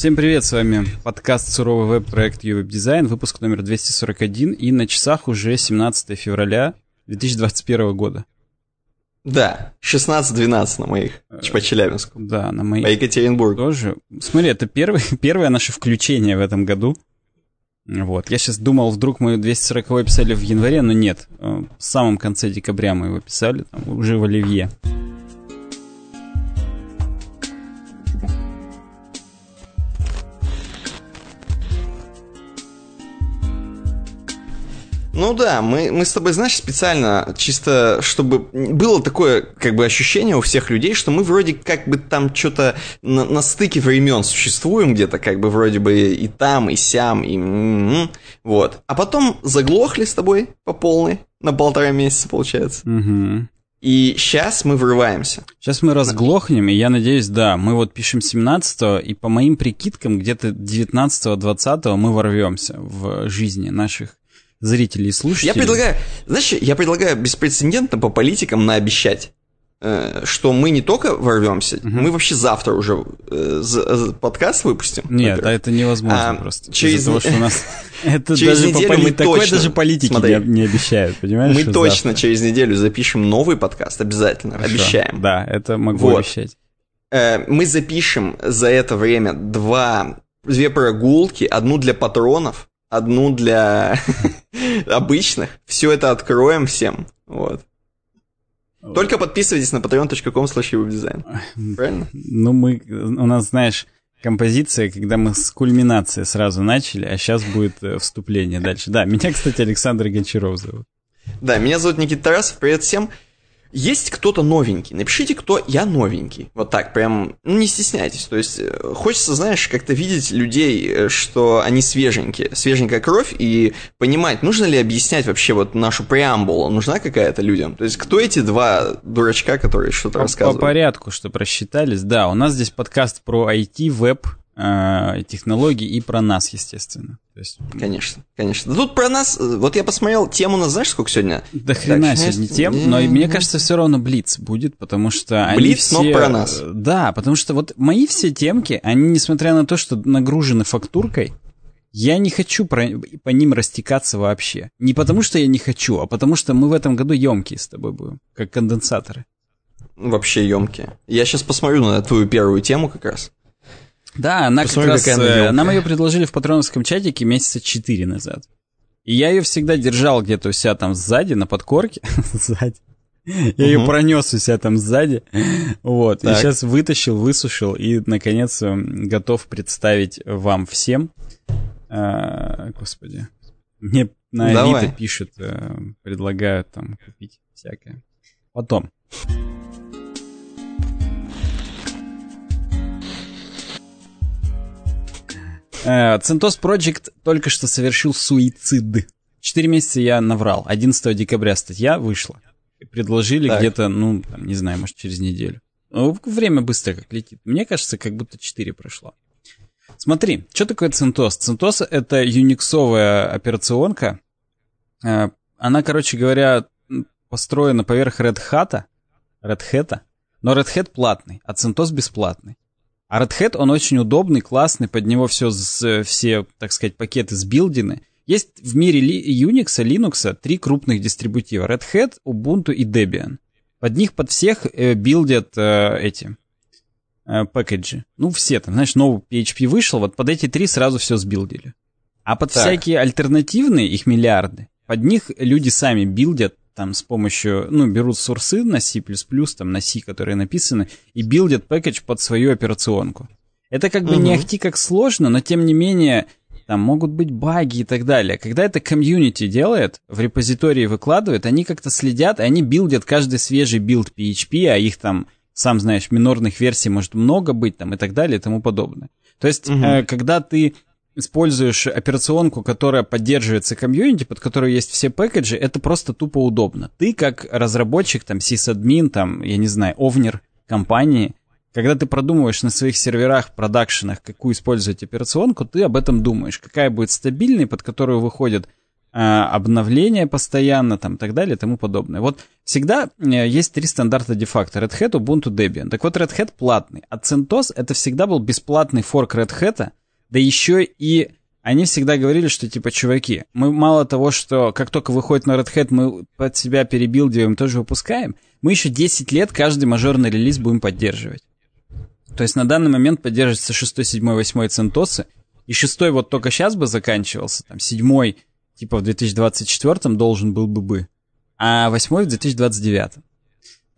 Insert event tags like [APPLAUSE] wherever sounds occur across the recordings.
Всем привет, с вами подкаст «Суровый веб-проект UWeb Design», выпуск номер 241, и на часах уже 17 февраля 2021 года. Да, 16-12 на моих, по Челябинску. Да, на моих. По Екатеринбургу. Тоже. Смотри, это первый, [LAUGHS] первое наше включение в этом году. Вот, я сейчас думал, вдруг мы 240 писали в январе, но нет. В самом конце декабря мы его писали, там, уже в Оливье. Ну да, мы, мы с тобой, знаешь, специально, чисто чтобы было такое как бы ощущение у всех людей, что мы вроде как бы там что-то на, на стыке времен существуем где-то, как бы вроде бы и там, и сям, и м-м-м, вот. А потом заглохли с тобой по полной на полтора месяца, получается. Угу. И сейчас мы врываемся. Сейчас мы разглохнем, и я надеюсь, да, мы вот пишем 17 и по моим прикидкам, где-то 19-20 мы ворвемся в жизни наших зрителей и слушателей. Я предлагаю, знаешь, я предлагаю беспрецедентно по политикам наобещать, э, что мы не только ворвемся, угу. мы вообще завтра уже э, подкаст выпустим. Нет, а это невозможно а, просто. Через того, что у нас [LAUGHS] это через даже неделю мы такое точно, даже политики смотри, не, не обещают, понимаешь? Мы точно завтра. через неделю запишем новый подкаст, обязательно, Хорошо. обещаем. Да, это могу вот. обещать. Э, мы запишем за это время два две прогулки, одну для патронов, одну для [LAUGHS] [LAUGHS] обычных. Все это откроем всем. Вот. Только подписывайтесь на patreon.com webdesign. [LAUGHS] Правильно? Ну, мы, у нас, знаешь, композиция, когда мы с кульминации сразу начали, а сейчас будет э, вступление дальше. Да, меня, кстати, Александр Гончаров зовут. Да, меня зовут Никита Тарасов, привет всем. Есть кто-то новенький, напишите, кто я новенький. Вот так, прям, ну не стесняйтесь. То есть, э, хочется, знаешь, как-то видеть людей, э, что они свеженькие, свеженькая кровь, и понимать, нужно ли объяснять вообще вот нашу преамбулу, нужна какая-то людям. То есть, кто эти два дурачка, которые что-то рассказывают? По порядку, что просчитались. Да, у нас здесь подкаст про IT, веб, э, технологий и про нас, естественно. То есть... Конечно, конечно. Тут про нас, вот я посмотрел, тему нас знаешь, сколько сегодня? Да хрена сегодня тем, но мне кажется, все равно Блиц будет, потому что Блиц, они все... но про нас. Да, потому что вот мои все темки, они, несмотря на то, что нагружены фактуркой, я не хочу про, по ним растекаться вообще. Не потому, что я не хочу, а потому, что мы в этом году емкие с тобой будем, как конденсаторы. Вообще емкие. Я сейчас посмотрю на твою первую тему как раз. Да, она Посмотри, как раз... Э, нам ее предложили в патроновском чатике месяца четыре назад. И я ее всегда держал где-то у себя там сзади, на подкорке. [LAUGHS] сзади. Я ее пронес у себя там сзади. Вот. Так. И сейчас вытащил, высушил и, наконец, э, готов представить вам всем. А, господи. Мне на Авито пишут, предлагают там купить всякое. Потом. CentOS э, Project только что совершил суицид. Четыре месяца я наврал. 11 декабря статья вышла. Предложили где-то, ну, там, не знаю, может, через неделю. Ну, время быстро как летит. Мне кажется, как будто 4 прошло. Смотри, что такое CentOS? CentOS — это юниксовая операционка. Э, она, короче говоря, построена поверх Red Hat, Red Hat, но Red Hat платный, а CentOS бесплатный. А Red Hat, он очень удобный, классный, под него все, все так сказать, пакеты сбилдены. Есть в мире Unix, Linux три крупных дистрибутива. Red Hat, Ubuntu и Debian. Под них, под всех э, билдят э, эти э, пэкэджи. Ну, все там, знаешь, новый PHP вышел, вот под эти три сразу все сбилдили. А под так. всякие альтернативные, их миллиарды, под них люди сами build ят там с помощью, ну, берут source ы на C++, там на C, которые написаны, и build ят package под свою операционку. Это как бы угу. не ахти как сложно, но тем не менее там могут быть баги и так далее. Когда это комьюнити делает, в репозитории выкладывает, они как-то следят, и они build ят каждый свежий build PHP, а их там, сам знаешь, минорных версий может много быть там и так далее и тому подобное. То есть, угу. э, когда ты используешь операционку, которая поддерживается комьюнити, под которой есть все пэкэджи, это просто тупо удобно. Ты как разработчик, там, сисадмин, там, я не знаю, овнер компании, когда ты продумываешь на своих серверах, продакшенах, какую использовать операционку, ты об этом думаешь. Какая будет стабильной, под которую выходят обновления постоянно, там, так далее, и тому подобное. Вот всегда есть три стандарта дефакто. Red Hat, Ubuntu, Debian. Так вот, Red Hat платный, а CentOS это всегда был бесплатный форк Red Hat, да еще и они всегда говорили, что типа, чуваки, мы мало того, что как только выходит на Red Hat, мы под себя перебилдиваем, тоже выпускаем, мы еще 10 лет каждый мажорный релиз будем поддерживать. То есть на данный момент поддерживается 6, 7, 8 центосы, и 6 вот только сейчас бы заканчивался, там 7 типа в 2024 должен был бы бы, а 8 в 2029.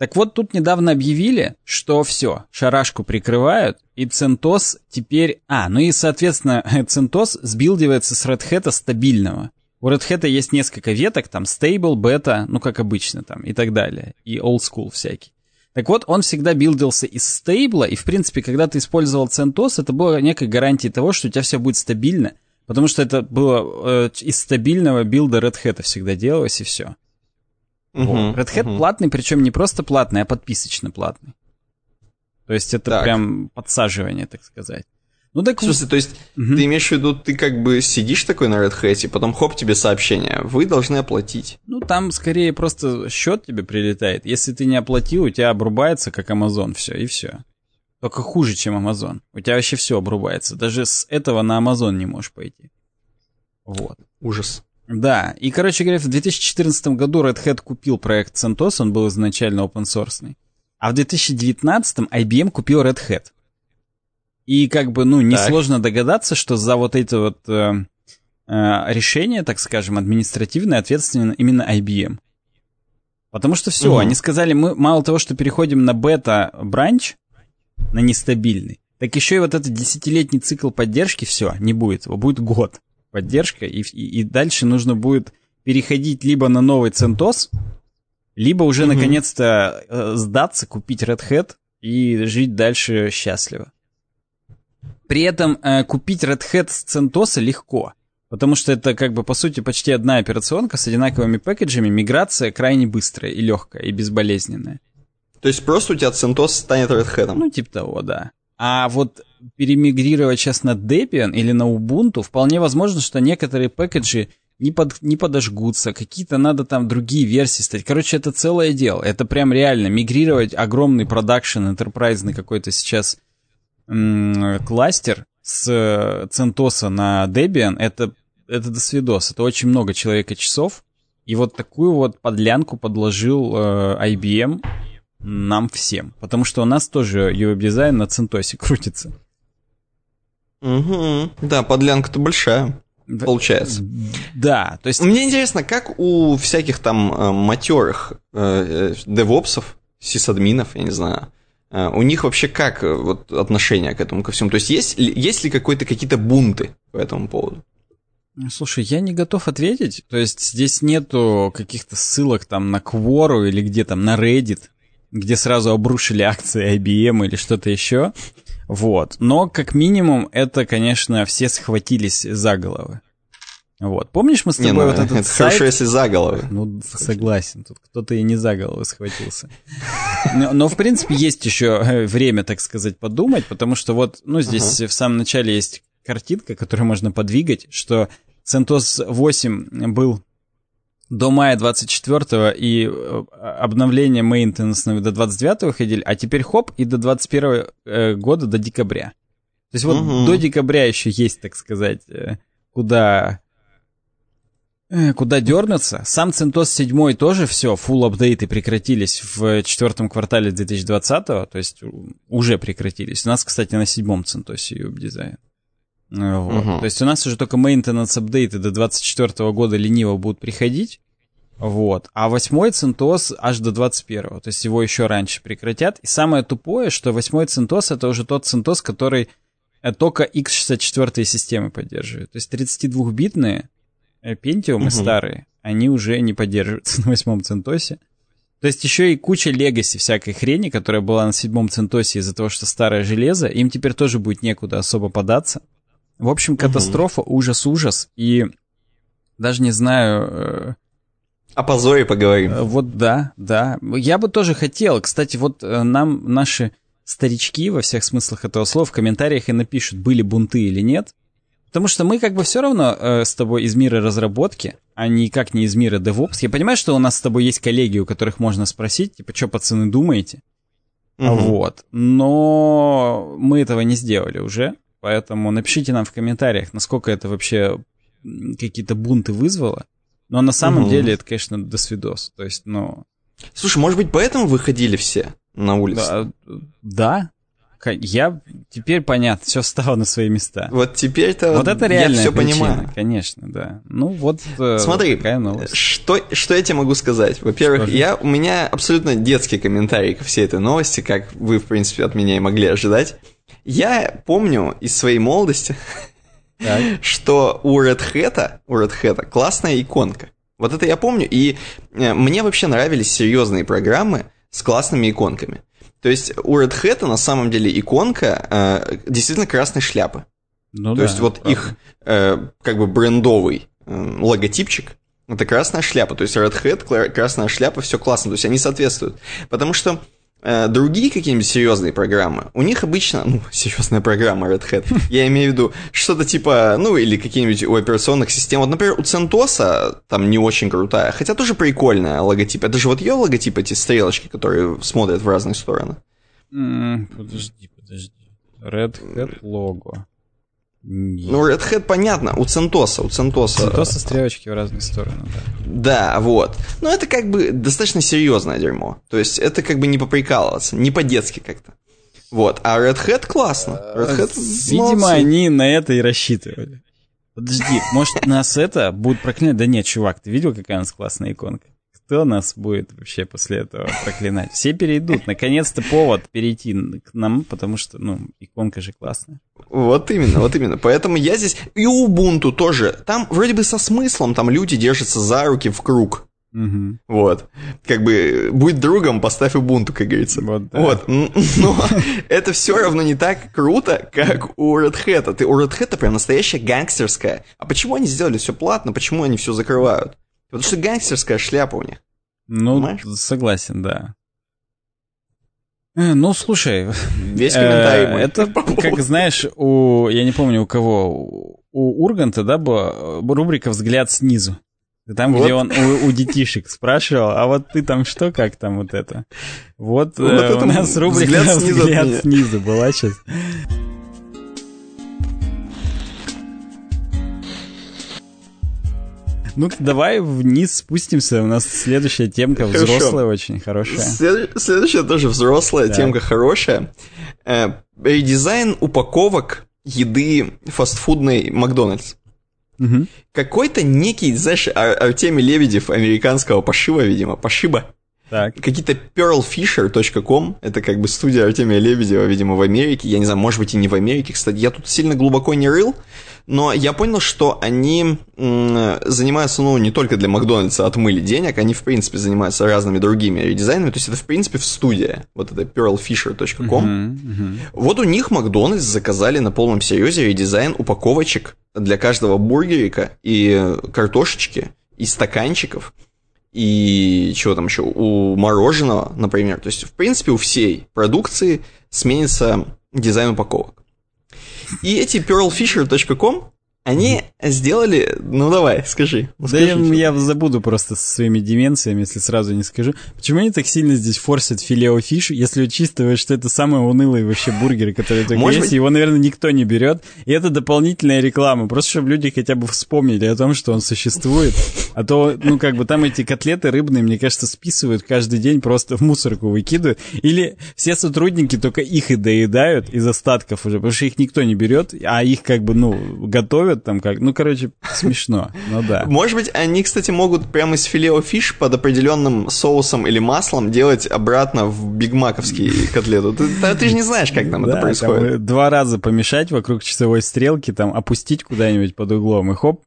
Так вот, тут недавно объявили, что все, шарашку прикрывают, и CentOS теперь... А, ну и, соответственно, [LAUGHS] CentOS сбилдивается с Red Hat стабильного. У Red Hat есть несколько веток, там Stable, Beta, ну как обычно там, и так далее, и Old School всякий. Так вот, он всегда билдился из стейбла, и, в принципе, когда ты использовал CentOS, это было некой гарантией того, что у тебя все будет стабильно, потому что это было э, из стабильного билда Red Hat всегда делалось, и все. Uh-huh, Red Hat uh-huh. платный, причем не просто платный, а подписочно платный. То есть это так. прям подсаживание, так сказать. Ну так... В смысле, то есть угу. ты имеешь в виду, ты как бы сидишь такой на Red Hat, и потом хоп, тебе сообщение, вы должны оплатить. Ну там скорее просто счет тебе прилетает. Если ты не оплатил, у тебя обрубается, как Amazon, все, и все. Только хуже, чем Amazon. У тебя вообще все обрубается. Даже с этого на Amazon не можешь пойти. Вот. Ужас. Да, и, короче говоря, в 2014 году Red Hat купил проект CentOS, он был изначально open source. А в 2019 IBM купил Red Hat. И как бы, ну, несложно так. догадаться, что за вот это вот э, э, решение, так скажем, административное ответственно именно IBM. Потому что все, угу. они сказали, мы мало того, что переходим на бета-бранч, на нестабильный, так еще и вот этот десятилетний цикл поддержки, все, не будет его, будет год поддержка, и, и, и дальше нужно будет переходить либо на новый CentOS, либо уже угу. наконец-то э, сдаться, купить Red Hat и жить дальше счастливо. При этом э, купить Red Hat с CentOS легко, потому что это как бы по сути почти одна операционка с одинаковыми пэкэджами, миграция крайне быстрая и легкая, и безболезненная. То есть просто у тебя CentOS станет Red Hat? Ну, типа того, да. А вот перемигрировать сейчас на Debian или на Ubuntu, вполне возможно, что некоторые пэкэджи не, под, не подожгутся, какие-то надо там другие версии стать. Короче, это целое дело. Это прям реально. Мигрировать огромный продакшн, enterprise какой-то сейчас кластер с CentOS на Debian, это, это до свидос. Это очень много человека часов. И вот такую вот подлянку подложил э, IBM нам всем. Потому что у нас тоже UI-дизайн на CentOS крутится. Угу. Да, подлянка-то большая. Да, получается. Да, то есть... Мне интересно, как у всяких там э, матерых э, э, девопсов, сисадминов, я не знаю, э, у них вообще как э, вот отношение к этому ко всему? То есть есть, есть ли какой-то, какие-то бунты по этому поводу? Слушай, я не готов ответить. То есть здесь нету каких-то ссылок там на Quora или где там на Reddit, где сразу обрушили акции IBM или что-то еще. Вот. Но, как минимум, это, конечно, все схватились за головы. Вот. Помнишь, мы с тобой не, ну, вот этот это сайт... хорошо, если за головы. Ну, согласен. Тут кто-то и не за головы схватился. Но, но, в принципе, есть еще э, время, так сказать, подумать, потому что вот, ну, здесь uh-huh. в самом начале есть картинка, которую можно подвигать, что CentOS 8 был до мая 24 и э, обновление maintenance до 29 выходили, а теперь хоп, и до 21 э, года, до декабря. То есть вот угу. до декабря еще есть, так сказать, э, куда куда дернуться. Сам CentOS 7 тоже все, full апдейты прекратились в четвертом квартале 2020, то есть уже прекратились. У нас, кстати, на седьмом CentOS Web дизайн. Вот. Угу. То есть у нас уже только maintenance апдейты до 24 года лениво будут приходить. Вот. А восьмой CentOS аж до 21 То есть его еще раньше прекратят. И самое тупое, что восьмой CentOS это уже тот CentOS, который э, только x64 системы поддерживает. То есть 32-битные Pentium угу. старые, они уже не поддерживаются [LAUGHS] на восьмом CentOS. То есть еще и куча легаси всякой хрени, которая была на седьмом CentOS из-за того, что старое железо, им теперь тоже будет некуда особо податься. В общем, катастрофа, угу. ужас, ужас. И даже не знаю... О позоре поговорим. Э, вот да, да. Я бы тоже хотел. Кстати, вот э, нам наши старички во всех смыслах этого слова в комментариях и напишут, были бунты или нет. Потому что мы как бы все равно э, с тобой из мира разработки, а никак не из мира DevOps. Я понимаю, что у нас с тобой есть коллеги, у которых можно спросить, типа, что, пацаны, думаете? Угу. Вот. Но мы этого не сделали уже. Поэтому напишите нам в комментариях, насколько это вообще какие-то бунты вызвало. Но на самом угу. деле это, конечно, досвидос. То есть, ну... Слушай, может быть, поэтому выходили все на улицу? Да, да я теперь понятно, все стало на свои места. Вот теперь-то вот это реально все понимаю. Конечно, да. Ну вот э, Смотри, такая новость. Что, что я тебе могу сказать? Во-первых, я, у меня абсолютно детский комментарий ко всей этой новости, как вы, в принципе, от меня и могли ожидать. Я помню из своей молодости, [LAUGHS] что у Red Hat, у Red Hat классная иконка. Вот это я помню, и э, мне вообще нравились серьезные программы с классными иконками. То есть у Red Hat на самом деле иконка э, действительно красной шляпы. Ну, То да, есть вот правда. их э, как бы брендовый э, логотипчик это красная шляпа. То есть Red Hat, красная шляпа, все классно. То есть они соответствуют. Потому что другие какие-нибудь серьезные программы, у них обычно, ну, [LAUGHS] серьезная программа Red Hat, я имею в виду что-то типа, ну, или какие-нибудь у операционных систем. Вот, например, у CentOS там не очень крутая, хотя тоже прикольная логотип. Это же вот ее логотип, эти стрелочки, которые смотрят в разные стороны. Подожди, подожди. Red Hat лого. Ну, Red Hat понятно, у Центоса, у Центоса. Центоса стрелочки в разные стороны, да. Да, вот. Но это как бы достаточно серьезное дерьмо. То есть это как бы не поприкалываться, не по-детски как-то. Вот, а Red Hat классно. Red Hat Видимо, молодцы. они на это и рассчитывали. Подожди, может нас это будут проклинать? Да нет, чувак, ты видел, какая у нас классная иконка? Кто нас будет вообще после этого проклинать? Все перейдут. Наконец-то повод перейти к нам, потому что, ну, иконка же классная. Вот именно, вот именно. Поэтому я здесь... И Ubuntu тоже. Там вроде бы со смыслом, там люди держатся за руки в круг. Угу. Вот. Как бы будь другом, поставь Ubuntu, как говорится. Вот. Да. вот. Но [LAUGHS] это все равно не так круто, как у Red Hat. Ты, у Red Hat прям настоящая гангстерская. А почему они сделали все платно? Почему они все закрывают? Потому что гангстерская шляпа у них. Ну, Понимаешь? согласен, да. Э, ну, слушай, весь комментарий мой. Э, это, как знаешь, у, я не помню у кого, у Урганта, да, была рубрика «Взгляд снизу». Там, вот. где он у, у детишек спрашивал, а вот ты там что, как там вот это? Вот, вот э, у нас рубрика «Взгляд, снизу, взгляд снизу» была сейчас. Ну, давай вниз спустимся. У нас следующая темка Хорошо. взрослая очень хорошая. След... Следующая тоже взрослая да. темка хорошая. Э, редизайн упаковок еды фастфудной Макдональдс. Угу. Какой-то некий, знаешь, Ар- Артемий Лебедев американского пошива, видимо, пошиба. Так. Какие-то pearlfisher.com, это как бы студия Артемия Лебедева, видимо, в Америке. Я не знаю, может быть и не в Америке. Кстати, я тут сильно глубоко не рыл, но я понял, что они занимаются, ну, не только для Макдональдса отмыли денег, они, в принципе, занимаются разными другими редизайнами, то есть это, в принципе, в студия, вот это pearlfisher.com. Uh-huh, uh-huh. Вот у них Макдональдс заказали на полном серьезе редизайн упаковочек для каждого бургерика и картошечки, и стаканчиков, и чего там еще, у мороженого, например. То есть, в принципе, у всей продукции сменится дизайн упаковок. И эти pearlfisher.com они сделали... Ну давай, скажи. Ну, да я, я забуду просто со своими деменциями, если сразу не скажу. Почему они так сильно здесь форсят филео фиш, если учитывая, что это самый унылый вообще бургер, который только Может есть, быть... его, наверное, никто не берет. И это дополнительная реклама, просто чтобы люди хотя бы вспомнили о том, что он существует. А то, ну как бы там эти котлеты рыбные, мне кажется, списывают каждый день, просто в мусорку выкидывают. Или все сотрудники только их и доедают из остатков уже, потому что их никто не берет, а их как бы, ну, готовят готовят там как. Ну, короче, смешно. Ну да. [LAUGHS] Может быть, они, кстати, могут прямо из филео фиш под определенным соусом или маслом делать обратно в бигмаковский [LAUGHS] котлету. Ты, ты же не знаешь, как там да, это происходит. Там два раза помешать вокруг часовой стрелки, там опустить куда-нибудь под углом, и хоп,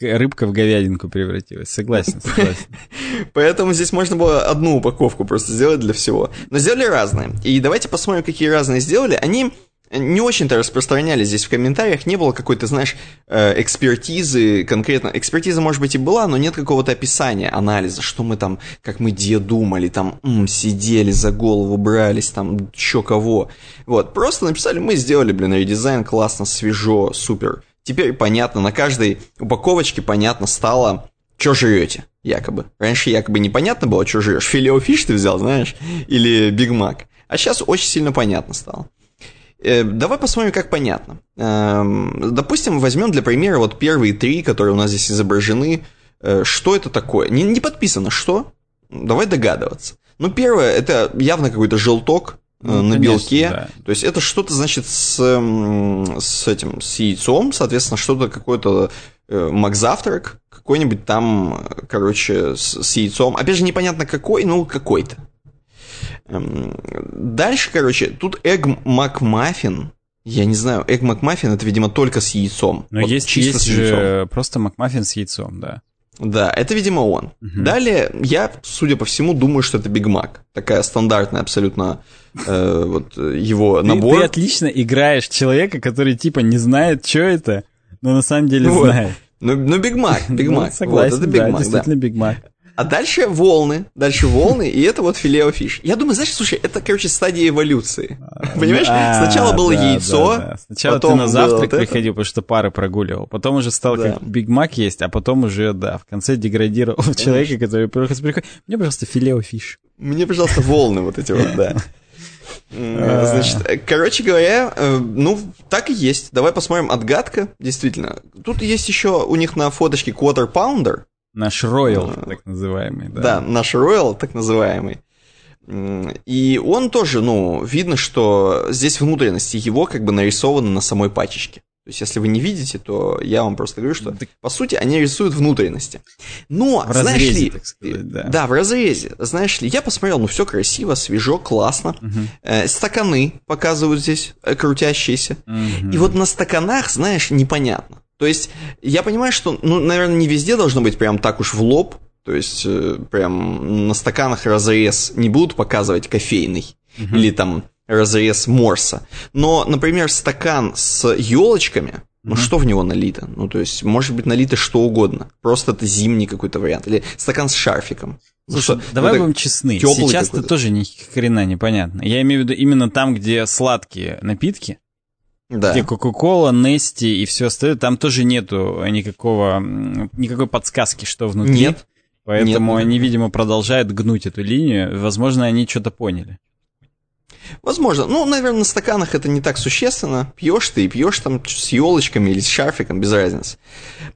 рыбка в говядинку превратилась. Согласен, [LAUGHS] согласен. Поэтому здесь можно было одну упаковку просто сделать для всего. Но сделали разные. И давайте посмотрим, какие разные сделали. Они не очень-то распространялись здесь в комментариях, не было какой-то, знаешь, э, экспертизы конкретно. Экспертиза, может быть, и была, но нет какого-то описания, анализа, что мы там, как мы где думали, там, м, сидели за голову, брались, там, чё кого. Вот, просто написали, мы сделали, блин, редизайн, классно, свежо, супер. Теперь понятно, на каждой упаковочке понятно стало, что жрете, якобы. Раньше якобы непонятно было, что жрешь. Filet-O-Fish ты взял, знаешь, или Биг Мак. А сейчас очень сильно понятно стало. Э, давай посмотрим, как понятно. Эм, допустим, возьмем для примера вот первые три, которые у нас здесь изображены. Э, что это такое? Не, не подписано, что? Давай догадываться. Ну, первое, это явно какой-то желток э, ну, на конечно, белке. Да. То есть это что-то, значит, с, с этим, с яйцом, соответственно, что-то какое-то Макзавтрак, какой-нибудь там, короче, с, с яйцом. Опять же, непонятно какой, ну, какой-то. Эм, дальше, короче, тут Egg McMuffin. Я не знаю, Egg McMuffin это, видимо, только с яйцом. Но вот есть, чисто есть с яйцом. же просто McMuffin с яйцом, да. Да, это, видимо, он. Угу. Далее, я, судя по всему, думаю, что это Биг Мак. Такая стандартная абсолютно э, вот его набор. Ты, ты отлично играешь человека, который типа не знает, что это, но на самом деле вот. знает. Ну, ну Биг Мак, [LAUGHS] Биг Мак. Согласен, вот, это Биг да, Мак, действительно Биг Мак. А дальше волны, дальше волны, и это вот Filet-O-Fish. Я думаю, знаешь, слушай, это, короче, стадия эволюции. Понимаешь? А, Сначала было яйцо, Сначала ты на завтрак приходил, потому что пары прогуливал. Потом уже стал как Биг Мак есть, а потом уже, да, в конце деградировал [LAUGHS] человека, который приходит. Мне, пожалуйста, Filet-O-Fish. Мне, пожалуйста, волны вот эти вот, да. [LAUGHS] А. Значит, короче говоря, э, ну, так и есть. Давай посмотрим отгадка, действительно. Тут есть еще у них на фоточке Quarter Pounder, Наш Роял, так называемый, да. Да, наш Роял, так называемый. И он тоже, ну, видно, что здесь внутренности его как бы нарисованы на самой пачечке. То есть, если вы не видите, то я вам просто говорю, что, по сути, они рисуют внутренности. Но, в знаешь разрезе, ли... Так сказать, да. да, в разрезе. Знаешь ли, я посмотрел, ну, все красиво, свежо, классно. Угу. Э, стаканы показывают здесь, э, крутящиеся. Угу. И вот на стаканах, знаешь, непонятно. То есть я понимаю, что, ну, наверное, не везде должно быть прям так уж в лоб. То есть э, прям на стаканах разрез не будут показывать кофейный угу. или там разрез морса. Но, например, стакан с елочками, ну что в него налито? Ну, то есть, может быть налито что угодно. Просто это зимний какой-то вариант. Или стакан с шарфиком. Ну Слушай, ну, давай ну, будем честны. Сейчас это тоже ни хрена непонятно. Я имею в виду именно там, где сладкие напитки, да. Где Кока-Кола, Нести и все остальное, там тоже нету никакого, никакой подсказки, что внутри. Нет. Поэтому Нет, они, видимо, продолжают гнуть эту линию. Возможно, они что-то поняли. Возможно. Ну, наверное, на стаканах это не так существенно. Пьешь ты и пьешь там с елочками или с шарфиком, без разницы.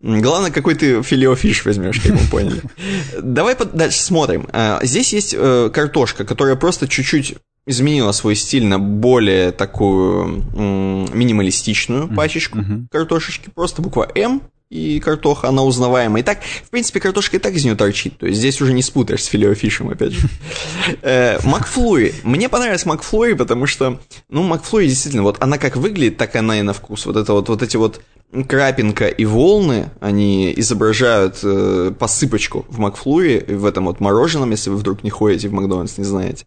Главное, какой ты филеофиш возьмешь, как мы поняли. [LAUGHS] Давай дальше смотрим. А, здесь есть э, картошка, которая просто чуть-чуть изменила свой стиль на более такую минималистичную пачечку mm-hmm. картошечки. Просто буква М и картоха, она узнаваемая. И так, в принципе, картошка и так из нее торчит. То есть здесь уже не спутаешь с филеофишем, опять же. Э, Макфлури. Мне понравилась Макфлури, потому что, ну, Макфлури действительно, вот она как выглядит, так она и на вкус. Вот это вот, вот эти вот крапинка и волны, они изображают э, посыпочку в Макфлури, в этом вот мороженом, если вы вдруг не ходите в Макдональдс, не знаете.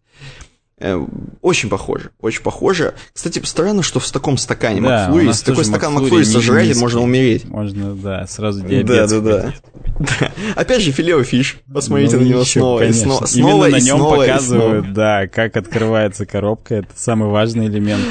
Э, очень похоже, очень похоже. Кстати, странно, что в таком стакане да, Макфлури, такой стакан Макфлури сожрали, можно умереть. Можно, да, сразу диабет. Да, да, да. [LAUGHS] Опять же, филео фиш. Посмотрите ну, на него еще, снова конечно. и снова. снова Именно и на нем снова показывают, снова. да, как открывается коробка. Это самый важный элемент.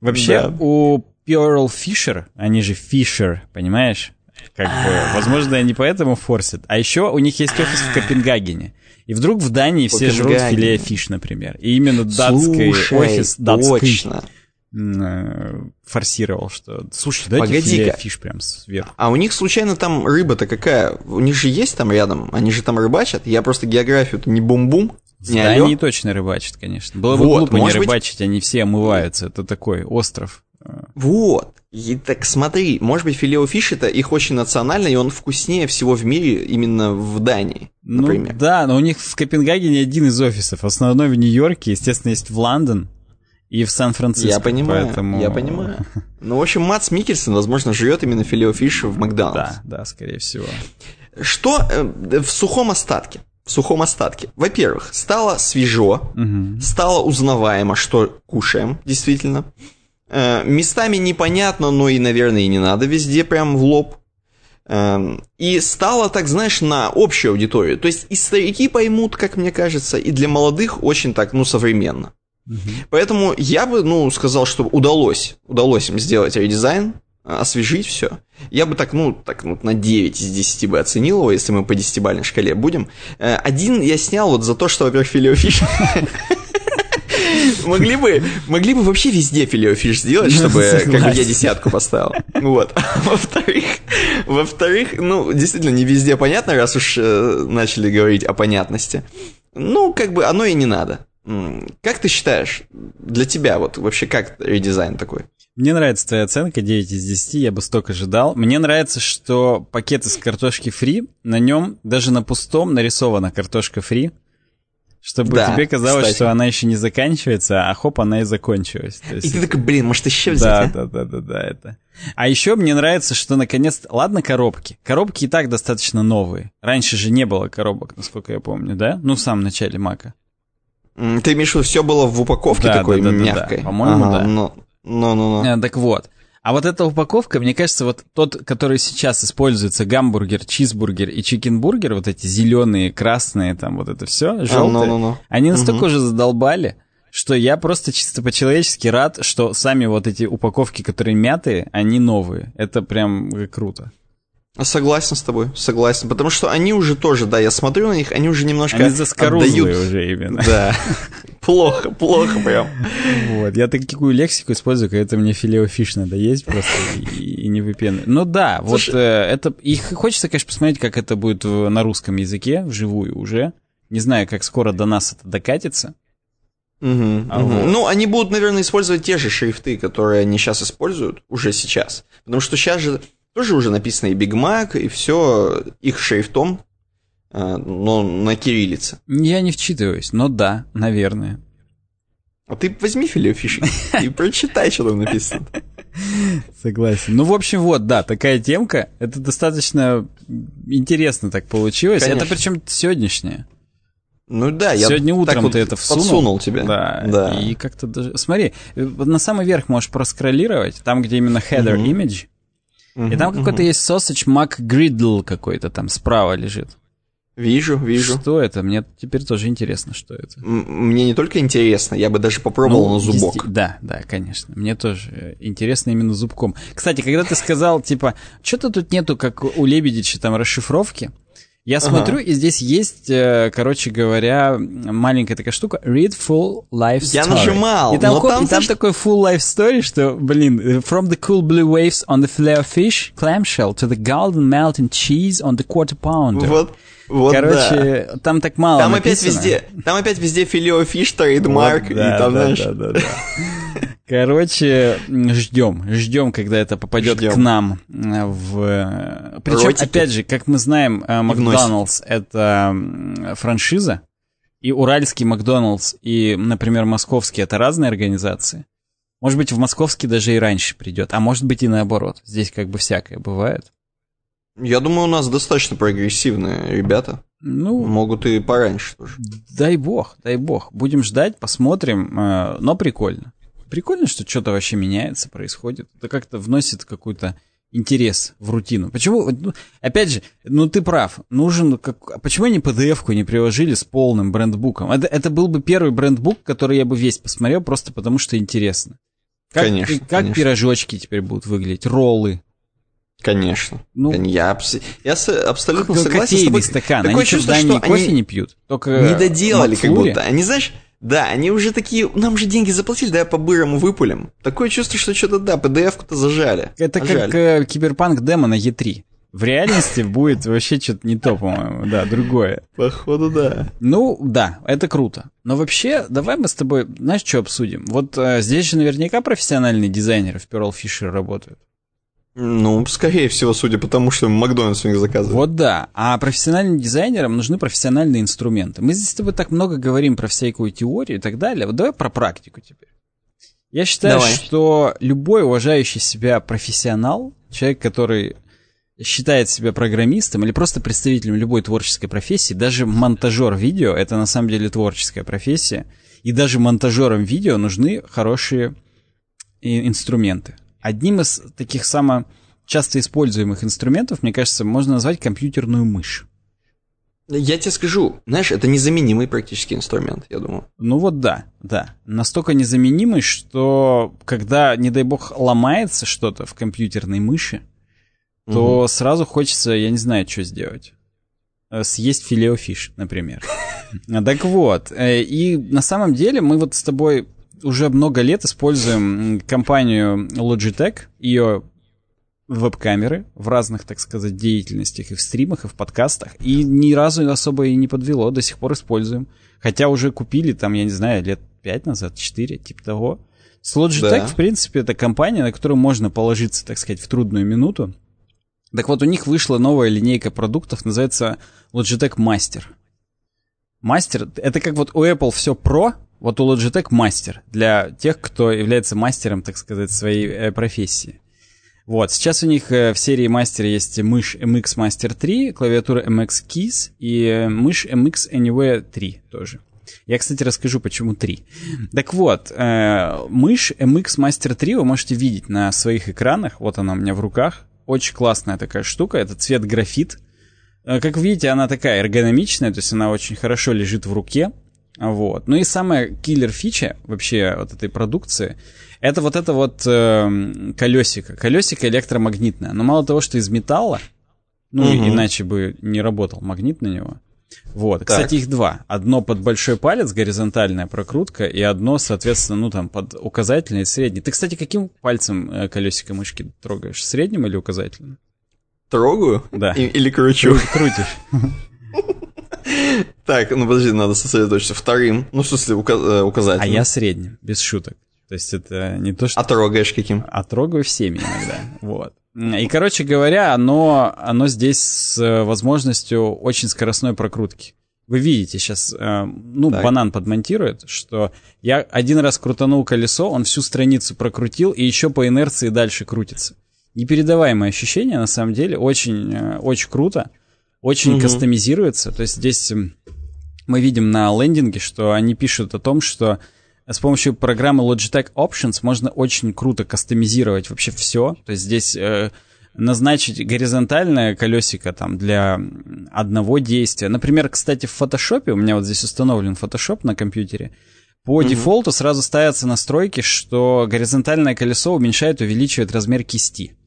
Вообще, да. у Pearl Fisher, они же Fisher, понимаешь? Как бы, возможно, они поэтому форсят. А еще у них есть офис в Копенгагене. И вдруг в Дании все жрут Filet-O-Fish, например. И именно датский Слушай, офис датский точно. Э, форсировал, что слушай, дайте Погоди Filet-O-Fish прям сверху. А у них случайно там рыба-то какая? У них же есть там рядом? Они же там рыбачат? Я просто географию-то не бум-бум. В не Дании алё? точно рыбачат, конечно. Было бы вот, глупо не рыбачить, быть... они все омываются. Это такой остров. Вот. И так смотри, может быть, Filet-O-Fish это их очень национальный, и он вкуснее всего в мире именно в Дании, ну например. Ну, да, но у них в Копенгагене один из офисов. Основной в Нью-Йорке, естественно, есть в Лондон и в Сан-Франциско. Я понимаю, поэтому... я понимаю. [LAUGHS] Ну, в общем, Матс Микельсон, возможно, живет именно филео фиш в Макдональдс. Да, да, скорее всего. Что э, в сухом остатке? В сухом остатке. Во-первых, стало свежо, угу. стало узнаваемо, что кушаем, действительно. Э, местами непонятно, но и, наверное, и не надо везде прям в лоб. Эм, и стало, так знаешь, на общую аудиторию. То есть и старики поймут, как мне кажется, и для молодых очень так, ну, современно. Угу. Поэтому я бы, ну, сказал, что удалось, удалось им сделать редизайн. освежить все. Я бы так, ну, так, ну, на 9 из 10 бы оценил его, если мы по 10-бальной шкале будем. Э, один я снял вот за то, что, во-первых, филеофиш [LAUGHS] Могли бы, могли бы вообще везде филеофиш сделать, чтобы [LAUGHS] как бы я десятку поставил. Вот. [LAUGHS] Во-вторых, во-вторых, ну, действительно, не везде понятно, раз уж э, начали говорить о понятности. Ну, как бы оно и не надо. Как ты считаешь, для тебя вот вообще как редизайн такой? Мне нравится твоя оценка 9 из 10, я бы столько ожидал. Мне нравится, что пакет из картошки фри, на нем даже на пустом нарисована картошка фри. Чтобы да, тебе казалось, кстати. что она еще не заканчивается, а хоп, она и закончилась. есть... И ты такой, блин, может еще взять, Да, а? да, да, да, да, это. А еще мне нравится, что наконец... Ладно, коробки. Коробки и так достаточно новые. Раньше же не было коробок, насколько я помню, да? Ну, в самом начале Мака. Ты имеешь в виду, все было в упаковке да, такой да, да, мягкой? Да, да. По-моему, ага, да. Ну, ну, ну, ну. Так вот. А вот эта упаковка, мне кажется, вот тот, который сейчас используется, гамбургер, чизбургер и чикенбургер, вот эти зеленые, красные, там вот это все, желтые, а, ну, ну, ну. они настолько угу. уже задолбали, что я просто чисто по-человечески рад, что сами вот эти упаковки, которые мятые, они новые. Это прям круто. Согласен с тобой, согласен. Потому что они уже тоже, да, я смотрю на них, они уже немножко Они отдают... уже именно. Да. Плохо, плохо прям. Вот, я такую лексику использую, когда мне филеофиш надо есть просто и, не выпены. Ну да, вот э, это... И хочется, конечно, посмотреть, как это будет на русском языке, вживую уже. Не знаю, как скоро до нас это докатится. Угу, а угу. Вот. Ну, они будут, наверное, использовать те же шрифты, которые они сейчас используют, уже сейчас. Потому что сейчас же тоже уже написано и Big Mac, и все их шрифтом, э, но на кириллице. Я не вчитываюсь, но да, наверное. А ты возьми филеофишинг и прочитай, что там написано. Согласен. Ну, в общем, вот, да, такая темка. Это достаточно интересно так получилось. Конечно. Это причем сегодняшнее. Ну да, я Сегодня утром вот ты это всунул. Подсунул тебе. Да, да. И как-то даже... Смотри, на самый верх можешь проскроллировать, там, где именно header uh-huh. image, и там какой-то есть sausage McGriddle какой-то там справа лежит. Вижу, вижу. Что это? Мне теперь тоже интересно, что это. Мне не только интересно, я бы даже попробовал ну, на зубок. Есть... Да, да, конечно. Мне тоже интересно именно зубком. Кстати, когда ты сказал, типа, что-то тут нету, как у Лебедича, там, расшифровки, я смотрю, ага. и здесь есть, э, короче говоря, маленькая такая штука Read Full Life Story. Я нажимал, и там, но там, и там такой Full Life Story, что, блин, From the cool blue waves on the flare fish clamshell to the golden melting cheese on the quarter pounder. Вот. Вот Короче, да. там так мало Там написано. опять везде, там опять везде Filet-O-Fish, trademark, вот, да, и там, да, знаешь... Да, да, да. Короче, ждем, ждем, когда это попадет ждем. к нам в. Причем, Ротики. опять же, как мы знаем, э, Макдоналдс это франшиза, и Уральский Макдоналдс и, например, Московский это разные организации. Может быть, в Московский даже и раньше придет, а может быть и наоборот. Здесь как бы всякое бывает. Я думаю, у нас достаточно прогрессивные ребята. Ну, могут и пораньше тоже. Дай бог, дай бог. Будем ждать, посмотрим, э, но прикольно прикольно, что что-то вообще меняется, происходит. Это как-то вносит какой-то интерес в рутину. Почему, ну, опять же, ну ты прав, нужен, как, почему они PDF-ку не приложили с полным брендбуком? Это, это был бы первый брендбук, который я бы весь посмотрел, просто потому что интересно. Как, конечно. Как конечно. пирожочки теперь будут выглядеть, роллы. Конечно. Ну, я, абс... я абсолютно согласен с тобой. стакан. Такое они чувство, что кофе они не пьют, только не доделали, как будто. Они, знаешь, да, они уже такие, нам же деньги заплатили, да, по-бырому выпулим. Такое чувство, что что-то, да, PDF-ку-то зажали. Это зажали. как э, киберпанк демо на E3. В реальности будет вообще что-то не то, по-моему, да, другое. Походу, да. Ну, да, это круто. Но вообще, давай мы с тобой, знаешь, что обсудим? Вот э, здесь же наверняка профессиональные дизайнеры в Pearl Fisher работают. Ну, скорее всего, судя по тому, что Макдональдс у них заказывает. Вот да. А профессиональным дизайнерам нужны профессиональные инструменты. Мы здесь с тобой так много говорим про всякую теорию и так далее. Вот давай про практику теперь. Я считаю, давай. что любой уважающий себя профессионал, человек, который считает себя программистом или просто представителем любой творческой профессии, даже монтажер видео, это на самом деле творческая профессия, и даже монтажерам видео нужны хорошие инструменты. Одним из таких самых часто используемых инструментов, мне кажется, можно назвать компьютерную мышь. Я тебе скажу, знаешь, это незаменимый практически инструмент, я думаю. Ну вот да, да. Настолько незаменимый, что когда, не дай бог, ломается что-то в компьютерной мыши, то угу. сразу хочется, я не знаю, что сделать. Э, съесть филеофиш, например. [LAUGHS] Так вот, э, и на самом деле мы вот с тобой уже много лет используем компанию Logitech, ее веб-камеры в разных, так сказать, деятельностях и в стримах, и в подкастах, и ни разу особо и не подвело, до сих пор используем. Хотя уже купили там, я не знаю, лет пять назад, четыре, типа того. С Logitech, да. в принципе, это компания, на которую можно положиться, так сказать, в трудную минуту. Так вот, у них вышла новая линейка продуктов, называется Logitech Master. Мастер, это как вот у Apple все Pro, вот у Logitech мастер для тех, кто является мастером, так сказать, своей э, профессии. Вот, сейчас у них э, в серии мастер есть мышь MX Master 3, клавиатура MX Keys и э, мышь MX Anywhere 3 тоже. Я, кстати, расскажу, почему 3. Так вот, мышь MX Master 3 вы можете видеть на своих экранах. Вот она у меня в руках. Очень классная такая штука. Это цвет графит. Как видите, она такая эргономичная, то есть она очень хорошо лежит в руке. Вот. Ну и самая киллер фича вообще вот этой продукции, это вот это вот э, колесико. Колесико электромагнитное. Но мало того, что из металла, ну угу. иначе бы не работал магнит на него. Вот. Так. Кстати, их два. Одно под большой палец, горизонтальная прокрутка, и одно, соответственно, ну там под указательный и средний. Ты, кстати, каким пальцем э, колесико мышки трогаешь? Средним или указательным? Трогаю? Да. И, или кручу? Крутишь. [LAUGHS] Так, ну подожди, надо сосредоточиться. Вторым, ну, в смысле, а указательным. А я средним, без шуток. То есть это не то, что... А трогаешь каким? А трогаю всеми иногда, [LAUGHS] вот. И, короче говоря, оно, оно здесь с возможностью очень скоростной прокрутки. Вы видите сейчас, э, ну, так. банан подмонтирует, что я один раз крутанул колесо, он всю страницу прокрутил и еще по инерции дальше крутится. Непередаваемое ощущение, на самом деле, очень, э, очень круто, очень угу. кастомизируется. То есть здесь мы видим на лендинге, что они пишут о том, что с помощью программы Logitech Options можно очень круто кастомизировать вообще все. То есть здесь э, назначить горизонтальное колесико там для одного действия. Например, кстати, в Photoshop, у меня вот здесь установлен Photoshop на компьютере, по mm-hmm. дефолту сразу ставятся настройки, что горизонтальное колесо уменьшает, увеличивает размер кисти.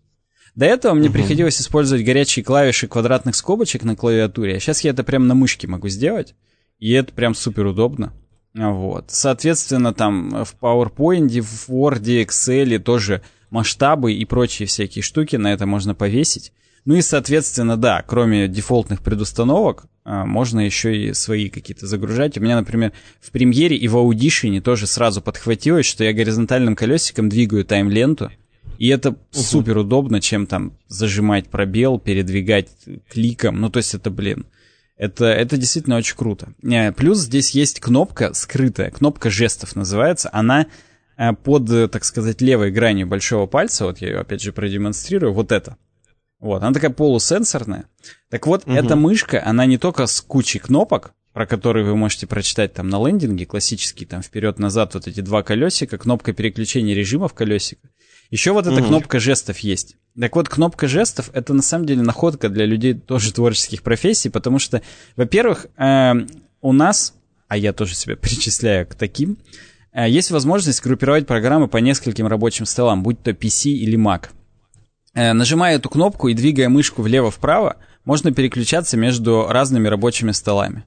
До этого мне mm-hmm. приходилось использовать горячие клавиши квадратных скобочек на клавиатуре, а сейчас я это прям на мышке могу сделать, и это прям супер удобно. Вот. Соответственно, там в PowerPoint, в Word, Excel тоже масштабы и прочие всякие штуки на это можно повесить. Ну и, соответственно, да, кроме дефолтных предустановок, а, можно еще и свои какие-то загружать. У меня, например, в премьере и в Audition тоже сразу подхватилось, что я горизонтальным колесиком двигаю тайм-ленту, и это uh-huh. супер удобно, чем там зажимать пробел, передвигать кликом. Ну, то есть это, блин, это, это действительно очень круто. Э, плюс здесь есть кнопка скрытая, кнопка жестов называется. Она э, под, так сказать, левой гранью большого пальца, вот я ее опять же продемонстрирую, вот это. Вот, она такая полусенсорная. Так вот, угу. эта мышка, она не только с кучей кнопок, про которые вы можете прочитать там на лендинге, классический, там вперед-назад вот эти два колесика, кнопка переключения режимов колесика. Еще вот эта угу. кнопка жестов есть. Так вот, кнопка жестов — это на самом деле находка для людей тоже творческих профессий, потому что, во-первых, э, у нас, а я тоже себя [LAUGHS] причисляю к таким, э, есть возможность группировать программы по нескольким рабочим столам, будь то PC или Mac. Э, нажимая эту кнопку и двигая мышку влево-вправо, можно переключаться между разными рабочими столами.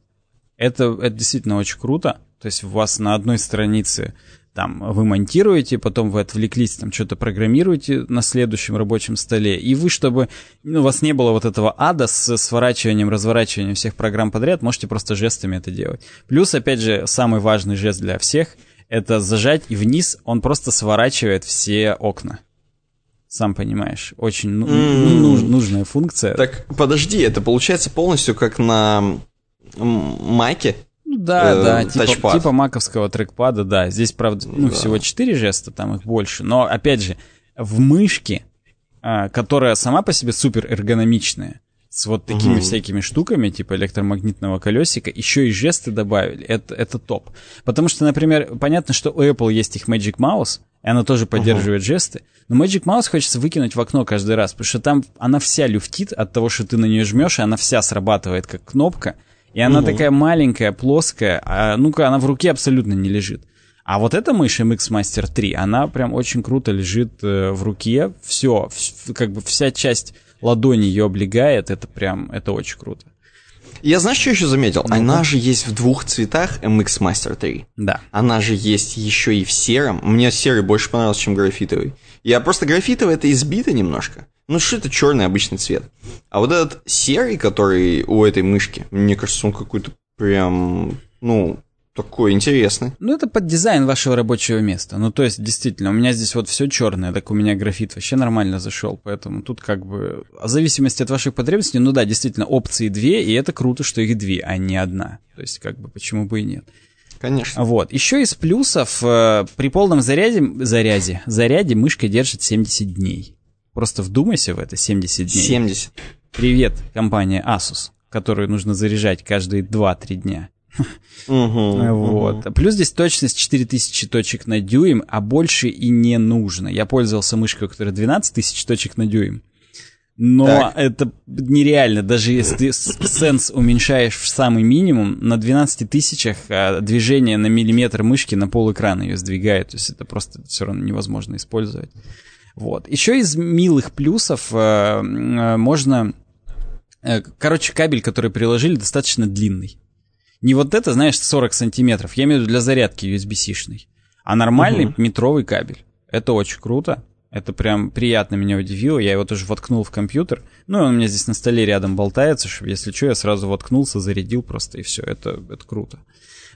Это, это действительно очень круто. То есть у вас на одной странице там вы монтируете, потом вы отвлеклись, там что-то программируете на следующем рабочем столе, и вы, чтобы ну, у вас не было вот этого ада с сворачиванием, разворачиванием всех программ подряд, можете просто жестами это делать. Плюс, опять же, самый важный жест для всех — это зажать и вниз, он просто сворачивает все окна. Сам понимаешь, очень ну, mm. нуж, нужная функция. Так, подожди, это получается полностью как на Маке? Да, э, да, типа, типа маковского трекпада, да. Здесь, правда, ну, да. всего 4 жеста, там их больше. Но, опять же, в мышке, а, которая сама по себе супер эргономичная, с вот такими угу. всякими штуками, типа электромагнитного колесика, еще и жесты добавили. Это, это топ. Потому что, например, понятно, что у Apple есть их Magic Mouse, и она тоже поддерживает угу. жесты. Но Magic Mouse хочется выкинуть в окно каждый раз, потому что там она вся люфтит от того, что ты на нее жмешь, и она вся срабатывает как кнопка. И она угу. такая маленькая, плоская, а, ну-ка, она в руке абсолютно не лежит. А вот эта мышь MX Master 3, она прям очень круто лежит э, в руке. Все, как бы вся часть ладони ее облегает. Это прям, это очень круто. Я знаешь, что еще заметил? Ну, Она же есть в двух цветах MX Master 3. Да. Она же есть еще и в сером. Мне серый больше понравился, чем графитовый. Я просто графитовый это избито немножко. Ну что это черный обычный цвет. А вот этот серый, который у этой мышки, мне кажется, он какой-то прям, ну, такой интересный. Ну, это под дизайн вашего рабочего места. Ну, то есть, действительно, у меня здесь вот все черное, так у меня графит вообще нормально зашел, поэтому тут как бы... В зависимости от ваших потребностей, ну да, действительно, опции две, и это круто, что их две, а не одна. То есть, как бы, почему бы и нет. Конечно. Вот. Еще из плюсов, э, при полном заряде, заряде, заряде мышка держит 70 дней. Просто вдумайся в это, 70 дней. 70. Привет, компания Asus, которую нужно заряжать каждые 2-3 дня. Вот. Плюс здесь точность 4000 точек на дюйм, а больше и не нужно. Я пользовался мышкой, которая 12 тысяч точек на дюйм. Но так. это нереально, даже если ты сенс уменьшаешь в самый минимум, на 12 тысячах а движение на миллиметр мышки на пол экрана ее сдвигает, то есть это просто все равно невозможно использовать. Вот. Еще из милых плюсов э, э, можно... Э, короче, кабель, который приложили, достаточно длинный. Не вот это, знаешь, 40 сантиметров. Я имею в виду для зарядки USB-C-шной. А нормальный угу. метровый кабель. Это очень круто. Это прям приятно меня удивило. Я его тоже воткнул в компьютер. Ну, он у меня здесь на столе рядом болтается, чтобы, если что, я сразу воткнулся, зарядил просто, и все. Это, это круто.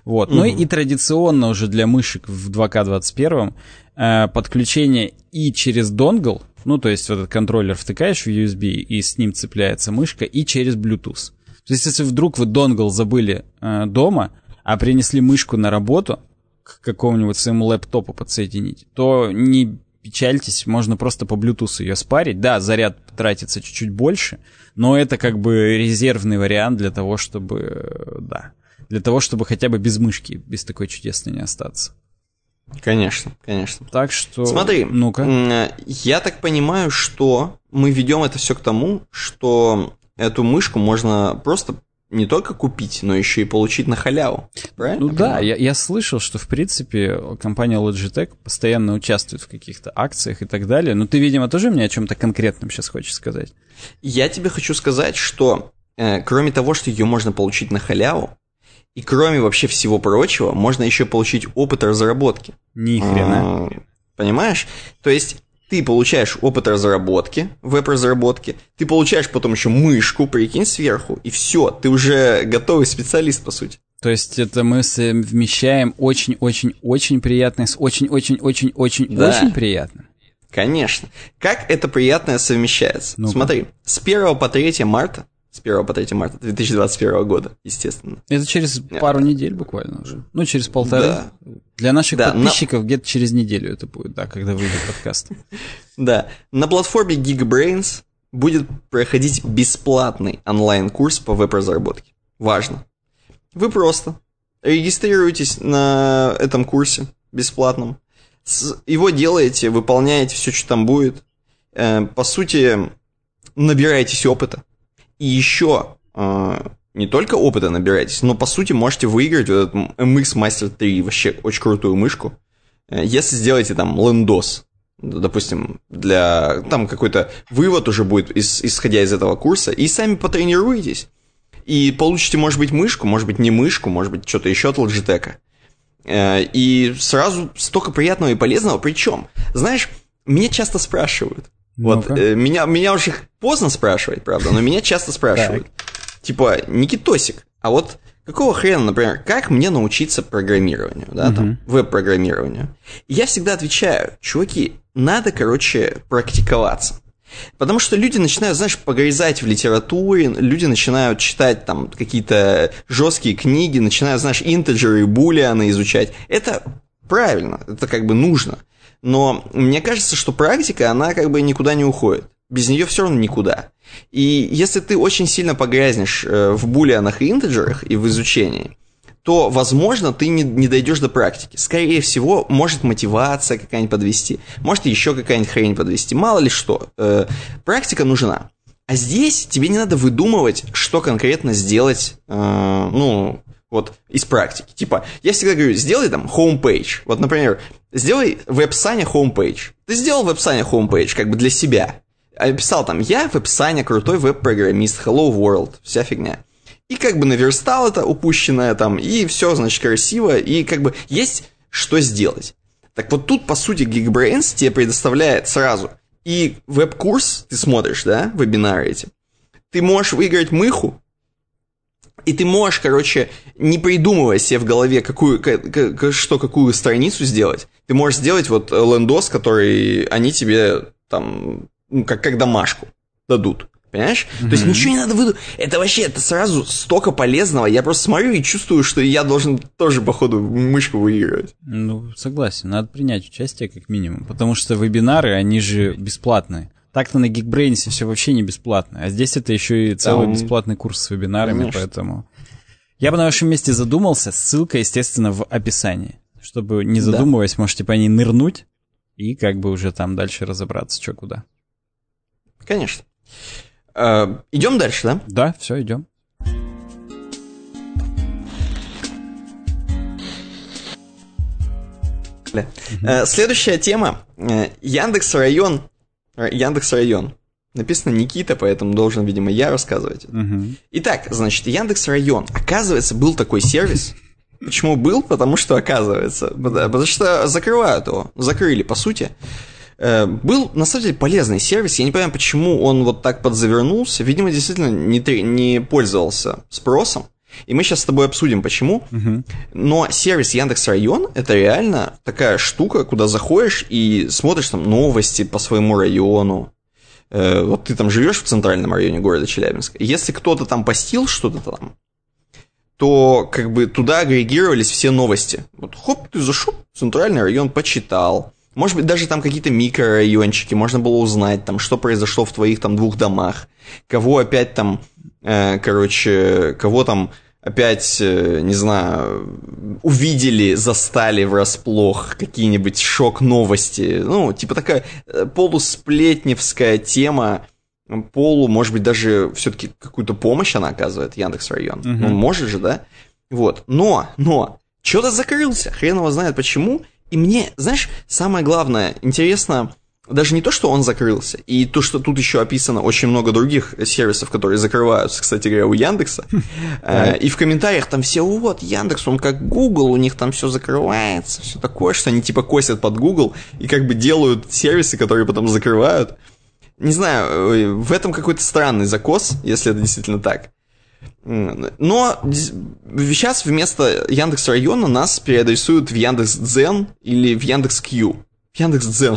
Вот. Угу. Ну и, и традиционно уже для мышек в 2К21 э, подключение и через донгл, ну, то есть вот этот контроллер втыкаешь в USB, и с ним цепляется мышка, и через Bluetooth. То есть, если вдруг вы донгл забыли э, дома, а принесли мышку на работу к какому-нибудь своему лэптопу подсоединить, то не печальтесь, можно просто по Bluetooth ее спарить. Да, заряд тратится чуть-чуть больше, но это как бы резервный вариант для того, чтобы, э, да, для того, чтобы хотя бы без мышки, без такой чудесной не остаться. Конечно, конечно. Так что... Смотри, ну-ка. Я так понимаю, что мы ведем это все к тому, что эту мышку можно просто не только купить, но еще и получить на халяву. Правильно? Ну да, я, я слышал, что в принципе компания Logitech постоянно участвует в каких-то акциях и так далее. Но ты, видимо, тоже мне о чем-то конкретном сейчас хочешь сказать. Я тебе хочу сказать, что э, кроме того, что ее можно получить на халяву, и кроме вообще всего прочего, можно еще получить опыт разработки. Ни хрена. А, понимаешь? То есть ты получаешь опыт разработки, веб-разработки, ты получаешь потом еще мышку, прикинь, сверху, и все, ты уже готовый специалист, по сути. То есть это мы совмещаем очень-очень-очень приятное с очень-очень-очень-очень-очень да. приятным. Конечно. Как это приятное совмещается? ну -ка. Смотри, с 1 по 3 марта с 1 по 3 марта 2021 года, естественно. Это через пару недель буквально уже. Ну, через полтора. Да. Для наших да, подписчиков на... где-то через неделю это будет, да, когда выйдет подкаст. [LAUGHS] Да. На платформе Geekbrains будет проходить бесплатный онлайн-курс по веб-разработке. Важно. Вы просто регистрируетесь на этом курсе бесплатном. Его делаете, выполняете все, что там будет. Э, по сути, набираетесь опыта. И еще э, не только опыта набираетесь, но по сути можете выиграть вот этот MX Master 3, вообще очень крутую мышку. Э, если сделаете там лендос, допустим, для там какой-то вывод уже будет, из, исходя из этого курса, и сами потренируетесь. И получите, может быть, мышку, может быть, не мышку, может быть, что-то еще от Logitech. Э, и сразу столько приятного и полезного. Причем, знаешь, меня часто спрашивают, вот э, меня, меня уже поздно спрашивать, правда, но меня часто спрашивают. Типа, Никитосик, а вот какого хрена, например, как мне научиться программированию, да, там, веб-программированию? Я всегда отвечаю, чуваки, надо, короче, практиковаться. Потому что люди начинают, знаешь, погрязать в литературе, люди начинают читать там какие-то жесткие книги, начинают, знаешь, интеджеры и булианы изучать. Это правильно, это как бы нужно. Но мне кажется, что практика, она как бы никуда не уходит. Без нее все равно никуда. И если ты очень сильно погрязнешь э, в булианах и интеджерах и в изучении, то, возможно, ты не, не дойдешь до практики. Скорее всего, может мотивация какая-нибудь подвести, может еще какая-нибудь хрень подвести, мало ли что. Э, практика нужна. А здесь тебе не надо выдумывать, что конкретно сделать, э, ну, вот, из практики. Типа, я всегда говорю, сделай там homepage. Вот, например, сделай в описании homepage. Ты сделал в описании homepage, как бы для себя. Описал там, я в описании крутой веб-программист, hello world, вся фигня. И как бы наверстал это упущенное там, и все, значит, красиво, и как бы есть что сделать. Так вот тут, по сути, Geekbrains тебе предоставляет сразу и веб-курс, ты смотришь, да, вебинары эти, ты можешь выиграть мыху, и ты можешь, короче, не придумывая себе в голове, какую, что, какую страницу сделать, ты можешь сделать вот лендос, который они тебе там, ну, как, как домашку дадут. Понимаешь? Mm-hmm. То есть ничего не надо выдумать. Это вообще, это сразу столько полезного. Я просто смотрю и чувствую, что я должен тоже, походу, мышку выигрывать. Ну, согласен. Надо принять участие как минимум. Потому что вебинары, они же бесплатные. Так-то на Geekbrains все вообще не бесплатно. А здесь это еще и целый Там... бесплатный курс с вебинарами, Конечно. поэтому... Я бы на вашем месте задумался. Ссылка, естественно, в описании. Чтобы, не задумываясь, да. можете по ней нырнуть и как бы уже там дальше разобраться, что куда. Конечно. Э, идем дальше, да? Да, все, идем. Э, следующая тема. Э, Яндекс район. Яндекс район. Написано Никита, поэтому должен, видимо, я рассказывать. Угу. Итак, значит, Яндекс район. Оказывается, был такой сервис. [LAUGHS] Почему был? Потому что, оказывается, потому что закрывают его. Закрыли, по сути. Э, был, на самом деле, полезный сервис. Я не понимаю, почему он вот так подзавернулся. Видимо, действительно не, не пользовался спросом. И мы сейчас с тобой обсудим, почему. Угу. Но сервис Яндекс Район это реально такая штука, куда заходишь и смотришь там новости по своему району. Э, вот ты там живешь в центральном районе города Челябинска. Если кто-то там постил что-то там, то как бы туда агрегировались все новости. Вот хоп, ты зашел в центральный район, почитал. Может быть, даже там какие-то микрорайончики, можно было узнать, там, что произошло в твоих там двух домах, кого опять там, э, короче, кого там опять, э, не знаю, увидели, застали врасплох, какие-нибудь шок-новости. Ну, типа такая э, полусплетневская тема, полу, может быть, даже все-таки какую-то помощь она оказывает, Яндекс Район. Угу. Ну, может же, да? Вот. Но, но, что-то закрылся, хрен его знает почему, и мне, знаешь, самое главное, интересно, даже не то, что он закрылся, и то, что тут еще описано очень много других сервисов, которые закрываются, кстати говоря, у Яндекса. Э, и в комментариях там все, вот, Яндекс, он как Google, у них там все закрывается, все такое, что они типа косят под Google и как бы делают сервисы, которые потом закрывают. Не знаю, э, в этом какой-то странный закос, если это действительно так. Но сейчас вместо Яндекс района нас переадресуют в Яндекс Дзен или в Яндекс Кью. Яндекс Дзен,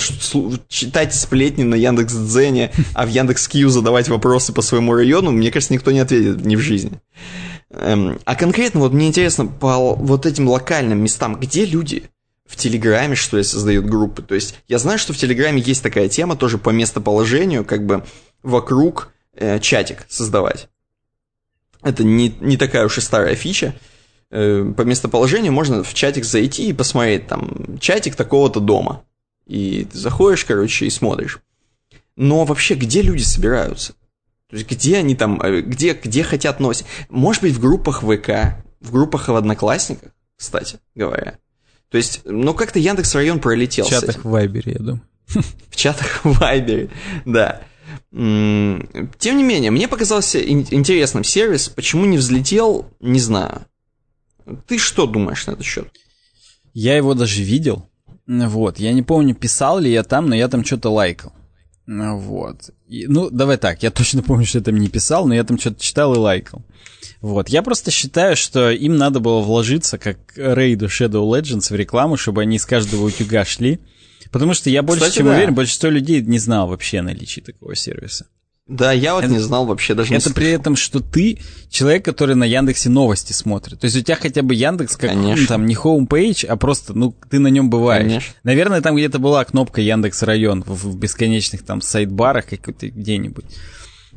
читать сплетни на Яндекс Дзене, а в Яндекс Кью задавать вопросы по своему району, мне кажется, никто не ответит ни в жизни. Эм, а конкретно вот мне интересно по вот этим локальным местам, где люди в Телеграме, что ли, создают группы. То есть я знаю, что в Телеграме есть такая тема тоже по местоположению, как бы вокруг э, чатик создавать. Это не, не такая уж и старая фича. Э, по местоположению можно в чатик зайти и посмотреть, там, чатик такого-то дома. И ты заходишь, короче, и смотришь. Но вообще, где люди собираются? То есть, где они там, э, где, где хотят носить? Может быть, в группах ВК, в группах в Одноклассниках, кстати говоря. То есть, ну, как-то Яндекс район пролетел. В чатах в Вайбере, я думаю. В чатах в Вайбере, да. Тем не менее, мне показался интересным сервис. Почему не взлетел, не знаю. Ты что думаешь на этот счет? Я его даже видел. Вот. Я не помню, писал ли я там, но я там что-то лайкал. Вот. И, ну, давай так, я точно помню, что я там не писал, но я там что-то читал и лайкал. Вот. Я просто считаю, что им надо было вложиться, как рейду Shadow Legends, в рекламу, чтобы они из каждого утюга шли. Потому что я больше Кстати, чем да. уверен, большинство людей не знал вообще о наличии такого сервиса. Да, я вот это, не знал вообще даже. Это при этом, что ты человек, который на Яндексе новости смотрит. То есть у тебя хотя бы Яндекс как ну, там не homepage, а просто ну ты на нем бываешь. Конечно. Наверное, там где-то была кнопка Яндекс район в, в бесконечных там sidebar ах какой-то где-нибудь.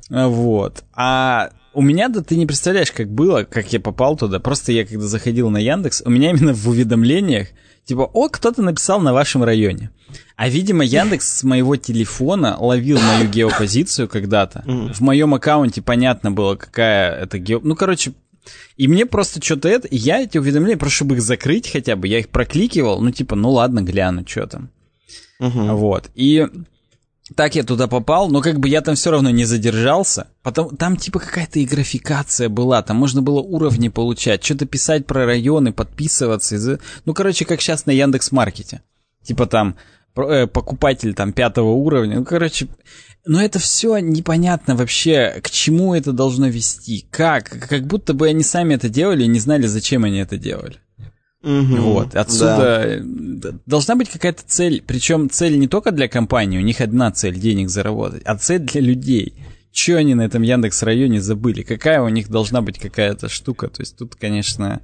Вот. А у меня, да ты не представляешь, как было, как я попал туда. Просто я когда заходил на Яндекс, у меня именно в уведомлениях, типа, о, кто-то написал на вашем районе. А, видимо, Яндекс с моего телефона ловил мою геопозицию когда-то. В моем аккаунте понятно было, какая это гео... Ну, короче, и мне просто что-то это... Я эти уведомления, прошу чтобы их закрыть хотя бы, я их прокликивал, ну, типа, ну ладно, гляну, что там. Угу. Вот. И так я туда попал, но как бы я там все равно не задержался. Потом там типа какая-то и графикация была, там можно было уровни получать, что-то писать про районы, подписываться. Ну, короче, как сейчас на Яндекс Маркете. Типа там э, покупатель там пятого уровня. Ну, короче, но это все непонятно вообще, к чему это должно вести, как, как будто бы они сами это делали и не знали, зачем они это делали. Угу, вот, отсюда да. должна быть какая-то цель, причем цель не только для компании, у них одна цель денег заработать, а цель для людей. Что они на этом Яндекс районе забыли? Какая у них должна быть какая-то штука? То есть тут, конечно,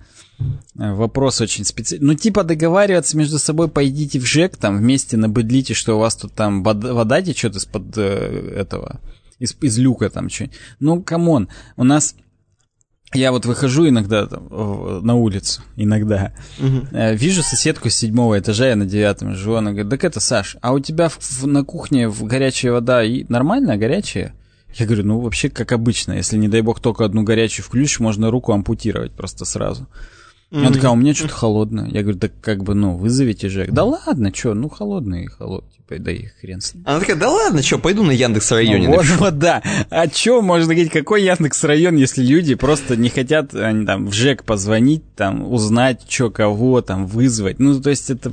вопрос очень специальный. Ну, типа договариваться между собой, пойдите в ЖЭК, там вместе набыдлите, что у вас тут там вода течет из-под э, этого, из, из люка там что-нибудь. Ну, come on, у нас я вот выхожу иногда там, на улицу, иногда, угу. вижу соседку с седьмого этажа, я на девятом живу, она говорит, так это, Саш, а у тебя в, в, на кухне в горячая вода и нормальная, горячая? Я говорю, ну вообще как обычно, если не дай бог только одну горячую включишь, можно руку ампутировать просто сразу. Mm-hmm. Она такая, «А у меня что-то холодное. Я говорю, да как бы, ну, вызовите же. Да ладно, что, ну, холодный, холодный. Типа, да и хрен с ним. Она такая, да ладно, что, пойду на Яндекс районе ну, вот, вот, да. А что, можно говорить, какой Яндекс район, если люди просто не хотят они, там в ЖЭК позвонить, там, узнать, что, кого, там, вызвать. Ну, то есть это,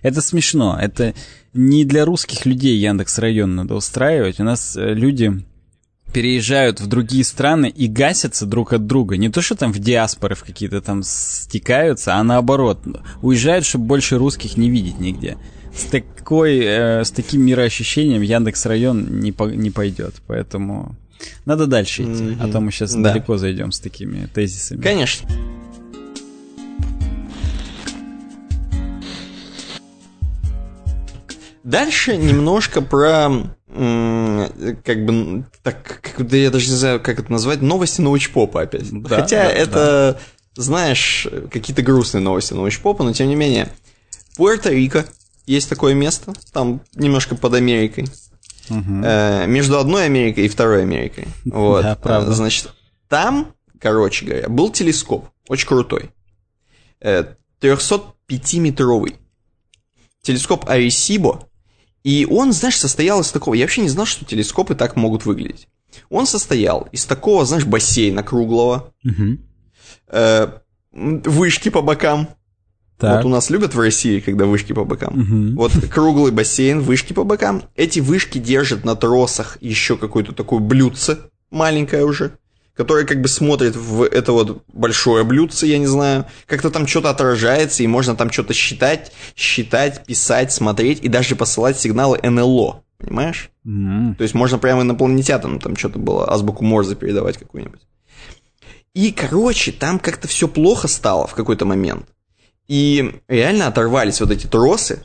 это смешно. Это не для русских людей Яндекс район надо устраивать. У нас э, люди переезжают в другие страны и гасятся друг от друга. Не то, что там в диаспоры в какие-то там стекаются, а наоборот. Уезжают, чтобы больше русских не видеть нигде. С, такой, э, с таким мироощущением Яндекс район не, по, не пойдет. Поэтому надо дальше идти. Mm-hmm. А то мы сейчас да. далеко зайдем с такими тезисами. Конечно. Дальше немножко про как бы, так, как, да я даже не знаю, как это назвать, новости научпопа опять. Да, [LAUGHS] Хотя да, это, да. знаешь, какие-то грустные новости научпопа, но тем не менее. Пуэрто-Рико есть такое место, там немножко под Америкой. Угу. Э, между одной Америкой и второй Америкой. [LAUGHS] Вот. Да, правда. Значит, там, короче говоря, был телескоп, очень крутой. Э, 305-метровый. Телескоп Аресибо и он, знаешь, состоял из такого... Я вообще не знал, что телескопы так могут выглядеть. Он состоял из такого, знаешь, бассейна круглого, угу. э, вышки по бокам. Так. Вот у нас любят в России, когда вышки по бокам. Угу. Вот круглый бассейн, вышки по бокам. Эти вышки держат на тросах еще какое-то такое блюдце, маленькое уже который как бы смотрит в это вот большое блюдце, я не знаю, как-то там что-то отражается, и можно там что-то считать, считать, писать, смотреть, и даже посылать сигналы НЛО, понимаешь? Mm-hmm. То есть можно прямо инопланетянам там что-то было, азбуку Морзе передавать какую-нибудь. И, короче, там как-то все плохо стало в какой-то момент. И реально оторвались вот эти тросы,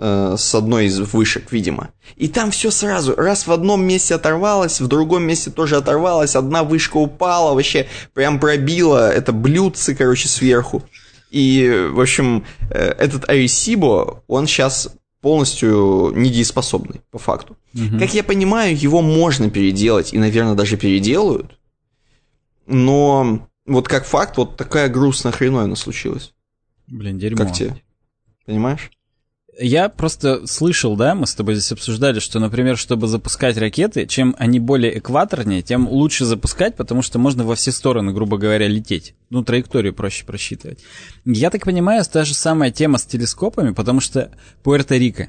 Э, с одной из вышек, видимо. И там все сразу, раз в одном месте оторвалось, в другом месте тоже оторвалось, одна вышка упала, вообще прям пробила это блюдце, короче, сверху. И, в общем, э, этот Арисибо, он сейчас полностью недееспособный, по факту. Угу. Как я понимаю, его можно переделать, и, наверное, даже переделают. Но вот как факт, вот такая грустная хреновина случилась. Блин, дерьмо. Как тебе? Понимаешь? Я просто слышал, да, мы с тобой здесь обсуждали, что, например, чтобы запускать ракеты, чем они более экваторнее, тем лучше запускать, потому что можно во все стороны, грубо говоря, лететь. Ну, траекторию проще просчитывать. Я так понимаю, та же самая тема с телескопами, потому что Пуэрто-Рико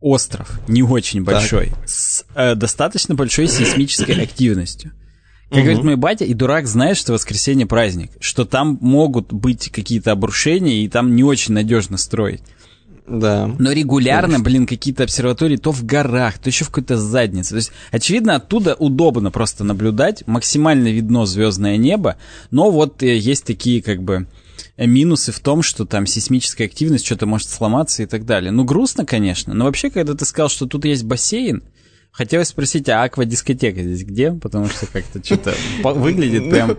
остров не очень большой, так. с э, достаточно большой сейсмической [COUGHS] активностью. Как угу. говорит мой батя, и дурак знает, что воскресенье праздник, что там могут быть какие-то обрушения, и там не очень надежно строить. Да. Но регулярно, Конечно. блин, какие-то обсерватории то в горах, то еще в какой-то заднице. То есть, очевидно, оттуда удобно просто наблюдать, максимально видно звездное небо, но вот э, есть такие как бы минусы в том, что там сейсмическая активность что-то может сломаться и так далее. Ну, грустно, конечно, но вообще, когда ты сказал, что тут есть бассейн, Хотелось спросить, а аквадискотека здесь где? Потому что как-то что-то выглядит прям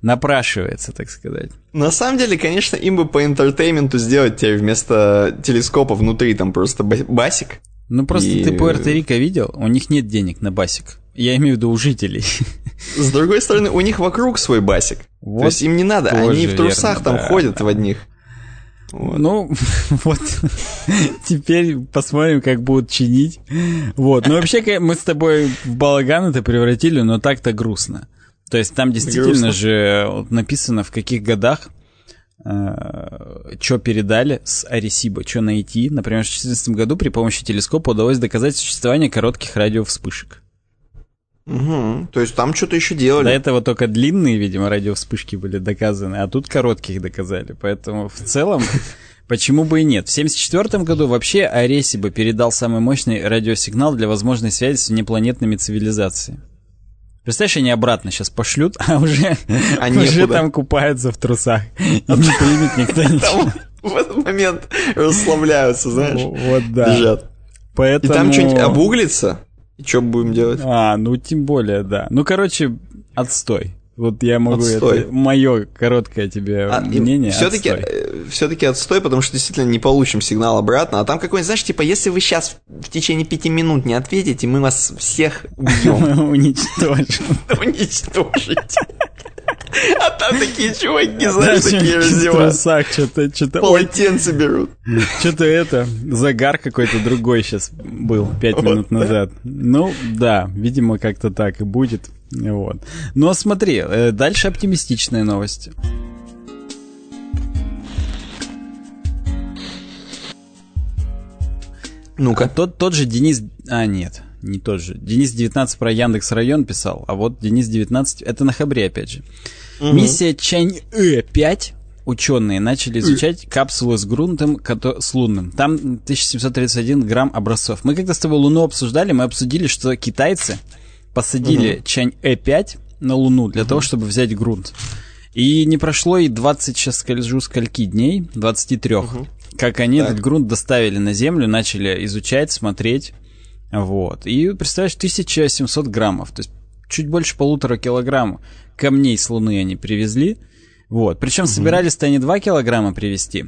напрашивается, так сказать. На самом деле, конечно, им бы по интертейменту сделать тебе вместо телескопа внутри там просто басик. Ну просто и... ты Пуэрто-Рико видел? У них нет денег на басик. Я имею в виду у жителей. С другой стороны, у них вокруг свой басик. Вот То есть им не надо, они в трусах верно, там да. ходят в одних. Вот. Ну, [LAUGHS] вот теперь посмотрим, как будут чинить. Вот. Ну, вообще, мы с тобой в балаган это превратили, но так-то грустно. То есть там действительно грустно. же написано, в каких годах э, что передали с Аресиба, что найти. Например, в 2014 году при помощи телескопа удалось доказать существование коротких радиовспышек. Угу, то есть там что-то еще делали. До этого только длинные, видимо, радиовспышки были доказаны, а тут коротких доказали. Поэтому в целом, [LAUGHS] почему бы и нет. В 1974 году вообще Аресиба передал самый мощный радиосигнал для возможной связи с внепланетными цивилизациями. Представляешь, они обратно сейчас пошлют, [LAUGHS] а уже, а уже там купаются в трусах. И не примет никто ничего. В этот момент [LAUGHS] расслабляются, знаешь. Вот, да. Лежат. Поэтому... И там что-нибудь обуглится? И что будем делать? А, ну тем более, да. Ну, короче, отстой. Вот я могу отстой. это мое короткое тебе а, мнение. Все-таки, э, все-таки отстой, потому что действительно не получим сигнал обратно. А там какой-нибудь, знаешь, типа, если вы сейчас в течение пяти минут не ответите, мы вас всех убьем. [LAUGHS] Уничтожим. [LAUGHS] Уничтожите. А там такие чуваки, знаешь, такие раздеваются. что-то, что-то... Полотенце берут. Что-то это, загар какой-то другой сейчас был пять минут назад. Ну, да, видимо, как-то так и будет. Вот. Но смотри, э, дальше оптимистичные новости. Ну-ка. Тот, тот же Денис... А, нет, не тот же. Денис 19 про Яндекс район писал, а вот Денис 19... Это на Хабре, опять же. Угу. Миссия Чань-Э-5 ученые начали изучать капсулы с грунтом, с лунным. Там 1731 грамм образцов. Мы когда с тобой Луну обсуждали, мы обсудили, что китайцы посадили угу. Чань-Э5 на Луну для угу. того, чтобы взять грунт. И не прошло и 20, сейчас скажу, скольки дней, 23, угу. как они так. этот грунт доставили на Землю, начали изучать, смотреть. Вот. И, представляешь, 1700 граммов, то есть чуть больше полутора килограмм камней с Луны они привезли. Вот. Причем угу. собирались-то они 2 килограмма привезти.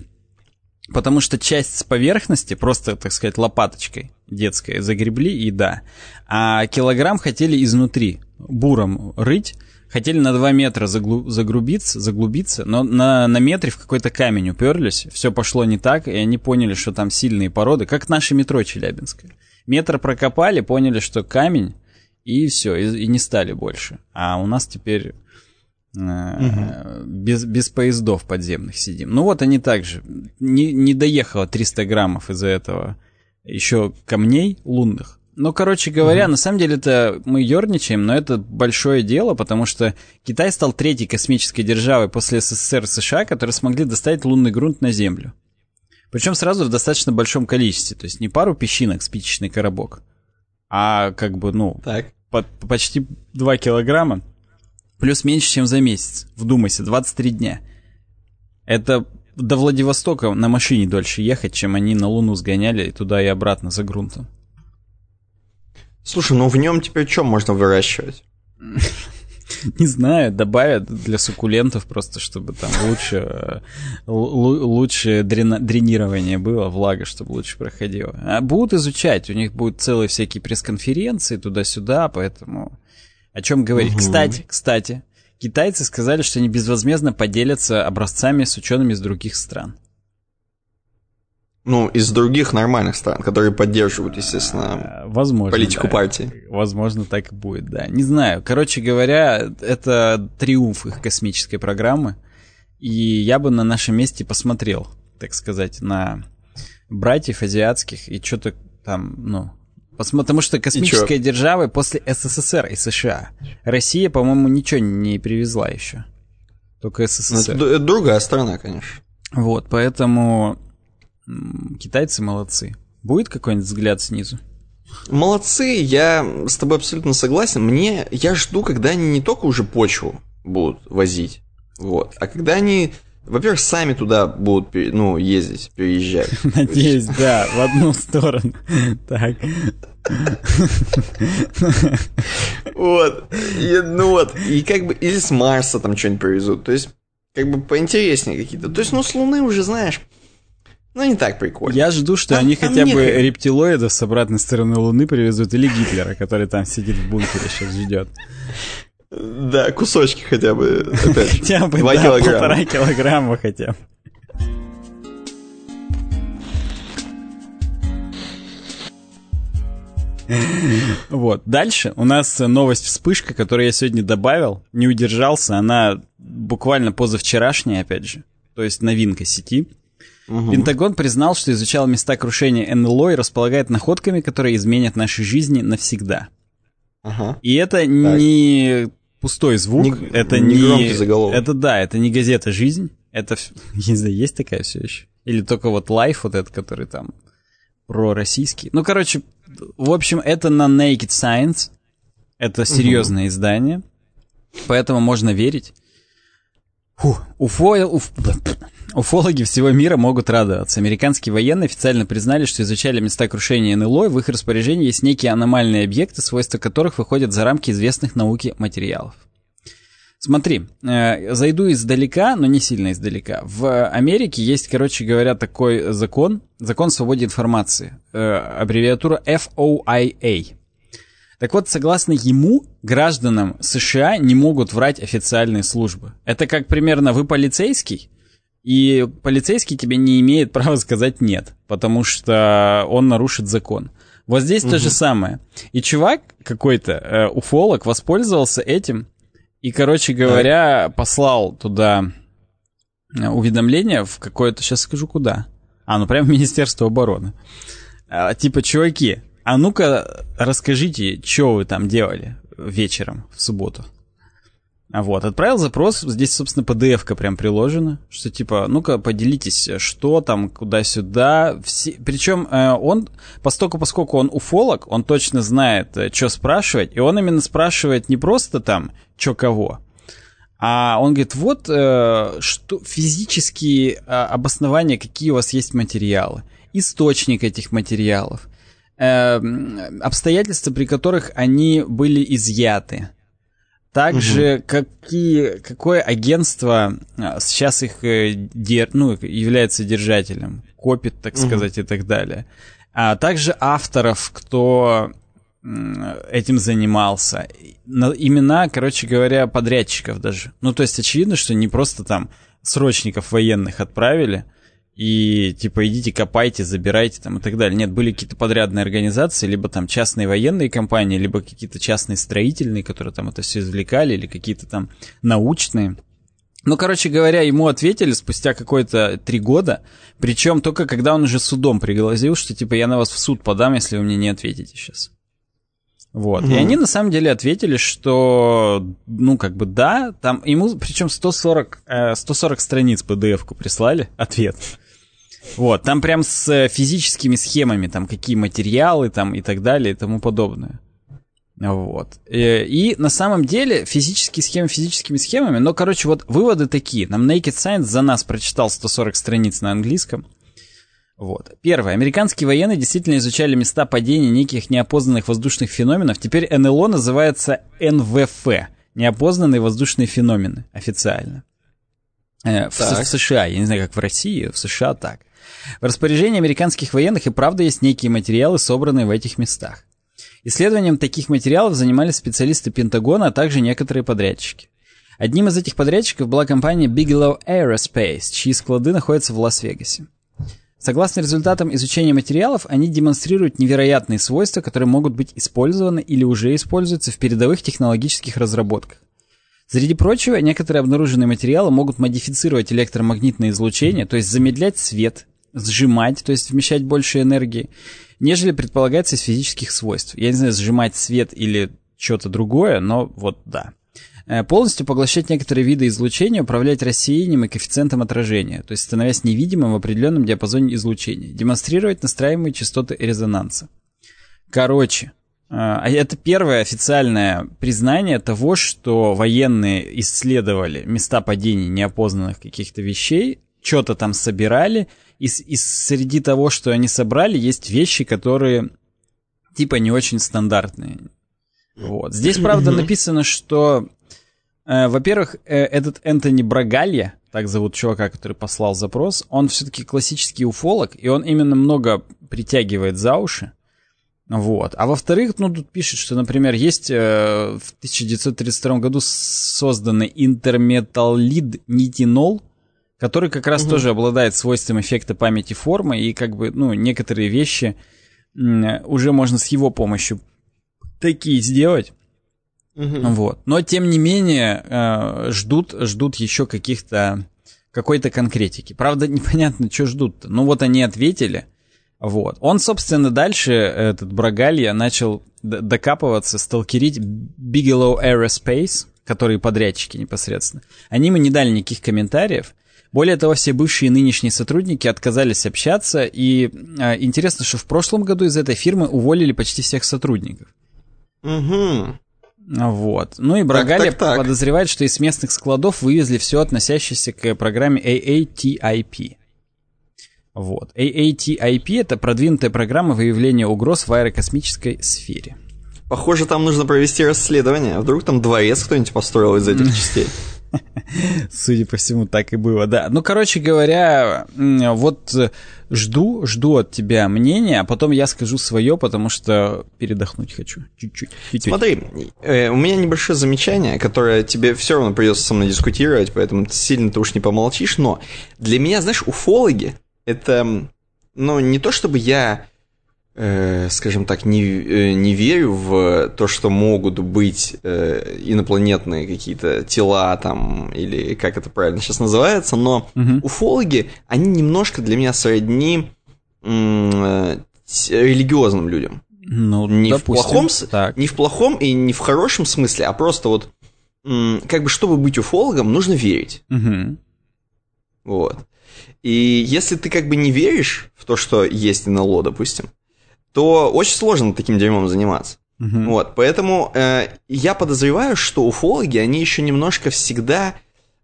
Потому что часть с поверхности, просто, так сказать, лопаточкой детской, загребли и да. А килограмм хотели изнутри, буром рыть, хотели на 2 метра заглу- загрубиться, заглубиться, но на, на метре в какой-то камень уперлись, все пошло не так, и они поняли, что там сильные породы, как наше метро Челябинское. Метр прокопали, поняли, что камень, и все, и, и не стали больше. А у нас теперь угу. без, без поездов подземных сидим. Ну вот они также. Не, не доехало 300 граммов из-за этого еще камней лунных. Ну, короче говоря, угу. на самом деле это мы ерничаем, но это большое дело, потому что Китай стал третьей космической державой после СССР и США, которые смогли доставить лунный грунт на Землю. Причем сразу в достаточно большом количестве, то есть не пару песчинок, спичечный коробок, а как бы, ну, так. По почти 2 килограмма Плюс меньше, чем за месяц. Вдумайся, 23 дня. Это до Владивостока на машине дольше ехать, чем они на Луну сгоняли туда и обратно за грунтом. Слушай, ну в нем теперь что можно выращивать? [LAUGHS] [LAUGHS] Не знаю, добавят для суккулентов просто, чтобы там лучше, э, лучше дренирование было, влага, чтобы лучше проходила. А будут изучать, у них будут целые всякие пресс-конференции туда-сюда, поэтому о чем говорить? Угу. Кстати, кстати, китайцы сказали, что они безвозмездно поделятся образцами с учеными из других стран. Ну, из других нормальных стран, которые поддерживают, естественно, э, Возможно, политику да. партии. Возможно, так и будет, да. Не знаю. Короче говоря, это триумф их космической программы. И я бы на нашем месте посмотрел, так сказать, на братьев азиатских и что-то там, ну, Потому что космическая держава после СССР и США. Россия, по-моему, ничего не привезла еще. Только ну, СССР. Это, это другая страна, конечно. Вот, поэтому китайцы молодцы. Будет какой-нибудь взгляд снизу? Молодцы, я с тобой абсолютно согласен. Мне, я жду, когда они не только уже почву будут возить, вот, а когда они во-первых, сами туда будут, ну, ездить, переезжать. [LAUGHS] Надеюсь, да, в одну сторону. [LAUGHS] Так. Вот. Ну вот. И как бы или с Марса там что-нибудь привезут. То есть, как бы поинтереснее какие-то. То есть, ну, с Луны уже, знаешь, ну, не так прикольно. Я жду, что они хотя бы рептилоидов с обратной стороны Луны привезут, или Гитлера, который там сидит в бункере, сейчас ждет. Да, кусочки хотя бы, Хотя бы, 2 да, килограмма. полтора килограмма хотя бы. Вот. Дальше у нас новость вспышка, которую я сегодня добавил. Не удержался. Она буквально позавчерашняя, опять же. То есть новинка сети. Угу. Пентагон признал, что изучал места крушения НЛО и располагает находками, которые изменят наши жизни навсегда. Ага. И это так. не пустой звук, не, это не, не заголовок. Это да, это не газета «Жизнь», это, [LAUGHS] не знаю, есть такая все еще? Или только вот Life вот этот, который там про российский. Ну, короче, в общем, это на Naked Science. Это серьезное угу. издание. Поэтому можно верить. Фу, уфо, уф, уфологи всего мира могут радоваться. Американские военные официально признали, что изучали места крушения НЛО, и в их распоряжении есть некие аномальные объекты, свойства которых выходят за рамки известных науке материалов. Смотри, э, зайду издалека, но не сильно издалека. В Америке есть, короче говоря, такой закон, закон о свободе информации, э, аббревиатура FOIA. Так вот, согласно ему, гражданам США не могут врать официальные службы. Это как примерно вы полицейский, и полицейский тебе не имеет [LAUGHS] права сказать нет, потому что он нарушит закон. Вот здесь угу. то же самое. И чувак какой-то, э, уфолог, воспользовался этим и, короче говоря, послал туда э, уведомление в какое-то, сейчас скажу куда. А, ну прямо в Министерство обороны. А, типа, чуваки, а ну-ка расскажите, что вы там делали вечером в субботу. А вот, отправил запрос, здесь, собственно, PDF-ка прям приложена, что типа, ну-ка, поделитесь, что там, куда-сюда. Все... Причем э, он, постоку, поскольку он уфолог, он точно знает, э, что спрашивать, и он именно спрашивает не просто там, что кого, а он говорит, вот э, что физические э, обоснования, какие у вас есть материалы, источник этих материалов, э, обстоятельства, при которых они были изъяты. Также угу. какие, какое агентство а, сейчас их э, дер, ну, является держателем, копит, так сказать, угу. и так далее. А также авторов, кто этим занимался. Имена, короче говоря, подрядчиков даже. Ну, то есть очевидно, что не просто там срочников военных отправили, и типа идите копайте, забирайте там и так далее. Нет, были какие-то подрядные организации, либо там частные военные компании, либо какие-то частные строительные, которые там это все извлекали, или какие-то там научные. Ну, короче говоря, ему ответили спустя какое-то три года, причем только когда он уже судом пригласил, что типа я на вас в суд подам, если вы мне не ответите сейчас. Вот. Угу. И они на самом деле ответили, что, ну, как бы да, там ему, причем 140, 140 страниц PDF-ку прислали, ответ. Вот, там прям с э, физическими схемами, там какие материалы там и так далее и тому подобное. Вот. И, э, и на самом деле физические схемы физическими схемами, но, короче, вот выводы такие. Нам Naked Science за нас прочитал 140 страниц на английском. Вот. Первое. Американские военные действительно изучали места падения неких неопознанных воздушных феноменов. Теперь НЛО называется НВФ. Неопознанные воздушные феномены официально. Э, в, в США. Я не знаю, как в России, в США так. В распоряжении американских военных и правда есть некие материалы, собранные в этих местах. Исследованием таких материалов занимались специалисты Пентагона, а также некоторые подрядчики. Одним из этих подрядчиков была компания Bigelow Aerospace, чьи склады находятся в Лас-Вегасе. Согласно результатам изучения материалов, они демонстрируют невероятные свойства, которые могут быть использованы или уже используются в передовых технологических разработках. Среди прочего, некоторые обнаруженные материалы могут модифицировать электромагнитное излучение, то есть замедлять свет, сжимать, то есть вмещать больше энергии, нежели предполагается из физических свойств. Я не знаю, сжимать свет или что-то другое, но вот да. Э, полностью поглощать некоторые виды излучения, управлять рассеянием и коэффициентом отражения, то есть становясь невидимым в определенном диапазоне излучения, демонстрировать настраиваемые частоты резонанса. Короче, э, а это первое официальное признание того, что военные исследовали места падений неопознанных каких-то вещей, что-то там собирали, и, и среди того, что они собрали, есть вещи, которые типа не очень стандартные. Вот. Здесь, правда, написано, что, э, во-первых, э, этот Энтони Брагалья, так зовут чувака, который послал запрос, он все-таки классический уфолог, и он именно много притягивает за уши. Вот. А во-вторых, ну, тут пишет, что, например, есть э, в 1932 году созданный интерметаллид нитинол, который как раз угу. тоже обладает свойством эффекта памяти формы, и как бы, ну, некоторые вещи уже можно с его помощью такие сделать. Угу. Вот. Но тем не менее э, ждут, ждут еще каких-то какой-то конкретики. Правда, [LAUGHS] непонятно, что ждут-то. Ну вот они ответили. Вот. Он, собственно, дальше, этот Брагалья, начал докапываться, сталкерить Bigelow Aerospace, которые подрядчики непосредственно. Они ему не дали никаких комментариев. Более того, все бывшие и нынешние сотрудники отказались общаться, и э, интересно, что в прошлом году из этой фирмы уволили почти всех сотрудников. Угу. Вот. Ну и Брагали подозревает, что из местных складов вывезли все относящееся к программе AATIP. Вот. AATIP — это продвинутая программа выявления угроз в аэрокосмической сфере. Похоже, там нужно провести расследование. А вдруг там дворец кто-нибудь построил из этих [LAUGHS] частей? Судя по всему, так и было, да. Ну, короче говоря, вот э, жду, жду от тебя мнения, а потом я скажу свое, потому что передохнуть хочу. Чуть-чуть. Смотри, э, у меня небольшое замечание, которое тебе все равно придется со мной дискутировать, поэтому сильно ты уж не помолчишь, но для меня, знаешь, уфологи это, ну, не то чтобы я скажем так, не, э, не верю в то, что могут быть э, инопланетные какие-то тела там, или как это правильно сейчас называется, но угу. уфологи, они немножко для меня сродни э, религиозным людям. Ну, не допустим, в плохом, так. не в плохом и не в хорошем смысле, а просто вот как бы чтобы быть уфологом, нужно верить. Угу. Вот. И если ты как бы не веришь в то, что есть НЛО, допустим, то очень сложно таким дерьмом заниматься. Угу. Вот, поэтому э, я подозреваю, что уфологи, они еще немножко всегда,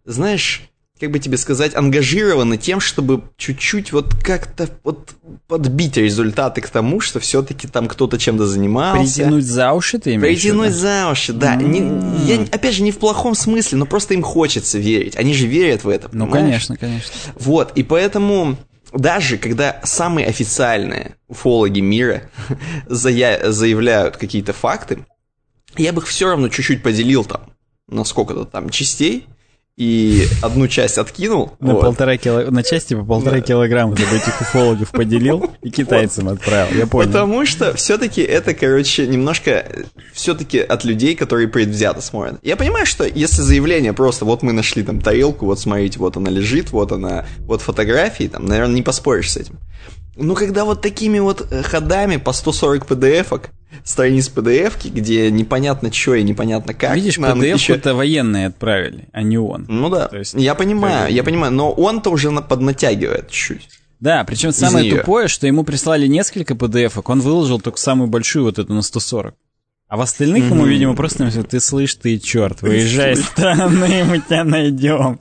знаешь, как бы тебе сказать, ангажированы тем, чтобы чуть-чуть вот как-то вот подбить результаты к тому, что все-таки там кто-то чем-то занимался. Притянуть за уши ты имеешь Притянуть за уши, да. Mm-hmm. Не, я, опять же, не в плохом смысле, но просто им хочется верить. Они же верят в это. Ну, конечно, конечно. Вот, и поэтому даже когда самые официальные уфологи мира [LAUGHS] заявляют какие-то факты, я бы их все равно чуть-чуть поделил там на сколько-то там частей, и одну часть откинул. На вот. полтора кило... на части по полтора да. килограмма чтобы этих уфологов поделил и китайцам отправил. Я понял. Потому что все-таки это, короче, немножко все-таки от людей, которые предвзято смотрят. Я понимаю, что если заявление просто вот мы нашли там тарелку, вот смотрите, вот она лежит, вот она, вот фотографии, там, наверное, не поспоришь с этим. Ну, когда вот такими вот э, ходами по 140 PDF-ок, страниц PDF, где непонятно что и непонятно как. Видишь, PDF еще... это военные отправили, а не он. Ну да, То есть, я понимаю, я понимаю, но он-то уже поднатягивает чуть-чуть. Да, причем самое нее. тупое, что ему прислали несколько PDF-ок, он выложил только самую большую вот эту на 140. А в остальных mm-hmm. ему, видимо, просто ты слышь, ты черт, выезжай из страны, мы тебя найдем.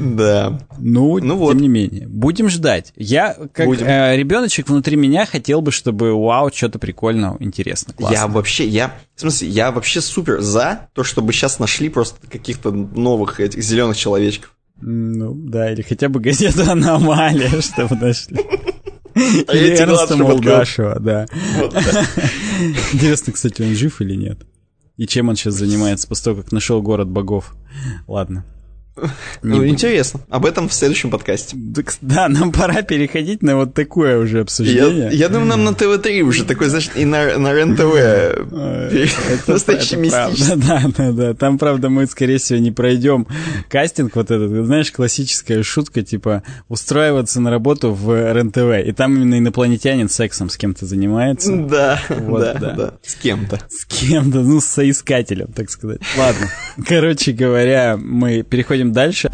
Да. Ну, ну вот. тем не менее. Будем ждать. Я, как э, ребеночек внутри меня, хотел бы, чтобы, вау, что-то прикольного, интересно, классно. Я вообще, я, в смысле, я вообще супер за то, чтобы сейчас нашли просто каких-то новых этих зеленых человечков. Ну, да, или хотя бы газету «Аномалия», [LAUGHS] чтобы нашли. А или Эрнста Молдашева, да. [LAUGHS] Интересно, кстати, он жив или нет? И чем он сейчас занимается после того, как нашел город богов? Ладно. [LAUGHS] Не ну, интересно. Об этом в следующем подкасте. Да, нам [LAUGHS] пора переходить на вот такое уже обсуждение. Я, я думаю, нам на ТВ-3 уже такой, знаешь, и на, на РЕН-ТВ [LAUGHS] настоящий мистический. Да, да, да. Там, правда, мы, скорее всего, не пройдем кастинг вот этот. Знаешь, классическая шутка, типа, устраиваться на работу в РЕН-ТВ. И там именно инопланетянин сексом с кем-то занимается. Да, вот, да, да, да. С кем-то. С кем-то, ну, с соискателем, так сказать. Ладно. Короче говоря, мы переходим дальше.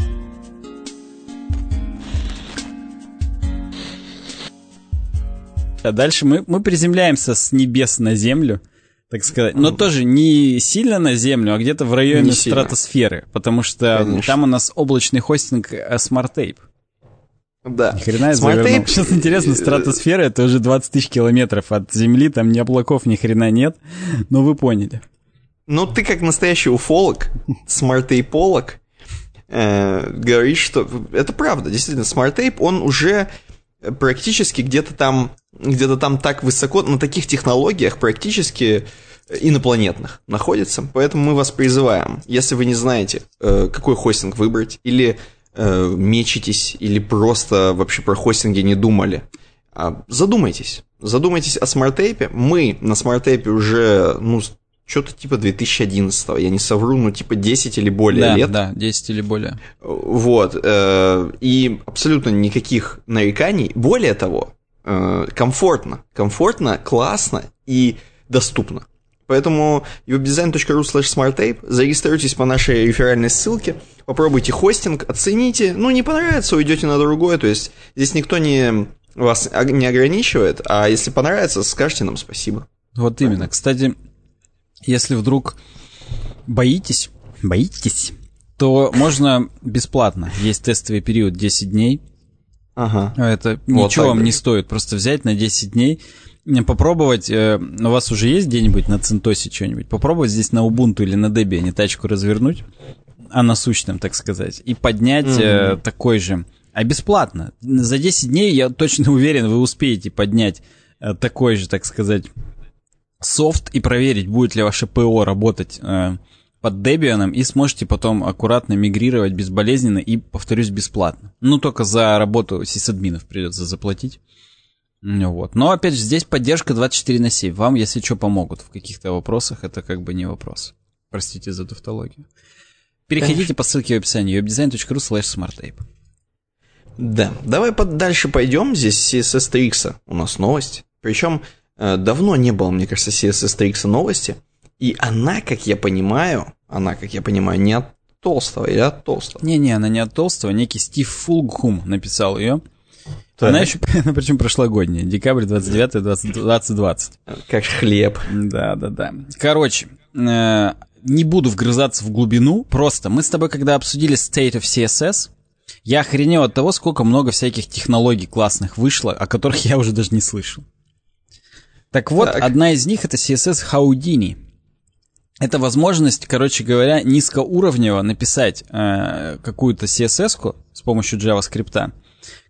А дальше мы, мы приземляемся с небес на землю, так сказать. Но тоже не сильно на землю, а где-то в районе не стратосферы. Сильно. Потому что Конечно. там у нас облачный хостинг э, SmartTape. Да. Ни хрена я завернул. Сейчас интересно, стратосфера это уже 20 тысяч километров от Земли, там ни облаков, ни хрена нет, но вы поняли. Ну, ты как настоящий уфолог, [LAUGHS] SmartApe олог, э, говоришь, что это правда, действительно, SmartApe, он уже практически где-то там, где-то там так высоко, на таких технологиях практически инопланетных находится. Поэтому мы вас призываем, если вы не знаете, э, какой хостинг выбрать, или э, мечетесь, или просто вообще про хостинги не думали, а задумайтесь. Задумайтесь о SmartApe е. Мы на SmartApe е уже, ну, что-то типа 2011, я не совру, ну типа 10 или более да, лет. Да, 10 или более. Вот, э, и абсолютно никаких нареканий. Более того, э, комфортно, комфортно, классно и доступно. Поэтому webdesign.ru slash smartape, зарегистрируйтесь по нашей реферальной ссылке, попробуйте хостинг, оцените, ну не понравится, уйдете на другое, то есть здесь никто не вас не ограничивает, а если понравится, скажите нам спасибо. Вот именно. Кстати, если вдруг боитесь, боитесь, то можно бесплатно. Есть тестовый период 10 дней. Ага. Это вот ничего вам не стоит. Просто взять на 10 дней, попробовать, э, у вас уже есть где-нибудь на Центосе что-нибудь, попробовать здесь на Ubuntu или на Debian тачку развернуть, а насущным, так сказать, и поднять mm-hmm. э, такой же, а бесплатно. За 10 дней, я точно [LAUGHS] уверен, вы успеете поднять э, такой же, так сказать, софт и проверить, будет ли ваше ПО работать э, под Debian, и сможете потом аккуратно мигрировать безболезненно и, повторюсь, бесплатно. Ну, только за работу сисадминов придется заплатить. Ну вот. Но, опять же, здесь поддержка 24 на 7. Вам, если что, помогут в каких-то вопросах, это как бы не вопрос. Простите за тавтологию. Переходите по ссылке в описании webdesign.ru slash smarttape. Да, давай дальше пойдем. Здесь CSS 3 у нас новость. Причем давно не было, мне кажется, CSS TX новости. И она, как я понимаю, она, как я понимаю, не от Толстого или от Толстого? Не-не, она не от Толстого. Некий Стив Фулгхум написал ее. Так. Она еще, она [LAUGHS] причем прошлогодняя, декабрь 29 2020. Как хлеб. Да-да-да. Короче, э, не буду вгрызаться в глубину, просто мы с тобой, когда обсудили State of CSS, я охренел от того, сколько много всяких технологий классных вышло, о которых [LAUGHS] я уже даже не слышал. Так вот, так. одна из них это CSS Houdini. Это возможность, короче говоря, низкоуровнево написать э, какую-то CSS с помощью JavaScript,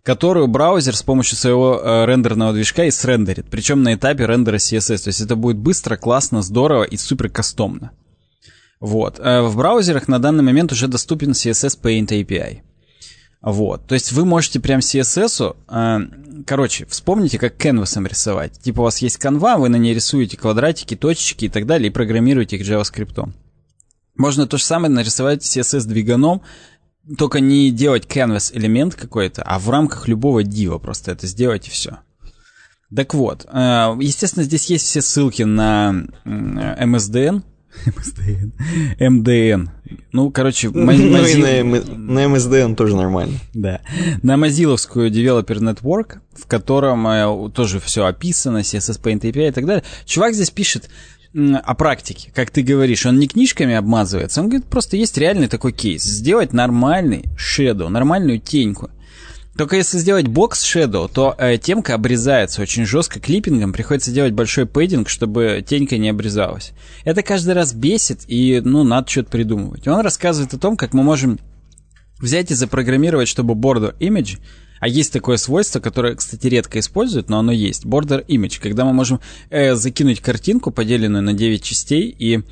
которую браузер с помощью своего э, рендерного движка и срендерит. Причем на этапе рендера CSS. То есть это будет быстро, классно, здорово и супер кастомно. Вот. Э, в браузерах на данный момент уже доступен CSS Paint API. Вот. То есть вы можете прям CSS, э, короче, вспомните, как canvas рисовать. Типа у вас есть канва, вы на ней рисуете квадратики, точечки и так далее, и программируете их JavaScript. Можно то же самое нарисовать CSS-двиганом, только не делать canvas элемент какой-то, а в рамках любого дива просто это сделать и все. Так вот, э, естественно, здесь есть все ссылки на MSDN, MSDN. МДН. Ну, короче, ну, и на, на MSDN тоже нормально. Да. На Mozilla Developer Network, в котором э, тоже все описано, CSS Paint API и так далее. Чувак здесь пишет о практике, как ты говоришь, он не книжками обмазывается, он говорит, просто есть реальный такой кейс. Сделать нормальный shadow, нормальную теньку. Только если сделать бокс Shadow, то э, темка обрезается очень жестко клиппингом, приходится делать большой пейдинг, чтобы тенька не обрезалась. Это каждый раз бесит, и, ну, надо что-то придумывать. Он рассказывает о том, как мы можем взять и запрограммировать, чтобы border image, а есть такое свойство, которое, кстати, редко используют, но оно есть, border image, когда мы можем э, закинуть картинку, поделенную на 9 частей, и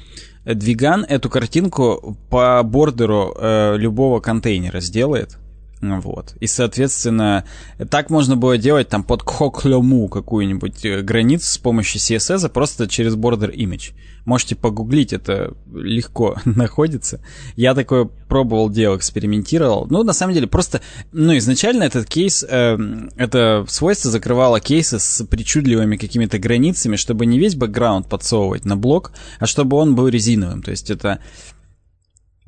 двиган эту картинку по бордеру э, любого контейнера сделает, вот. И, соответственно, так можно было делать там под кхоклему какую-нибудь э, границу с помощью CSS, просто через border image. Можете погуглить, это легко [LAUGHS] находится. Я такое пробовал делать, экспериментировал. Ну, на самом деле, просто, ну, изначально этот кейс, э, это свойство закрывало кейсы с причудливыми какими-то границами, чтобы не весь бэкграунд подсовывать на блок, а чтобы он был резиновым. То есть это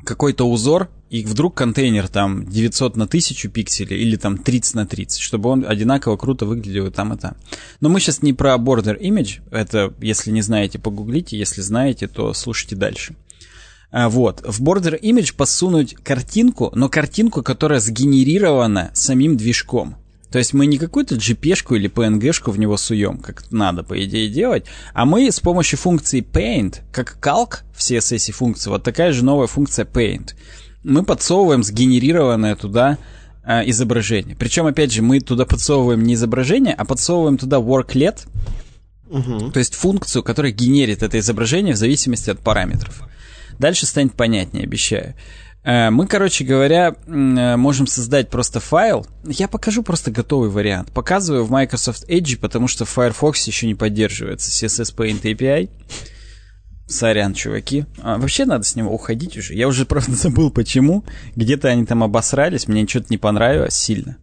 какой-то узор, и вдруг контейнер там 900 на 1000 пикселей или там 30 на 30, чтобы он одинаково круто выглядел и там, и там. Но мы сейчас не про border image, это, если не знаете, погуглите, если знаете, то слушайте дальше. А, вот, в border image подсунуть картинку, но картинку, которая сгенерирована самим движком. То есть мы не какую-то GP-шку или PNG-шку в него суем, как надо, по идее, делать, а мы с помощью функции paint, как calc в CSS функции, вот такая же новая функция paint, мы подсовываем сгенерированное туда э, изображение. Причем, опять же, мы туда подсовываем не изображение, а подсовываем туда worklet, угу. то есть функцию, которая генерит это изображение в зависимости от параметров. Дальше станет понятнее, обещаю. Э, мы, короче говоря, э, можем создать просто файл. Я покажу просто готовый вариант. Показываю в Microsoft Edge, потому что Firefox еще не поддерживается CSS Paint API. Сорян, чуваки. А, вообще надо с него уходить уже. Я уже, правда, [LAUGHS] забыл почему. Где-то они там обосрались, мне что-то не понравилось сильно.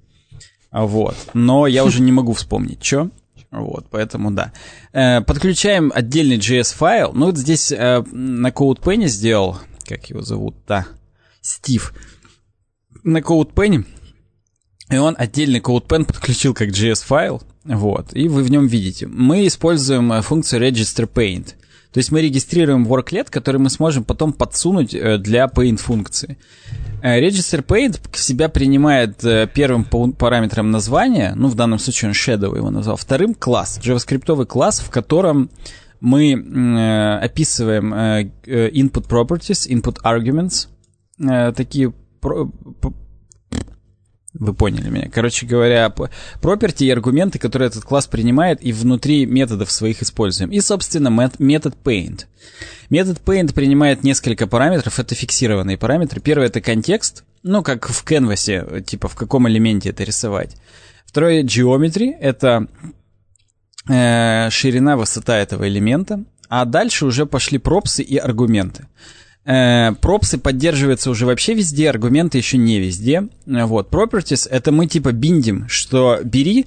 Вот. Но я уже не могу вспомнить, что. Вот, поэтому да. Э, подключаем отдельный JS-файл. Ну, вот здесь на CodePen сделал, как его зовут, да, Стив на CodePen, и он отдельный CodePen подключил как JS-файл, вот, и вы в нем видите. Мы используем э, функцию Register Paint. То есть мы регистрируем worklet, который мы сможем потом подсунуть э, для paint функции. Э, Register Paint себя принимает первым параметром названия, ну в данном случае он Shadow его назвал, вторым класс, JavaScript класс, в котором мы описываем input properties, input arguments, э, такие про, вы поняли меня. Короче говоря, проперти и аргументы, которые этот класс принимает, и внутри методов своих используем. И, собственно, метод paint. Метод paint принимает несколько параметров, это фиксированные параметры. Первый — это контекст, ну, как в canvas, типа в каком элементе это рисовать. Второе — geometry, это э, ширина, высота этого элемента. А дальше уже пошли пропсы и аргументы. Э, пропсы поддерживаются уже вообще везде, аргументы еще не везде. Вот, properties это мы типа биндим, что бери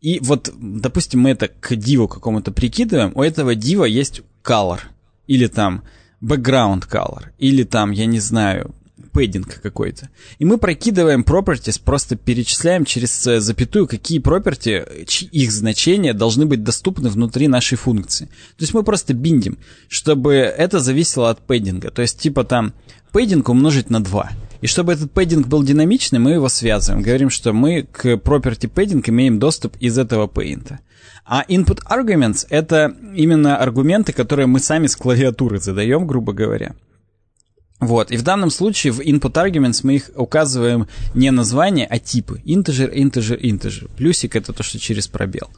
и вот, допустим, мы это к диву какому-то прикидываем, у этого дива есть color, или там background color, или там, я не знаю, пэддинг какой-то. И мы прокидываем properties, просто перечисляем через э, запятую, какие property, их значения должны быть доступны внутри нашей функции. То есть мы просто биндим, чтобы это зависело от пэддинга. То есть типа там пэддинг умножить на 2. И чтобы этот пэддинг был динамичный, мы его связываем. Говорим, что мы к property padding имеем доступ из этого paint. А input arguments — это именно аргументы, которые мы сами с клавиатуры задаем, грубо говоря. Вот, и в данном случае в input arguments мы их указываем не название, а типы. Integer, integer, integer. Плюсик это то, что через пробел.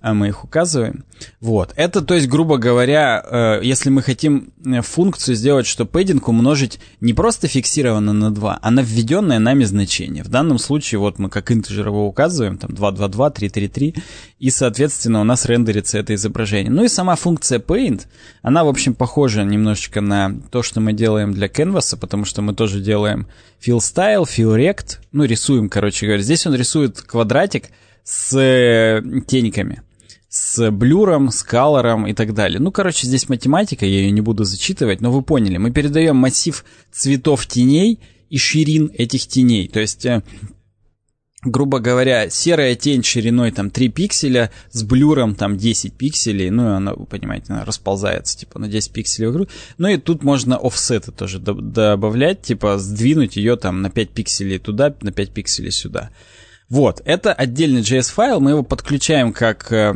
А мы их указываем. Вот. Это, то есть, грубо говоря, э, если мы хотим э, функцию сделать, что пэддинг умножить не просто фиксированно на 2, а на введенное нами значение. В данном случае, вот мы как интеджер его указываем, там 222, 333, и, соответственно, у нас рендерится это изображение. Ну и сама функция paint, она, в общем, похожа немножечко на то, что мы делаем для Canvas, потому что мы тоже делаем fill style, fill rect, ну, рисуем, короче говоря. Здесь он рисует квадратик с э, тениками с блюром, с колором и так далее. Ну, короче, здесь математика, я ее не буду зачитывать, но вы поняли. Мы передаем массив цветов теней и ширин этих теней. То есть, э, грубо говоря, серая тень шириной там 3 пикселя, с блюром там 10 пикселей, ну, и она, вы понимаете, она расползается типа на 10 пикселей вокруг. Ну, и тут можно офсеты тоже добавлять, типа сдвинуть ее там на 5 пикселей туда, на 5 пикселей сюда. Вот, это отдельный JS-файл, мы его подключаем как э,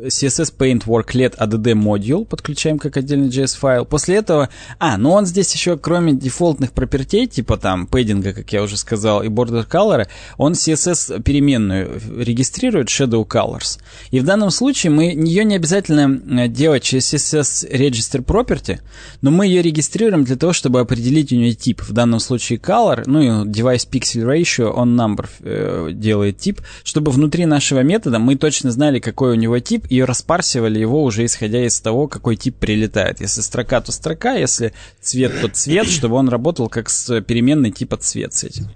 CSS Paint Worklet ADD Module подключаем как отдельный JS-файл. После этого... А, ну он здесь еще, кроме дефолтных пропертей, типа там пэддинга, как я уже сказал, и border color, он CSS переменную регистрирует Shadow Colors. И в данном случае мы ее не обязательно э, делать через CSS Register Property, но мы ее регистрируем для того, чтобы определить у нее тип. В данном случае color, ну и device pixel ratio, он number э, делает тип, чтобы внутри нашего метода мы точно знали, какой у него тип, и распарсивали его уже исходя из того, какой тип прилетает. Если строка, то строка, если цвет, то цвет, [COUGHS] чтобы он работал как с переменной типа цвет с этим.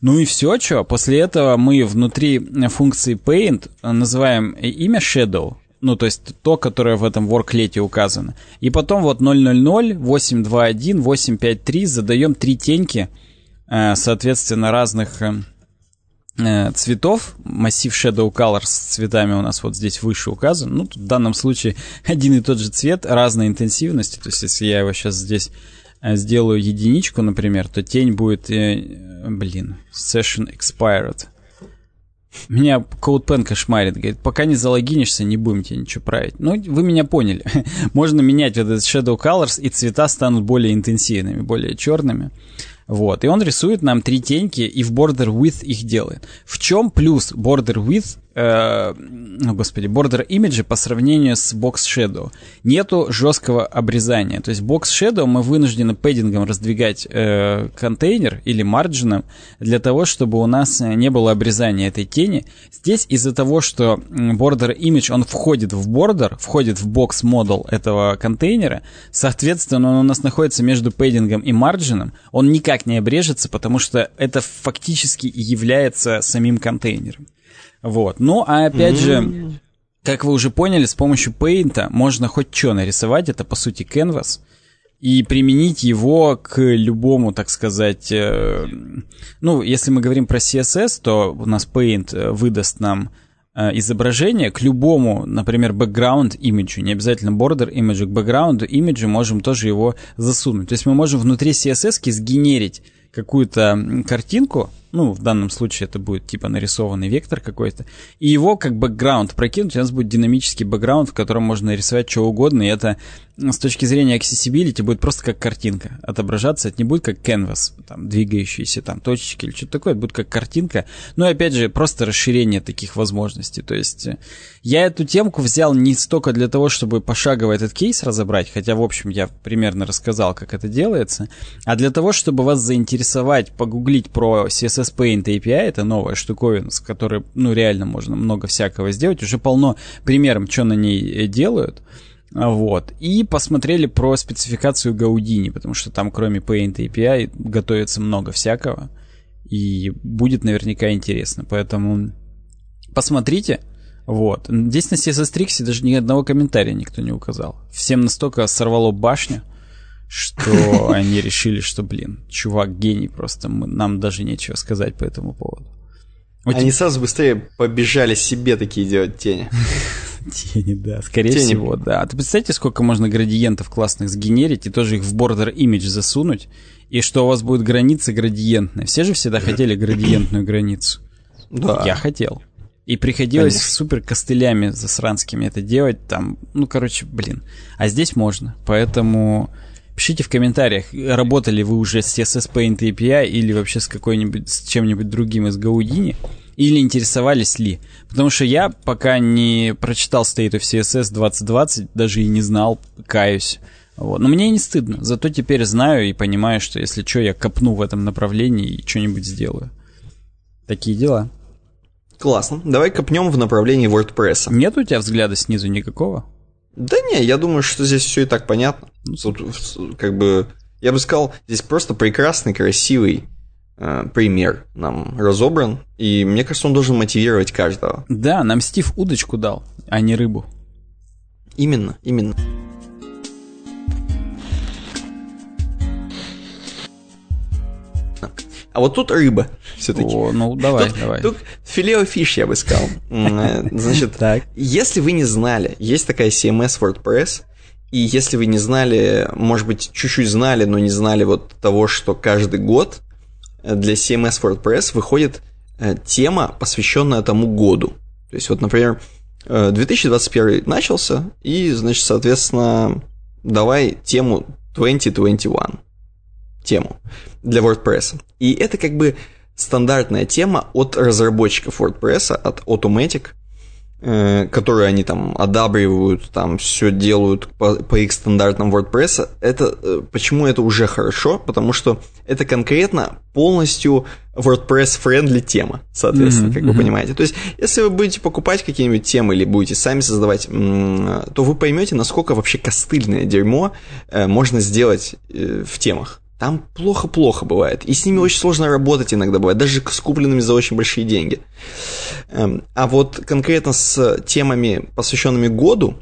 Ну и все, что. После этого мы внутри функции paint называем имя shadow, ну, то есть то, которое в этом ворклете указано. И потом вот 000, 821, 853 задаем три теньки, э, соответственно, разных э, Э, цветов. Массив Shadow Color с цветами у нас вот здесь выше указан. Ну, в данном случае [LAUGHS] один и тот же цвет разной интенсивности. То есть, если я его сейчас здесь э, сделаю единичку, например, то тень будет, э, блин, Session Expired. Меня CodePen кошмарит, говорит, пока не залогинишься, не будем тебе ничего править. Ну, вы меня поняли. [LAUGHS] Можно менять вот этот Shadow Colors, и цвета станут более интенсивными, более черными. Вот, и он рисует нам три теньки и в border width их делает. В чем плюс border width э, ну, господи, border image по сравнению с box shadow. Нету жесткого обрезания. То есть box shadow мы вынуждены пэддингом раздвигать э, контейнер или марджином для того, чтобы у нас не было обрезания этой тени. Здесь из-за того, что border image, он входит в border, входит в box model этого контейнера, соответственно, он у нас находится между пэддингом и марджином, он никак не обрежется, потому что это фактически является самим контейнером. Вот. Ну, а опять mm-hmm. же, как вы уже поняли, с помощью Paint можно хоть что нарисовать, это по сути canvas, и применить его к любому, так сказать, э, ну, если мы говорим про CSS, то у нас Paint э, выдаст нам э, изображение к любому, например, background имиджу, не обязательно border имиджу, к background имиджу можем тоже его засунуть. То есть мы можем внутри CSS сгенерить какую-то картинку, ну, в данном случае это будет типа нарисованный вектор какой-то, и его как бэкграунд прокинуть, у нас будет динамический бэкграунд, в котором можно нарисовать что угодно, и это с точки зрения accessibility будет просто как картинка. Отображаться, это не будет как canvas, там, двигающиеся там точечки или что-то такое, это будет как картинка, ну и опять же, просто расширение таких возможностей, то есть э, я эту темку взял не столько для того, чтобы пошагово этот кейс разобрать, хотя, в общем, я примерно рассказал, как это делается, а для того, чтобы вас заинтересовать, погуглить про CSS Paint API, это новая штуковина, с которой, ну, реально можно много всякого сделать, уже полно примеров, что на ней э, делают, вот. И посмотрели про спецификацию Gaudini, потому что там кроме Paint API готовится много всякого. И будет наверняка интересно. Поэтому посмотрите. Вот. Здесь на CSS Tricks даже ни одного комментария никто не указал. Всем настолько сорвало башню, что [LAUGHS] они решили, что, блин, чувак гений просто, нам даже нечего сказать по этому поводу. Они сразу быстрее побежали себе такие делать тени. [LAUGHS] Тени, да, скорее Тени. всего, да. А ты представляете, сколько можно градиентов классных сгенерить и тоже их в border image засунуть, и что у вас будет граница градиентная. Все же всегда хотели градиентную границу. Да. Я хотел. И приходилось Конечно. супер костылями засранскими это делать, там, ну, короче, блин. А здесь можно, поэтому... Пишите в комментариях, работали вы уже с CSS Paint API или вообще с какой-нибудь, с чем-нибудь другим из Gaudini или интересовались ли. Потому что я пока не прочитал State of CSS 2020, даже и не знал, каюсь. Вот. Но мне не стыдно. Зато теперь знаю и понимаю, что если что, я копну в этом направлении и что-нибудь сделаю. Такие дела. Классно. Давай копнем в направлении WordPress. Нет у тебя взгляда снизу никакого? Да не, я думаю, что здесь все и так понятно. Тут, как бы, я бы сказал, здесь просто прекрасный, красивый Э, пример нам разобран, и мне кажется, он должен мотивировать каждого. Да, нам Стив удочку дал, а не рыбу. Именно, именно. А вот тут рыба все-таки. О, ну давай, тут, давай. Тут филео фиш, я бы сказал. Э, значит, так. если вы не знали, есть такая CMS WordPress, и если вы не знали, может быть, чуть-чуть знали, но не знали вот того, что каждый год для CMS WordPress выходит э, тема, посвященная тому году. То есть, вот, например, 2021 э, начался, и, значит, соответственно, давай тему 2021. Тему для WordPress. И это как бы стандартная тема от разработчиков WordPress, от Automatic, Э, которые они там одабривают, там все делают по, по их стандартам WordPress, это э, почему это уже хорошо? Потому что это конкретно полностью WordPress-friendly тема, соответственно, mm-hmm, как вы понимаете. То есть, если вы будете покупать какие-нибудь темы или будете сами создавать, то вы поймете, насколько вообще костыльное дерьмо э, можно сделать в темах. Там плохо-плохо бывает. И с ними очень сложно работать иногда бывает, даже с купленными за очень большие деньги. Эм, а вот конкретно с темами, посвященными году,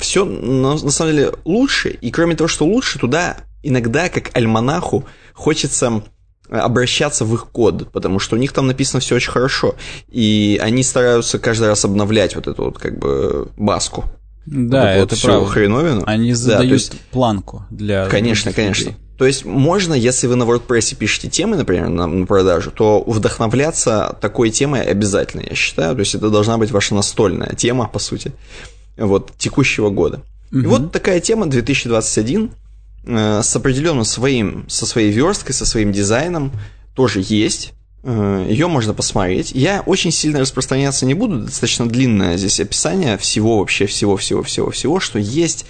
все на, на самом деле лучше. И кроме того, что лучше, туда иногда, как альманаху, хочется обращаться в их код, потому что у них там написано все очень хорошо. И они стараются каждый раз обновлять вот эту вот как бы баску. Да, вот это вот правда. Хреновину. Они задают да, есть... планку для... Конечно, конечно. Людей. То есть можно, если вы на WordPress пишете темы, например, на, на продажу, то вдохновляться такой темой обязательно, я считаю. То есть это должна быть ваша настольная тема, по сути, вот, текущего года. Угу. И вот такая тема 2021 э, с определенным своим, со своей версткой, со своим дизайном тоже есть. Э, Ее можно посмотреть. Я очень сильно распространяться не буду, достаточно длинное здесь описание всего, вообще всего, всего, всего, всего, что есть,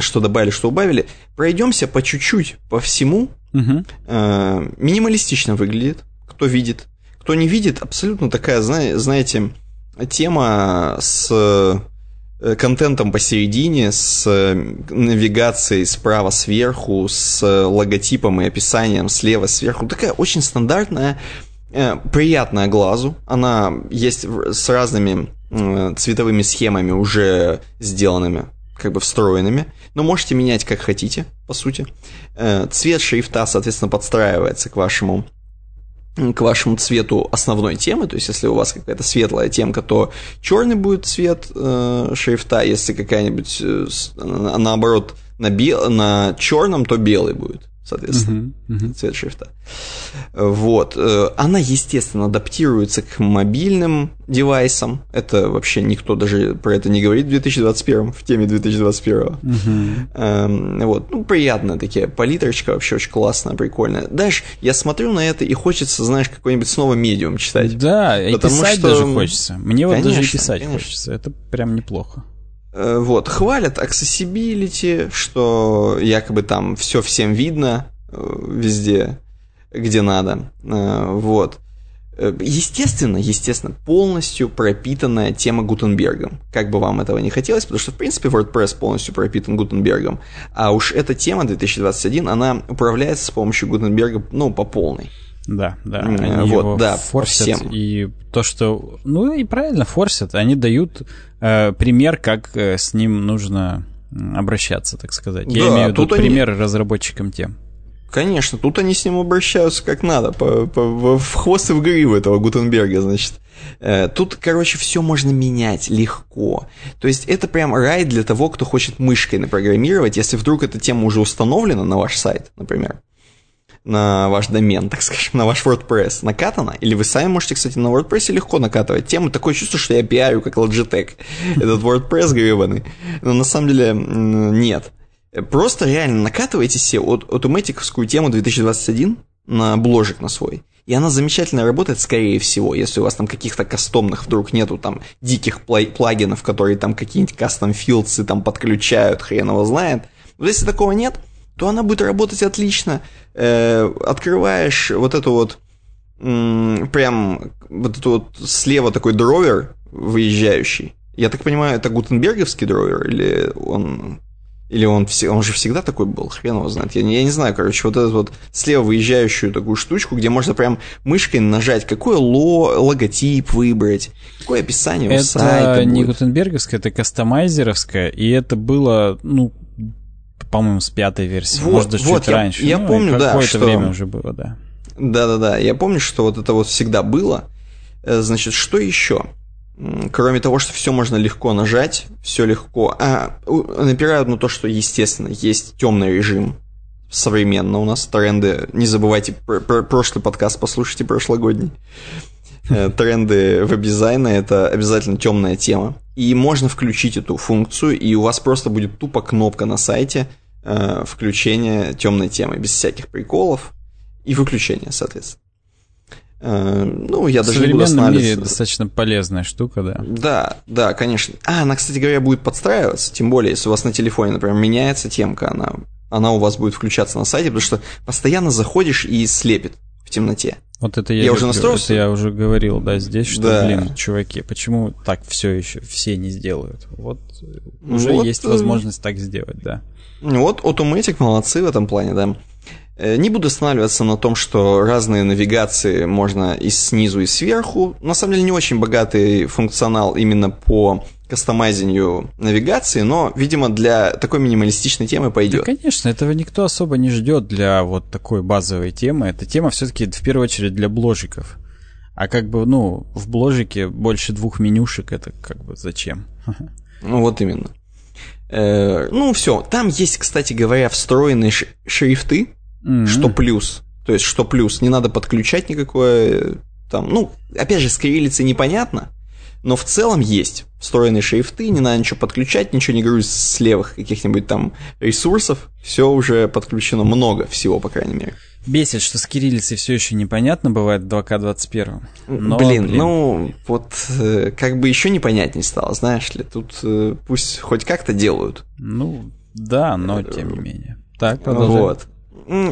что добавили, что убавили. Пройдемся по чуть-чуть, по всему. Угу. Минималистично выглядит, кто видит. Кто не видит, абсолютно такая, знаете, тема с Э, контентом посередине, с навигацией справа сверху, с логотипом и описанием слева сверху. Такая очень стандартная, э, приятная глазу. Она есть с разными цветовыми схемами уже сделанными, как бы встроенными. Но можете менять как хотите, по сути. Цвет шрифта, соответственно, подстраивается к вашему к вашему цвету основной темы, то есть если у вас какая-то светлая темка, то черный будет цвет э, шрифта, если какая-нибудь, э, наоборот, на, бел, на черном, то белый будет соответственно, uh-huh, uh-huh. цвет шрифта. Вот. Э, она, естественно, адаптируется к мобильным девайсам. Это вообще никто даже про это не говорит в 2021, в теме 2021. Uh-huh. Эм, вот. Ну, приятная такая палитрочка, вообще очень классная, прикольная. Дальше я смотрю на это и хочется, знаешь, какой-нибудь снова медиум читать. Да, и писать что... даже хочется. Мне конечно, вот даже и писать конечно. хочется. Это прям неплохо. Э, вот, хвалят accessibility, что якобы там все всем видно э, везде, где надо. Э, вот. Естественно, естественно, полностью пропитанная тема Гутенбергом. Как бы вам этого не хотелось, потому что, в принципе, WordPress полностью пропитан Гутенбергом. А уж эта тема 2021, она управляется с помощью Гутенберга, ну, по полной. Да, да. Они вот, его да, форсят. Всем. И то, что... Ну и правильно, форсят. Они дают э, пример, как э, с ним нужно обращаться, так сказать. Я имею в виду пример они... разработчикам тем. Конечно, тут они с ним обращаются как надо, по, по, в хвост и в гриву этого Гутенберга, значит. Э, тут, короче, все можно менять легко. То есть это прям рай для того, кто хочет мышкой напрограммировать, если вдруг эта тема уже установлена на ваш сайт, например на ваш домен, [LAUGHS] так скажем, на ваш WordPress накатано, или вы сами можете, кстати, на WordPress легко накатывать тему. Такое чувство, что я пиарю, как Logitech, [LAUGHS] этот WordPress гребаный. Но на самом деле нет. Просто реально накатывайте себе автоматиковскую тему 2021 на бложик на свой. И она замечательно работает, скорее всего, если у вас там каких-то кастомных вдруг нету там диких плагинов, которые там какие-нибудь кастом филдсы там подключают, хрен его знает. Вот если такого нет, то она будет работать отлично. Э, открываешь вот эту вот прям вот эту вот слева такой дровер выезжающий. Я так понимаю, это гутенберговский дровер или он или он, он же всегда такой был, хрен его знает. Я не, я не знаю, короче, вот эту вот слева выезжающую такую штучку, где можно прям мышкой нажать, какой ло, логотип выбрать, какое описание это у сайта Это не гутенберговская, это кастомайзеровская, и это было, ну, по-моему, с пятой версии, вот, может, даже вот, чуть я, раньше. Я ну, помню, да, Какое-то время уже было, да. Да-да-да, я помню, что вот это вот всегда было. Э, значит, что еще? Кроме того, что все можно легко нажать, все легко. А, напирают на то, что, естественно, есть темный режим современно у нас тренды. Не забывайте про, про прошлый подкаст послушайте прошлогодний. Э, тренды веб-дизайна это обязательно темная тема. И можно включить эту функцию, и у вас просто будет тупо кнопка на сайте э, включения темной темы, без всяких приколов, и выключения, соответственно. Э, ну, я даже не буду останавливаться. мире достаточно полезная штука, да. Да, да, конечно. А, она, кстати говоря, будет подстраиваться, тем более, если у вас на телефоне, например, меняется темка, она, она у вас будет включаться на сайте, потому что постоянно заходишь и слепит в темноте. Вот это я, я уже настроился. Это я уже говорил, да, здесь, что, да. блин, чуваки, почему так все еще все не сделают? Вот уже вот, есть э, возможность так сделать, да. Вот Automatic молодцы в этом плане, да. Э, не буду останавливаться на том, что разные навигации можно и снизу, и сверху. На самом деле не очень богатый функционал именно по кастомайзинgu навигации, но, видимо, для такой минималистичной темы пойдет. Да, конечно, этого никто особо не ждет для вот такой базовой темы. Эта тема все-таки в первую очередь для бложиков. А как бы, ну, в бложике больше двух менюшек, это как бы зачем? [LAUGHS] Ну, вот именно. Э, ну, все. Там есть, кстати говоря, встроенные шрифты, Mm-hmm. Что плюс. То есть, что плюс. Не надо подключать никакое там, ну, опять же, с кириллицей непонятно, но в целом есть встроенные шрифты, не надо ничего подключать, ничего не грузить с левых каких-нибудь там ресурсов, все уже подключено, много всего, по крайней мере. Бесит, что с кириллицей все еще непонятно бывает в 2К21. Но, блин, блин, ну, вот э, как бы еще непонятнее стало, знаешь ли, тут э, пусть хоть как-то делают. Ну, да, но тем не менее. Так, продолжаем. Вот.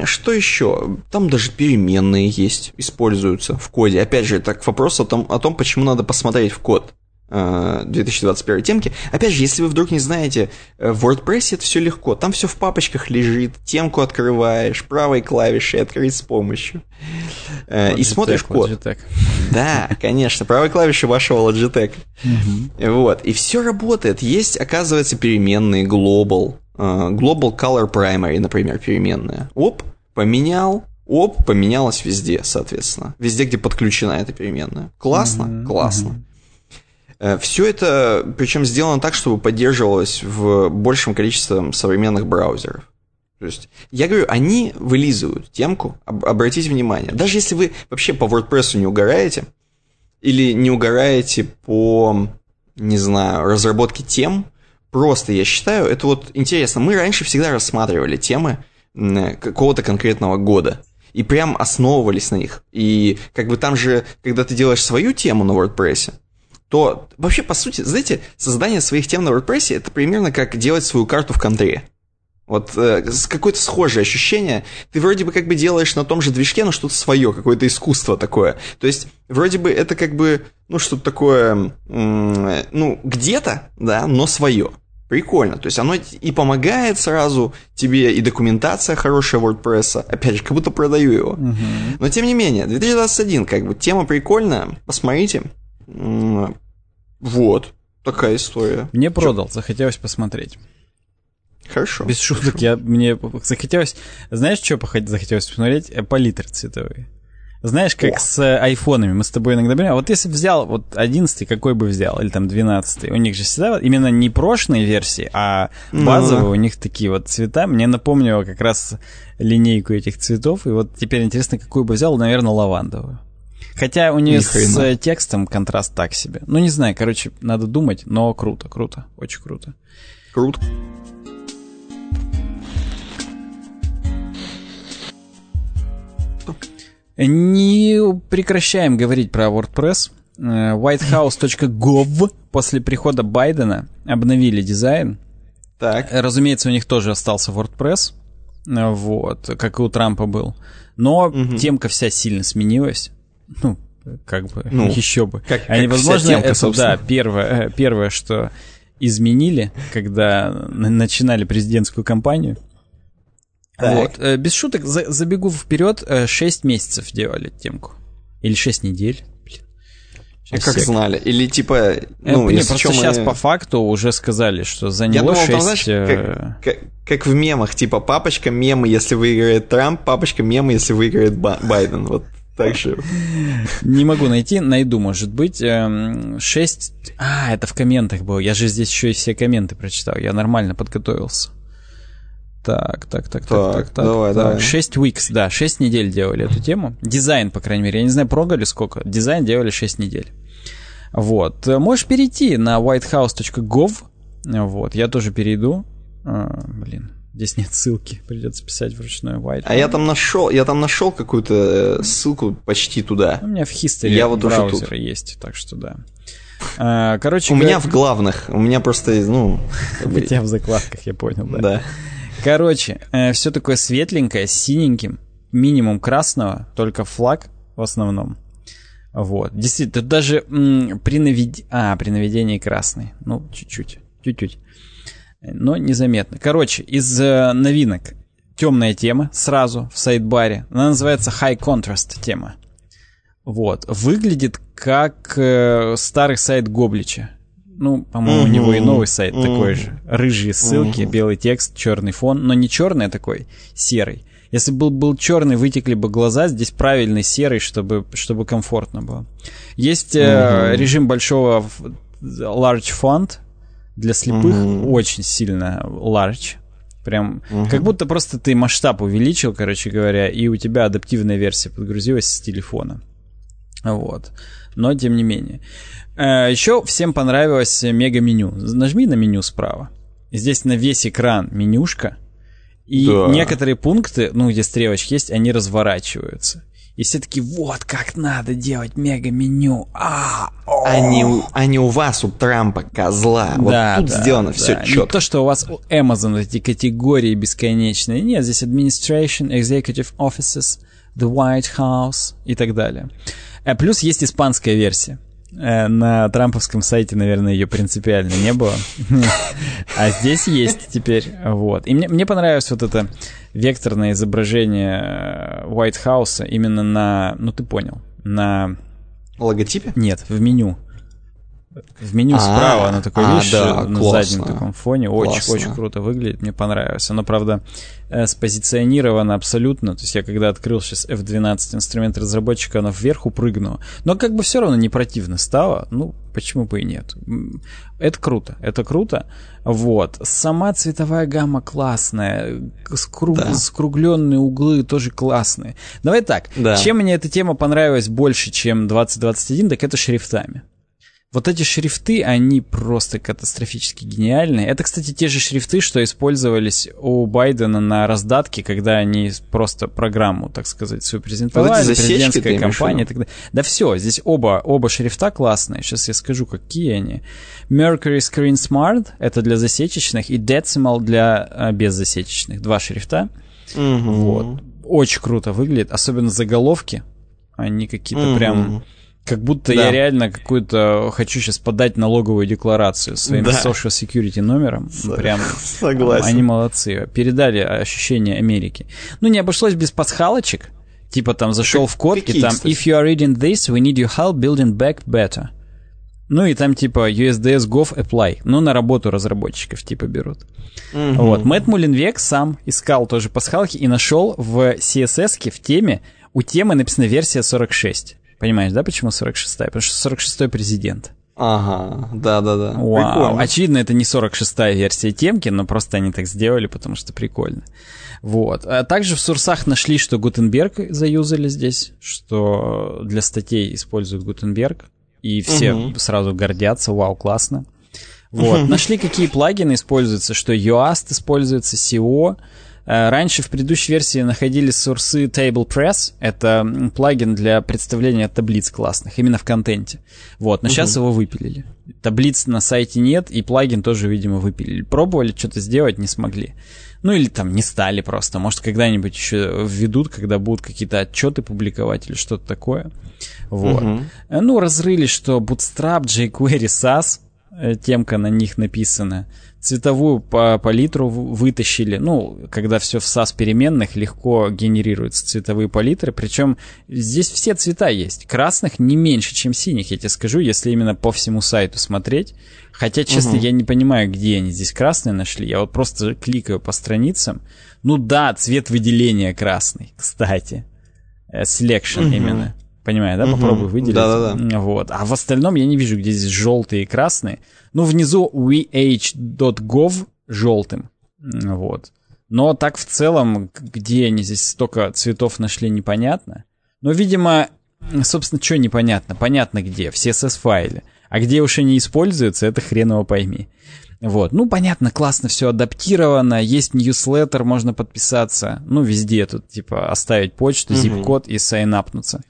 Что еще? Там даже переменные есть, используются в коде. Опять же, так вопрос о том, о том, почему надо посмотреть в код 2021 э, темки. Опять же, если вы вдруг не знаете, э, в WordPress это все легко. Там все в папочках лежит, темку открываешь, правой клавишей открыть с помощью. Logitech, и смотришь код. Logitech. Да, конечно, правой клавишей вашего Logitech. Вот. И все работает. Есть, оказывается, переменные global. Э, global Color Primary, например, переменная. Оп, поменял, оп, поменялась везде, соответственно. Везде, где подключена эта переменная. Классно? Mm-hmm. Классно. Mm-hmm. Все это, причем сделано так, чтобы поддерживалось в большем количестве современных браузеров. То есть, я говорю, они вылизывают темку, об, обратите внимание. Даже если вы вообще по WordPress не угораете, или не угораете по, не знаю, разработке тем, просто, я считаю, это вот интересно. Мы раньше всегда рассматривали темы какого-то конкретного года. И прям основывались на них. И как бы там же, когда ты делаешь свою тему на WordPress, то вообще, по сути, знаете, создание своих тем на WordPress это примерно как делать свою карту в контре. Вот э, какое-то схожее ощущение. Ты вроде бы как бы делаешь на том же движке, но что-то свое, какое-то искусство такое. То есть, вроде бы это как бы, ну, что-то такое, м- ну, где-то, да, но свое. Прикольно. То есть оно и помогает сразу тебе, и документация хорошая WordPress. Опять же, как будто продаю его. Угу. Но тем не менее, 2021, как бы, тема прикольная. Посмотрите. Вот. Такая история. Мне продал, Чё? захотелось посмотреть. Хорошо. Без шуток, хорошо. я, мне захотелось... Знаешь, что захотелось посмотреть? Э, палитры цветовые. Знаешь, как О. с э, айфонами мы с тобой иногда берем. Вот если взял вот 11 какой бы взял, или там 12 у них же всегда именно не прошлые версии, а ну базовые, ну, у них такие вот цвета. Мне напомнило как раз линейку этих цветов. И вот теперь интересно, какую бы взял, наверное, лавандовую. Хотя у нее с э, текстом контраст так себе. Ну, не знаю, короче, надо думать, но круто, круто, очень круто. Круто. Не прекращаем говорить про WordPress. Э, whitehouse.gov после прихода Байдена обновили дизайн. Так. Разумеется, у них тоже остался WordPress. Э, вот, как и у Трампа был. Но угу. темка вся сильно сменилась. Ну, как бы, ну, [LAUGHS] еще бы. Как, Они, как возможно, темка, это, собственно. да, первое, э, первое, что изменили, когда начинали президентскую кампанию. Так. Вот. Э, без шуток, за, забегу вперед, 6 э, месяцев делали темку. Или 6 недель. А как сек. знали? Или типа, ну, э, не, просто мы... сейчас по факту уже сказали, что за него Я думал, 6... Там, знаешь, как, как, как в мемах, типа папочка мемы, если выиграет Трамп, папочка мемы, если выиграет Байден. Вот так же. Не могу найти, найду, может быть. 6... Эм, а, это в комментах было. Я же здесь еще и все комменты прочитал. Я нормально подготовился. Так, так, так, так, так, так. Давай, так. давай. 6 weeks, да, 6 недель делали эту тему. Дизайн, по крайней мере. Я не знаю, прогали сколько. Дизайн делали 6 недель. Вот. Можешь перейти на whitehouse.gov. Вот. Я тоже перейду. А, блин, здесь нет ссылки. Придется писать вручную white. А я там нашел, я там нашел какую-то э, ссылку почти туда. У меня в history я вот браузера есть, так что да. А, короче, у меня в главных, у меня просто, ну... [LAUGHS] У тебя в закладках, я понял, да. Да. Короче, э, все такое светленькое, синеньким, минимум красного, только флаг в основном. Вот. Действительно, тут даже м, при, навед... а, при наведении красный. Ну, чуть-чуть. Чуть-чуть. Но незаметно. Короче, из э, новинок темная тема сразу в сайт-баре. Она называется High Contrast тема. Вот. Выглядит как э, старый сайт Гоблича. Ну, по-моему, у него и новый сайт такой же. Рыжие ссылки, белый текст, черный фон. Но не черный, а такой серый. Если был, был черный, вытекли бы глаза, здесь правильный серый, чтобы, чтобы комфортно было. Есть э, режим большого large font для слепых, очень сильно large. Прям угу. как будто просто ты масштаб увеличил, короче говоря, и у тебя адаптивная версия подгрузилась с телефона. Вот. Но тем не менее. Э, Еще всем понравилось мега-меню. Нажми на меню справа. Здесь на весь экран менюшка. И да. некоторые пункты, ну, где стрелочки есть, они разворачиваются. И все таки вот как надо делать мега-меню. А, а, не, а не у вас, у Трампа, козла. Да, вот тут да, сделано да. все четко. Не то, что у вас у Amazon эти категории бесконечные. Нет, здесь Administration, Executive Offices, The White House и так далее. А плюс есть испанская версия. Э, на трамповском сайте, наверное, ее принципиально не было. [LAUGHS] А здесь есть теперь. Вот. И мне, мне понравилось вот это векторное изображение White House именно на... Ну, ты понял. На... Логотипе? Нет, в меню. В меню а, справа оно такое, а, видишь, да, на классно. заднем таком фоне. Очень, очень круто выглядит, мне понравилось. Оно, правда, э, спозиционировано абсолютно. То есть я когда открыл сейчас F12 инструмент разработчика, оно вверх упрыгнуло. Но как бы все равно не противно стало. Ну, почему бы и нет. Это круто, это круто. Вот. Сама цветовая гамма классная. Скруг... Да. Скругленные углы тоже классные. Давай так. Да. Чем мне эта тема понравилась больше, чем 2021, так это шрифтами. Вот эти шрифты, они просто катастрофически гениальные. Это, кстати, те же шрифты, что использовались у Байдена на раздатке, когда они просто программу, так сказать, свою презентовали, вот президентская кампания. Тогда... Да все, здесь оба, оба шрифта классные. Сейчас я скажу, какие они. Mercury Screen Smart — это для засечечных, и Decimal для а, беззасечечных. Два шрифта. Угу. Вот. Очень круто выглядит, особенно заголовки. Они какие-то угу. прям как будто да. я реально какую-то хочу сейчас подать налоговую декларацию своим да. social security номером. С... Прям Согласен. Они молодцы. Передали ощущение Америки. Ну, не обошлось без пасхалочек. Типа там зашел в код, и там If you are reading this, we need your help building back better. Ну и там типа USDS Gov Apply. Ну, на работу разработчиков типа берут. Угу. Вот. Мэтт Мулинвек сам искал тоже пасхалки и нашел в CSS в теме, у темы написана версия 46. Понимаешь, да, почему 46-я? Потому что 46-й президент. Ага, да-да-да. Вау. Прикольно. Очевидно, это не 46-я версия темки, но просто они так сделали, потому что прикольно. Вот. А также в сурсах нашли, что Гутенберг заюзали здесь, что для статей используют Гутенберг, и все угу. сразу гордятся, вау, классно. [LAUGHS] Вот. Нашли, какие плагины используются, что Yoast используется, SEO, раньше в предыдущей версии находились сурсы Table Press. Это плагин для представления таблиц классных, именно в контенте. Вот, но угу. сейчас его выпилили. Таблиц на сайте нет, и плагин тоже, видимо, выпилили. Пробовали что-то сделать, не смогли. Ну или там не стали просто. Может, когда-нибудь еще введут, когда будут какие-то отчеты публиковать или что-то такое. Вот. Угу. Ну, разрыли, что Bootstrap, jQuery, SAS, э, темка на них написана цветовую палитру вытащили. Ну, когда все в SAS переменных, легко генерируются цветовые палитры. Причем здесь все цвета есть. Красных не меньше, чем синих, я тебе скажу, если именно по всему сайту смотреть. Хотя, честно, угу. я не понимаю, где они здесь красные нашли. Я вот просто кликаю по страницам. Ну да, цвет выделения красный, кстати. Э, selection угу. именно. Понимаю, да? Угу. Попробуй выделить. Да-да-да. Вот. А в остальном я не вижу, где здесь желтые и красные. Ну, внизу vh.gov желтым. Вот. Но так в целом, где они здесь столько цветов нашли, непонятно. Но, видимо, собственно, что непонятно? Понятно где, в CSS-файле. А где уж они используются, это хреново пойми. Вот, ну, понятно, классно все адаптировано, есть ньюслеттер, можно подписаться. Ну, везде тут, типа, оставить почту, zip-код и сайнапнуться.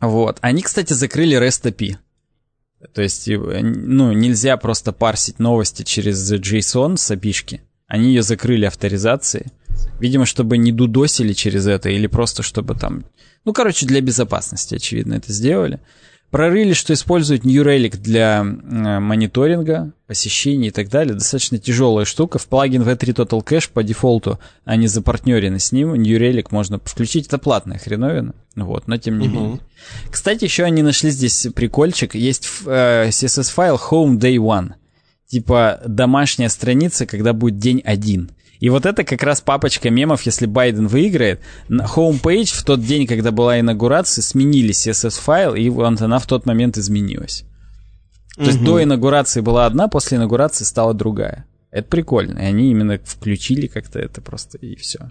Вот. Они, кстати, закрыли REST API. То есть, ну, нельзя просто парсить новости через JSON с API. Они ее закрыли авторизацией. Видимо, чтобы не дудосили через это, или просто чтобы там... Ну, короче, для безопасности, очевидно, это сделали. Прорыли, что используют New Relic для э, мониторинга, посещений и так далее. Достаточно тяжелая штука. В плагин V3 Total Cache по дефолту они запартнерены с ним. New Relic можно включить. Это платная хреновина. Вот, но тем не uh-huh. менее. Кстати, еще они нашли здесь прикольчик. Есть э, CSS-файл Home Day One. Типа домашняя страница, когда будет день один. И вот это как раз папочка мемов, если Байден выиграет. На homepage в тот день, когда была инаугурация, сменили CSS-файл, и вот она в тот момент изменилась. То угу. есть до инаугурации была одна, после инаугурации стала другая. Это прикольно. И они именно включили как-то это просто, и все.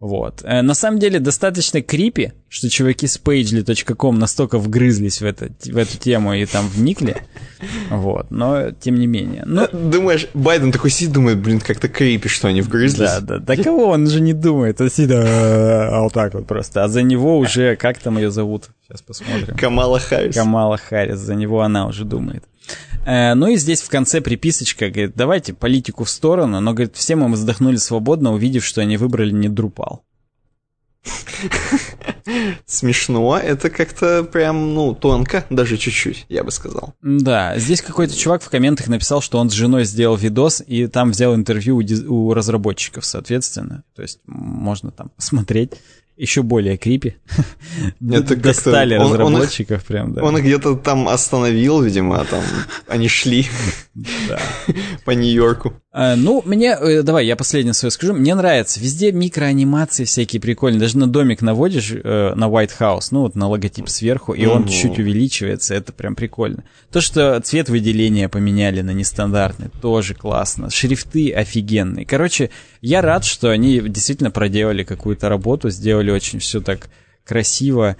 Вот. Э, на самом деле достаточно крипи, что чуваки с pagely.com настолько вгрызлись в, это, в эту тему и там вникли. Вот. Но тем не менее. Ну, Думаешь, Байден такой сидит, думает, блин, как-то крипи, что они вгрызлись. Да, да. Да кого он же не думает? Он сидит, а вот так вот просто. А за него уже, как там ее зовут? Сейчас посмотрим. Камала Харрис. Камала Харрис. За него она уже думает. Э, ну и здесь в конце приписочка, говорит, давайте политику в сторону, но, говорит, все мы вздохнули свободно, увидев, что они выбрали не Друпал. Смешно, это как-то прям, ну, тонко, даже чуть-чуть, я бы сказал. Да, здесь какой-то чувак в комментах написал, что он с женой сделал видос, и там взял интервью у, диз- у разработчиков, соответственно. То есть можно там посмотреть еще более крипи. [LAUGHS] Это Достали он, разработчиков он прям, да. Он где-то там остановил, видимо, а там они шли [LAUGHS] по Нью-Йорку. А, ну, мне, э, давай, я последнее свое скажу. Мне нравится, везде микроанимации всякие прикольные. Даже на домик наводишь, э, на White House, ну вот на логотип сверху, и он чуть-чуть увеличивается, это прям прикольно. То, что цвет выделения поменяли на нестандартный, тоже классно. Шрифты офигенные. Короче, я рад, что они действительно проделали какую-то работу, сделали очень все так красиво.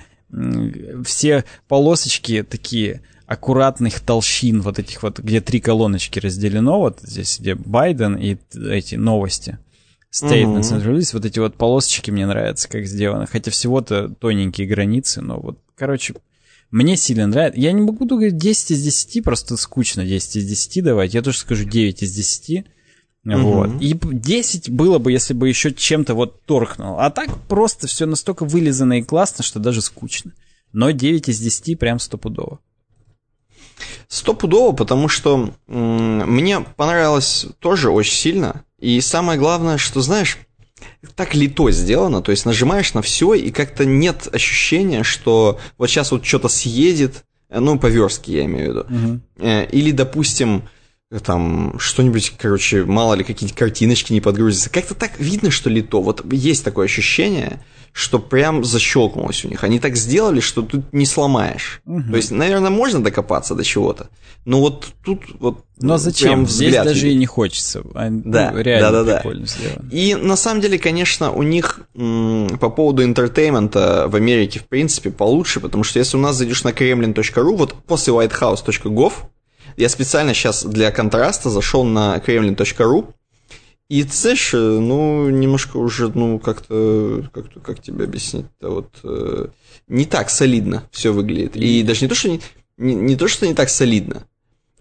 Все полосочки такие аккуратных толщин, вот этих вот, где три колоночки разделено, вот здесь, где Байден и эти новости. Statements and release, вот эти вот полосочки мне нравятся, как сделано. Хотя всего-то тоненькие границы, но вот, короче, мне сильно нравится. Я не могу говорить 10 из 10, просто скучно 10 из 10 давать. Я тоже скажу 9 из 10. Угу. Вот. И 10 было бы, если бы еще чем-то вот торкнул. А так просто все настолько вылизано и классно, что даже скучно. Но 9 из 10 прям стопудово. Стопудово, потому что мне понравилось тоже очень сильно. И самое главное, что, знаешь, так лито сделано, то есть нажимаешь на все, и как-то нет ощущения, что вот сейчас вот что-то съедет, ну, по верстке я имею в виду. Угу. Или, допустим, там что-нибудь, короче, мало ли какие-нибудь картиночки не подгрузятся. Как-то так видно, что лито. Вот есть такое ощущение, что прям защелкнулось у них. Они так сделали, что тут не сломаешь. Угу. То есть, наверное, можно докопаться до чего-то. Но вот тут вот. Но зачем? Здесь даже и не хочется. Они, да, ну, реально да, да, прикольно да. сделано. И на самом деле, конечно, у них по поводу entertainment а в Америке, в принципе, получше, потому что если у нас зайдешь на kremlin.ru, вот после whitehouse.gov, я специально сейчас для контраста зашел на kremlin.ru, и цеш, ну, немножко уже, ну, как-то, как, -то, как тебе объяснить-то, вот, э, не так солидно все выглядит. И даже не то, что не, не, не то, что не так солидно,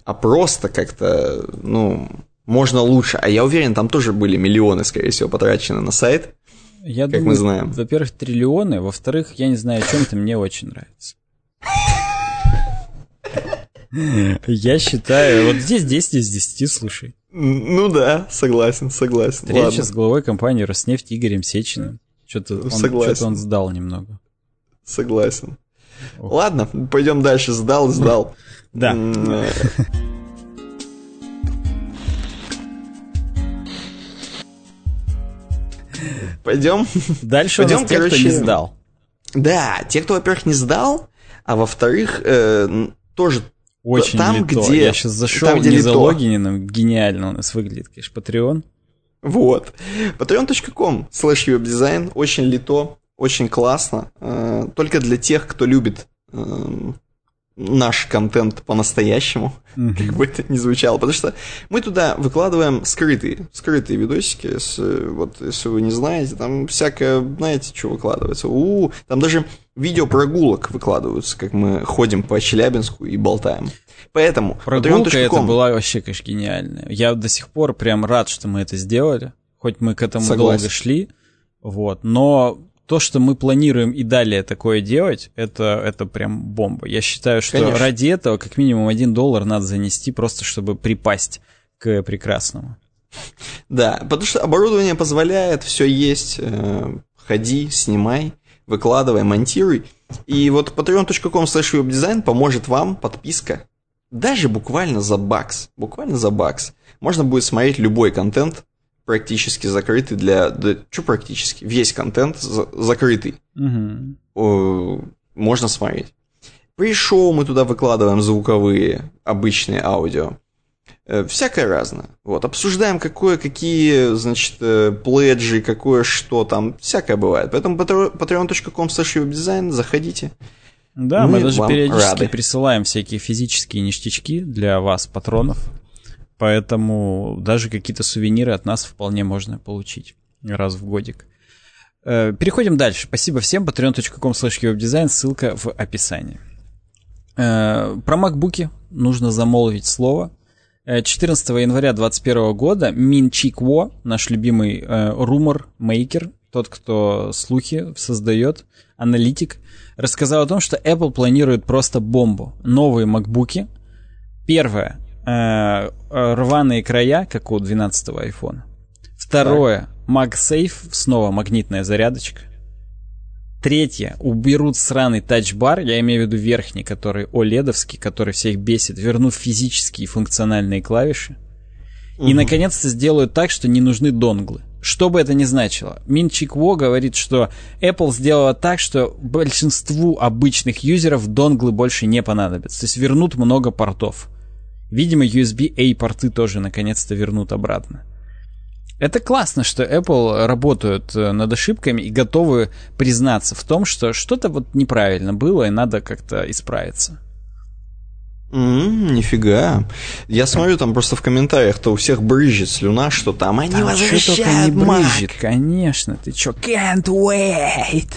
а просто как-то, ну, можно лучше. А я уверен, там тоже были миллионы, скорее всего, потрачены на сайт. Я как думаю, мы знаем. Во-первых, триллионы, во-вторых, я не знаю, о чем это мне очень нравится. Я считаю, вот здесь 10 из 10, слушай. Ну да, согласен, согласен. Встреча Ладно. с главой компании Роснефть Игорем Сечиным. Что-то он, что он сдал немного. Согласен. Ох. Ладно, пойдем дальше. Сдал, сдал. [LAUGHS] Да. Пойдем. Дальше Пойдем, те, короче... кто не сдал. Да, те, кто, во-первых, не сдал, а во-вторых, э, тоже очень там, лито. Где, Я сейчас зашел там, где не лито. залогиненным. Гениально у нас выглядит, конечно, Patreon. Вот. Patreon.com slash webdesign. Очень лито, очень классно. Э, только для тех, кто любит эм, наш контент по-настоящему, mm-hmm. как бы это ни звучало, потому что мы туда выкладываем скрытые, скрытые видосики, с, вот если вы не знаете, там всякое, знаете, что выкладывается, у, там даже видео прогулок выкладываются, как мы ходим по Челябинску и болтаем. Поэтому прогулка это была вообще, конечно, гениальная. Я до сих пор прям рад, что мы это сделали, хоть мы к этому Согласен. долго шли, вот, но то, что мы планируем и далее такое делать, это, это прям бомба. Я считаю, что Конечно. ради этого как минимум один доллар надо занести, просто чтобы припасть к прекрасному. Да, потому что оборудование позволяет, все есть, э, ходи, снимай, выкладывай, монтируй. И вот patreon.com slash поможет вам, подписка, даже буквально за бакс, буквально за бакс. Можно будет смотреть любой контент, практически закрытый для... Да, что практически? Весь контент за, закрытый. Угу. О, можно смотреть. При шоу мы туда выкладываем звуковые, обычные аудио. Э, всякое разное. Вот, обсуждаем, какое, какие, значит, э, пледжи, какое что там, всякое бывает. Поэтому patreon.com slash заходите. Да, мы, мы даже периодически рады. присылаем всякие физические ништячки для вас, патронов. Поэтому даже какие-то сувениры от нас вполне можно получить раз в годик. Э, переходим дальше. Спасибо всем. patreon.com slash ссылка в описании. Про макбуки нужно замолвить слово – 14 э, января 2021 года Мин Чик Во, наш любимый э, румор-мейкер, тот, кто слухи создает, аналитик, рассказал о том, что Apple планирует просто бомбу. Новые макбуки. Первое. Э, э рваные края, как у 12-го iPhone. Второе. MagSafe, снова магнитная зарядочка. Третье. Уберут сраный тачбар, я имею в виду верхний, который оледовский, который всех бесит, вернув физические и функциональные клавиши. Угу. И, наконец-то, сделают так, что не нужны донглы. Что бы это ни значило. Мин Чик Во говорит, что Apple сделала так, что большинству обычных юзеров донглы больше не понадобятся. То есть вернут много портов. Видимо, USB-A порты тоже наконец-то вернут обратно. Это классно, что Apple работают э, над ошибками и готовы признаться в том, что что-то вот неправильно было и надо как-то исправиться. Mm, нифига. Я смотрю там просто в комментариях, то у всех брызжет слюна, что там они там возвращают не брызжет, конечно. Ты чё, can't wait,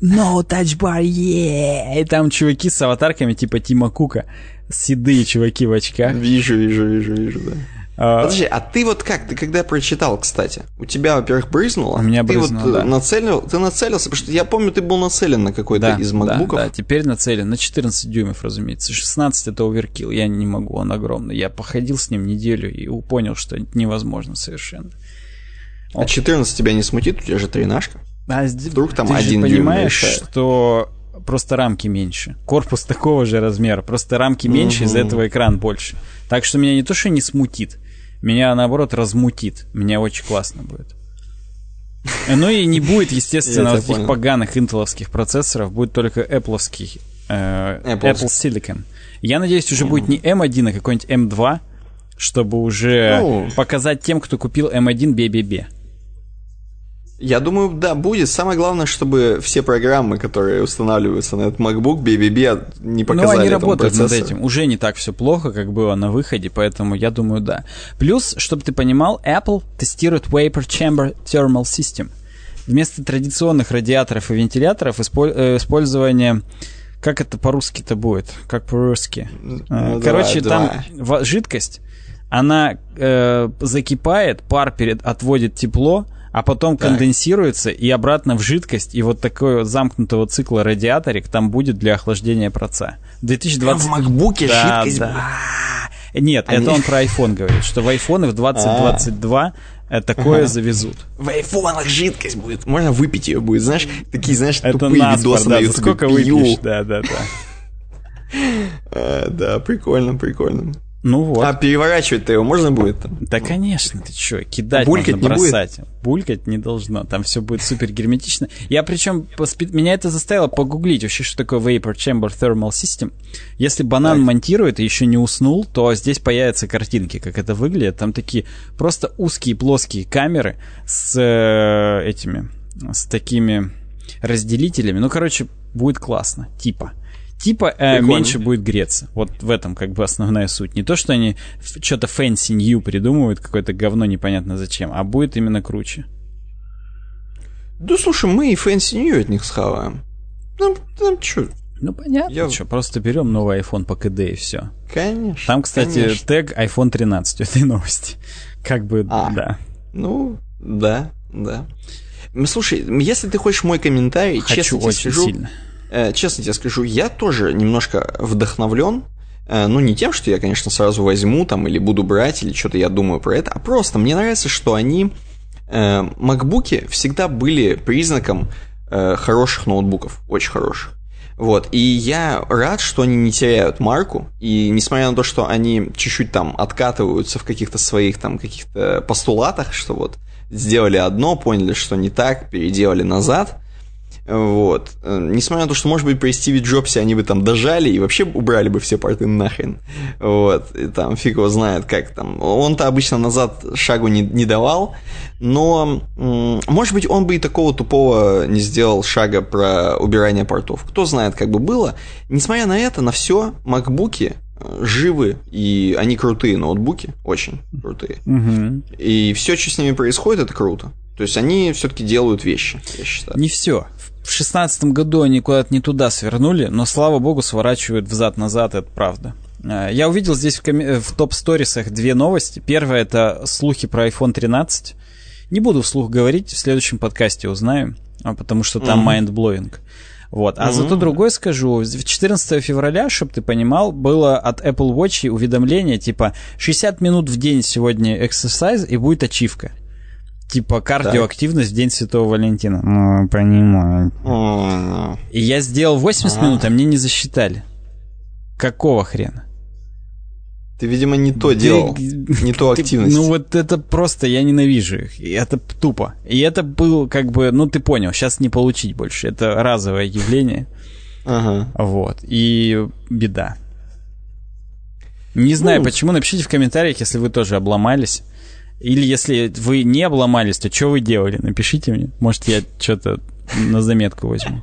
no touch bar, yeah. И там чуваки с аватарками типа Тима Кука, седые чуваки в очках. Вижу, вижу, вижу, вижу, да. А, Подожди, а ты вот как? Ты когда прочитал, кстати, у тебя, во-первых, брызнуло? У меня ты брызнуло, вот да. нацелил, ты нацелился, потому что я помню, ты был нацелен на какой-то да, из макбуков. Да, да, теперь нацелен на 14 дюймов, разумеется. 16 это оверкил, я не могу, он огромный. Я походил с ним неделю и понял, что невозможно совершенно. А 14 тебя не смутит? У тебя же тренажка. А Вдруг там ты один же понимаешь, дюйм что просто рамки меньше. Корпус [LAUGHS] такого же размера, просто рамки меньше, угу. из-за этого экран больше. Так что меня не то, что не смутит, меня, наоборот, размутит. Меня очень классно будет. Ну и не будет, [LAUGHS] естественно, вот этих поганых интеловских процессоров, будет только Apple, э, Apple Silicon. Я надеюсь, уже будет не M1, а какой-нибудь M2, чтобы уже ну, показать тем, кто купил M1, бе-бе-бе. Я думаю, да, будет. Самое главное, чтобы все программы, которые устанавливаются на этот MacBook, BBB, не показали Ну, они работают процессору. над этим. Уже не так все плохо, как было на выходе, поэтому я думаю, да. Плюс, чтобы ты понимал, Apple тестирует Vapor Chamber Thermal System. Вместо традиционных радиаторов и вентиляторов э, использование... Как это по-русски-то будет? Как по-русски? Ну, Короче, давай, там давай. жидкость, она э, закипает, пар перед отводит тепло, а потом так. конденсируется и обратно в жидкость, и вот такой вот замкнутого цикла радиаторик там будет для охлаждения проца. 2020... В макбуке да, жидкость да. Нет, Они... это он про iPhone говорит, что в iPhone в 2022 а. такое ага. завезут. В айфонах жидкость будет. Можно выпить ее будет, знаешь, такие, знаешь, это тупые наспор, видосы да, YouTube. Сколько выпьешь, да, да, да. [LAUGHS] А, да, прикольно, прикольно. Ну вот. А переворачивать-то его можно будет? Да, конечно, ты что, кидать Булькать можно бросать. Не будет? Булькать не должно, там все будет супер герметично. Я причем, меня это заставило погуглить вообще, что такое Vapor Chamber Thermal System. Если банан так. монтирует и еще не уснул, то здесь появятся картинки, как это выглядит. Там такие просто узкие плоские камеры с э, этими, с такими разделителями. Ну, короче, будет классно, типа типа э, меньше будет греться. Вот в этом как бы основная суть. Не то, что они что-то fancy new придумывают, какое-то говно непонятно зачем, а будет именно круче. Да слушай, мы и fancy new от них схаваем. Нам, нам что? Ну понятно, Я... что, просто берем новый iPhone по КД и все. Конечно. Там, кстати, конечно. тег iPhone 13 у этой [LAUGHS] новости. Как бы, а, да. Ну, да, да. Слушай, если ты хочешь мой комментарий, Хочу честно очень скажу, сильно честно тебе скажу, я тоже немножко вдохновлен. Э, ну, не тем, что я, конечно, сразу возьму там или буду брать, или что-то я думаю про это, а просто мне нравится, что они... Э, макбуки всегда были признаком хороших ноутбуков, очень хороших. Вот, и я рад, что они не теряют марку, и несмотря на то, что они чуть-чуть там откатываются в каких-то своих там каких-то постулатах, что вот сделали одно, поняли, что не так, переделали назад, Вот. Э, несмотря на то, что, может быть, при Стиве Джобсе они бы там дожали и вообще убрали бы все порты нахрен. Вот. И там фиг его знает, как там. Он-то обычно назад шагу не, не давал, но, может быть, он бы и такого тупого не сделал шага про убирание портов. Кто знает, как бы было. Несмотря на это, на все, макбуки э, живы, и они крутые ноутбуки, очень крутые. Угу. И все, что с ними происходит, это круто. То есть они все-таки делают вещи, я считаю. Не все. В шестнадцатом году они куда-то не туда свернули, но, слава богу, сворачивают взад-назад, это правда. Э, я увидел здесь в, коми- в топ-сторисах две новости. Первая — это слухи про iPhone 13. Не буду вслух говорить, в следующем подкасте узнаем, а потому что там mm-hmm. mind-blowing. Вот. А mm-hmm. зато другой скажу, 14 февраля, чтобы ты понимал, было от Apple Watch уведомление, типа 60 минут в день сегодня exercise и будет ачивка. Типа кардиоактивность в День Святого Валентина. Ну, понимаю. И я сделал 80 а. минут, а мне не засчитали. Какого хрена? Ты, видимо, не то делал, не то [LAUGHS] активность. Ну вот это просто, я ненавижу их. И это тупо. И это был как бы, ну ты понял, сейчас не получить больше. Это разовое явление. Ага. Вот. И беда. Не знаю, ну, почему. Напишите в комментариях, если вы тоже обломались. Или если вы не обломались, то что вы делали? Напишите мне. Может, я что-то на заметку возьму.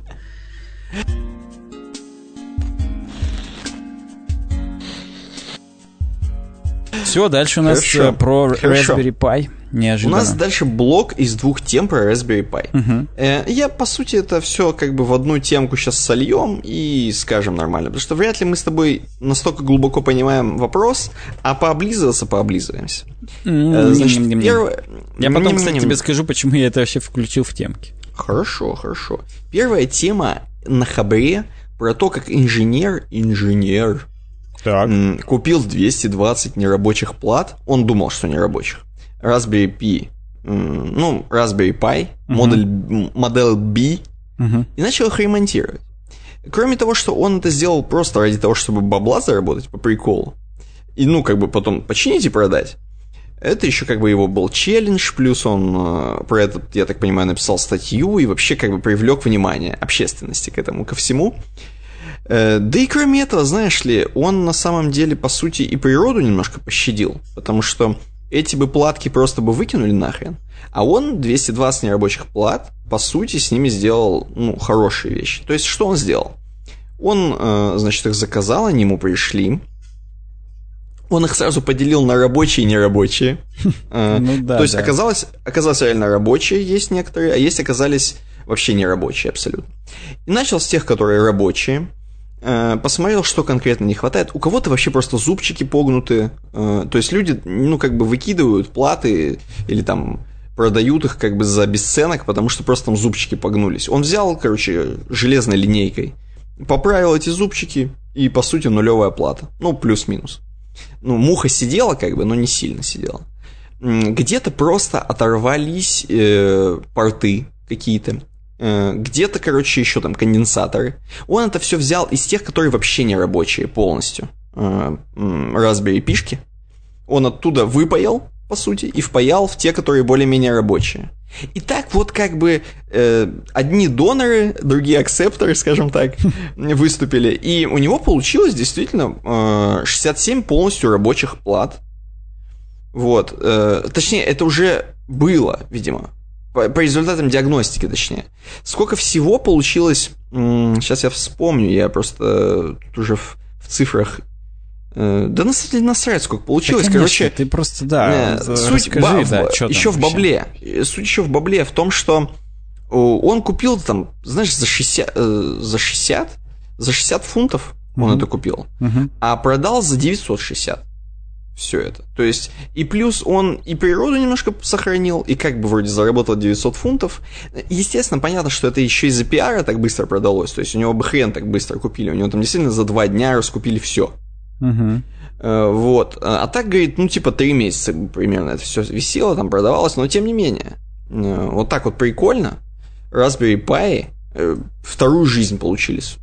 Все, дальше у нас Хорошо. Э, про Хорошо. Raspberry Pi. Неожиданно. У нас дальше блок из двух тем про Raspberry Pi. Угу. Я, по сути, это все как бы в одну темку сейчас сольем и скажем нормально. Потому что вряд ли мы с тобой настолько глубоко понимаем вопрос, а пооблизываться пооблизываемся. Э, значит, первое... Я потом, кстати, тебе скажу, почему я это вообще включил в темки. Хорошо, хорошо. Первая тема на хабре про то, как инженер, инженер, так. купил 220 нерабочих плат. Он думал, что нерабочих. Raspberry Pi, ну, Raspberry Pi, uh-huh. модель, модель B, uh-huh. и начал их ремонтировать. Кроме того, что он это сделал просто ради того, чтобы бабла заработать по приколу, и, ну, как бы потом починить и продать, это еще как бы его был челлендж, плюс он э, про это, я так понимаю, написал статью и вообще как бы привлек внимание общественности к этому, ко всему. Э, да и кроме этого, знаешь ли, он на самом деле, по сути, и природу немножко пощадил, потому что эти бы платки просто бы выкинули нахрен. А он 220 нерабочих плат, по сути, с ними сделал, ну, хорошие вещи. То есть, что он сделал? Он, э, значит, их заказал, они ему пришли. Он их сразу поделил на рабочие и нерабочие. [LAUGHS] Э, ну, То есть, оказалось, оказалось реально рабочие есть некоторые, а есть оказались вообще нерабочие абсолютно. И начал с тех, которые рабочие. Э, посмотрел, что конкретно не хватает. У кого-то вообще просто зубчики погнуты. Э, то есть люди, ну, как бы выкидывают платы или там продают их как бы за бесценок, потому что просто там зубчики погнулись. Он взял, короче, железной линейкой, поправил эти зубчики, и, по сути, нулевая плата. Ну, плюс-минус. Ну, муха сидела, как бы, но не сильно сидела. Где-то просто оторвались э, порты какие-то. Э, где-то, короче, еще там конденсаторы. Он это все взял из тех, которые вообще не рабочие полностью. Э, Raspberry пишки. Он оттуда выпаял, по сути, и впаял в те, которые более-менее рабочие. И так вот как бы э, одни доноры, другие акцепторы, скажем так, [LAUGHS] выступили. И у него получилось действительно э, 67 полностью рабочих плат. Вот. Э, точнее, это уже было, видимо. По, по результатам диагностики, точнее. Сколько всего получилось, сейчас я вспомню, я просто тут уже в, в цифрах э, да на самом деле насрать, сколько получилось. Да, конечно, Короче, ты просто, да, э, суть расскажи, ба- да, еще в бабле. Суть еще в бабле в том, что он купил там, знаешь, за 60, э, за 60, за 60 фунтов он mm-hmm. это купил, mm-hmm. а продал за 960 все это. То есть, и плюс он и природу немножко сохранил, и как бы вроде заработал 900 фунтов. Естественно, понятно, что это еще из-за пиара так быстро продалось. То есть, у него бы хрен так быстро купили. У него там действительно за два дня раскупили все. Угу. Вот. А так, говорит, ну, типа, три месяца примерно это все висело, там продавалось, но тем не менее. Э, вот так вот прикольно. Raspberry Pi э, вторую жизнь получились.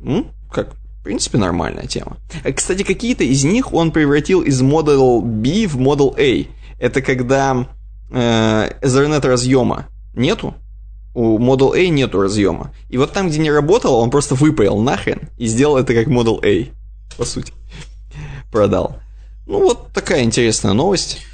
Ну, как в принципе, нормальная тема. Кстати, какие-то из них он превратил из Model B в Model A. Это когда э, Ethernet разъема нету, у Model A нету разъема. И вот там, где не работало, он просто выпаял нахрен и сделал это как Model A, по сути. Продал. Ну, вот такая интересная новость.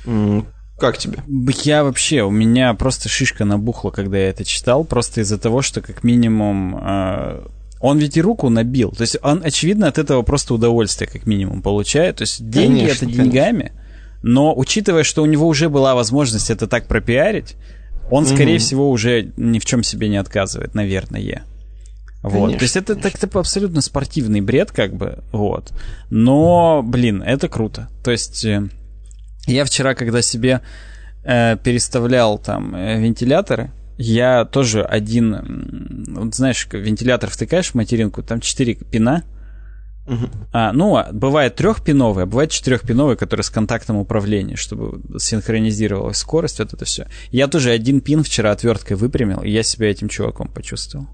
Как тебе? Я вообще, у меня просто шишка набухла, когда я это читал, просто из-за того, что как минимум э, он ведь и руку набил. То есть он, очевидно, от этого просто удовольствие как минимум получает. То есть деньги конечно, это деньгами, конечно. но учитывая, что у него уже была возможность это так пропиарить, он, скорее угу. всего, уже ни в чем себе не отказывает, наверное. Вот. Конечно, То есть это так-то абсолютно спортивный бред, как бы, вот. Но, блин, это круто. То есть э, я вчера, когда себе э, переставлял там э, вентиляторы, я тоже один, вот знаешь, вентилятор втыкаешь в материнку, там четыре пина, Uh-huh. А, ну, а бывает трехпиновые, а бывает четырехпиновые, которые с контактом управления, чтобы синхронизировалась скорость, вот это все. Я тоже один пин вчера отверткой выпрямил, и я себя этим чуваком почувствовал.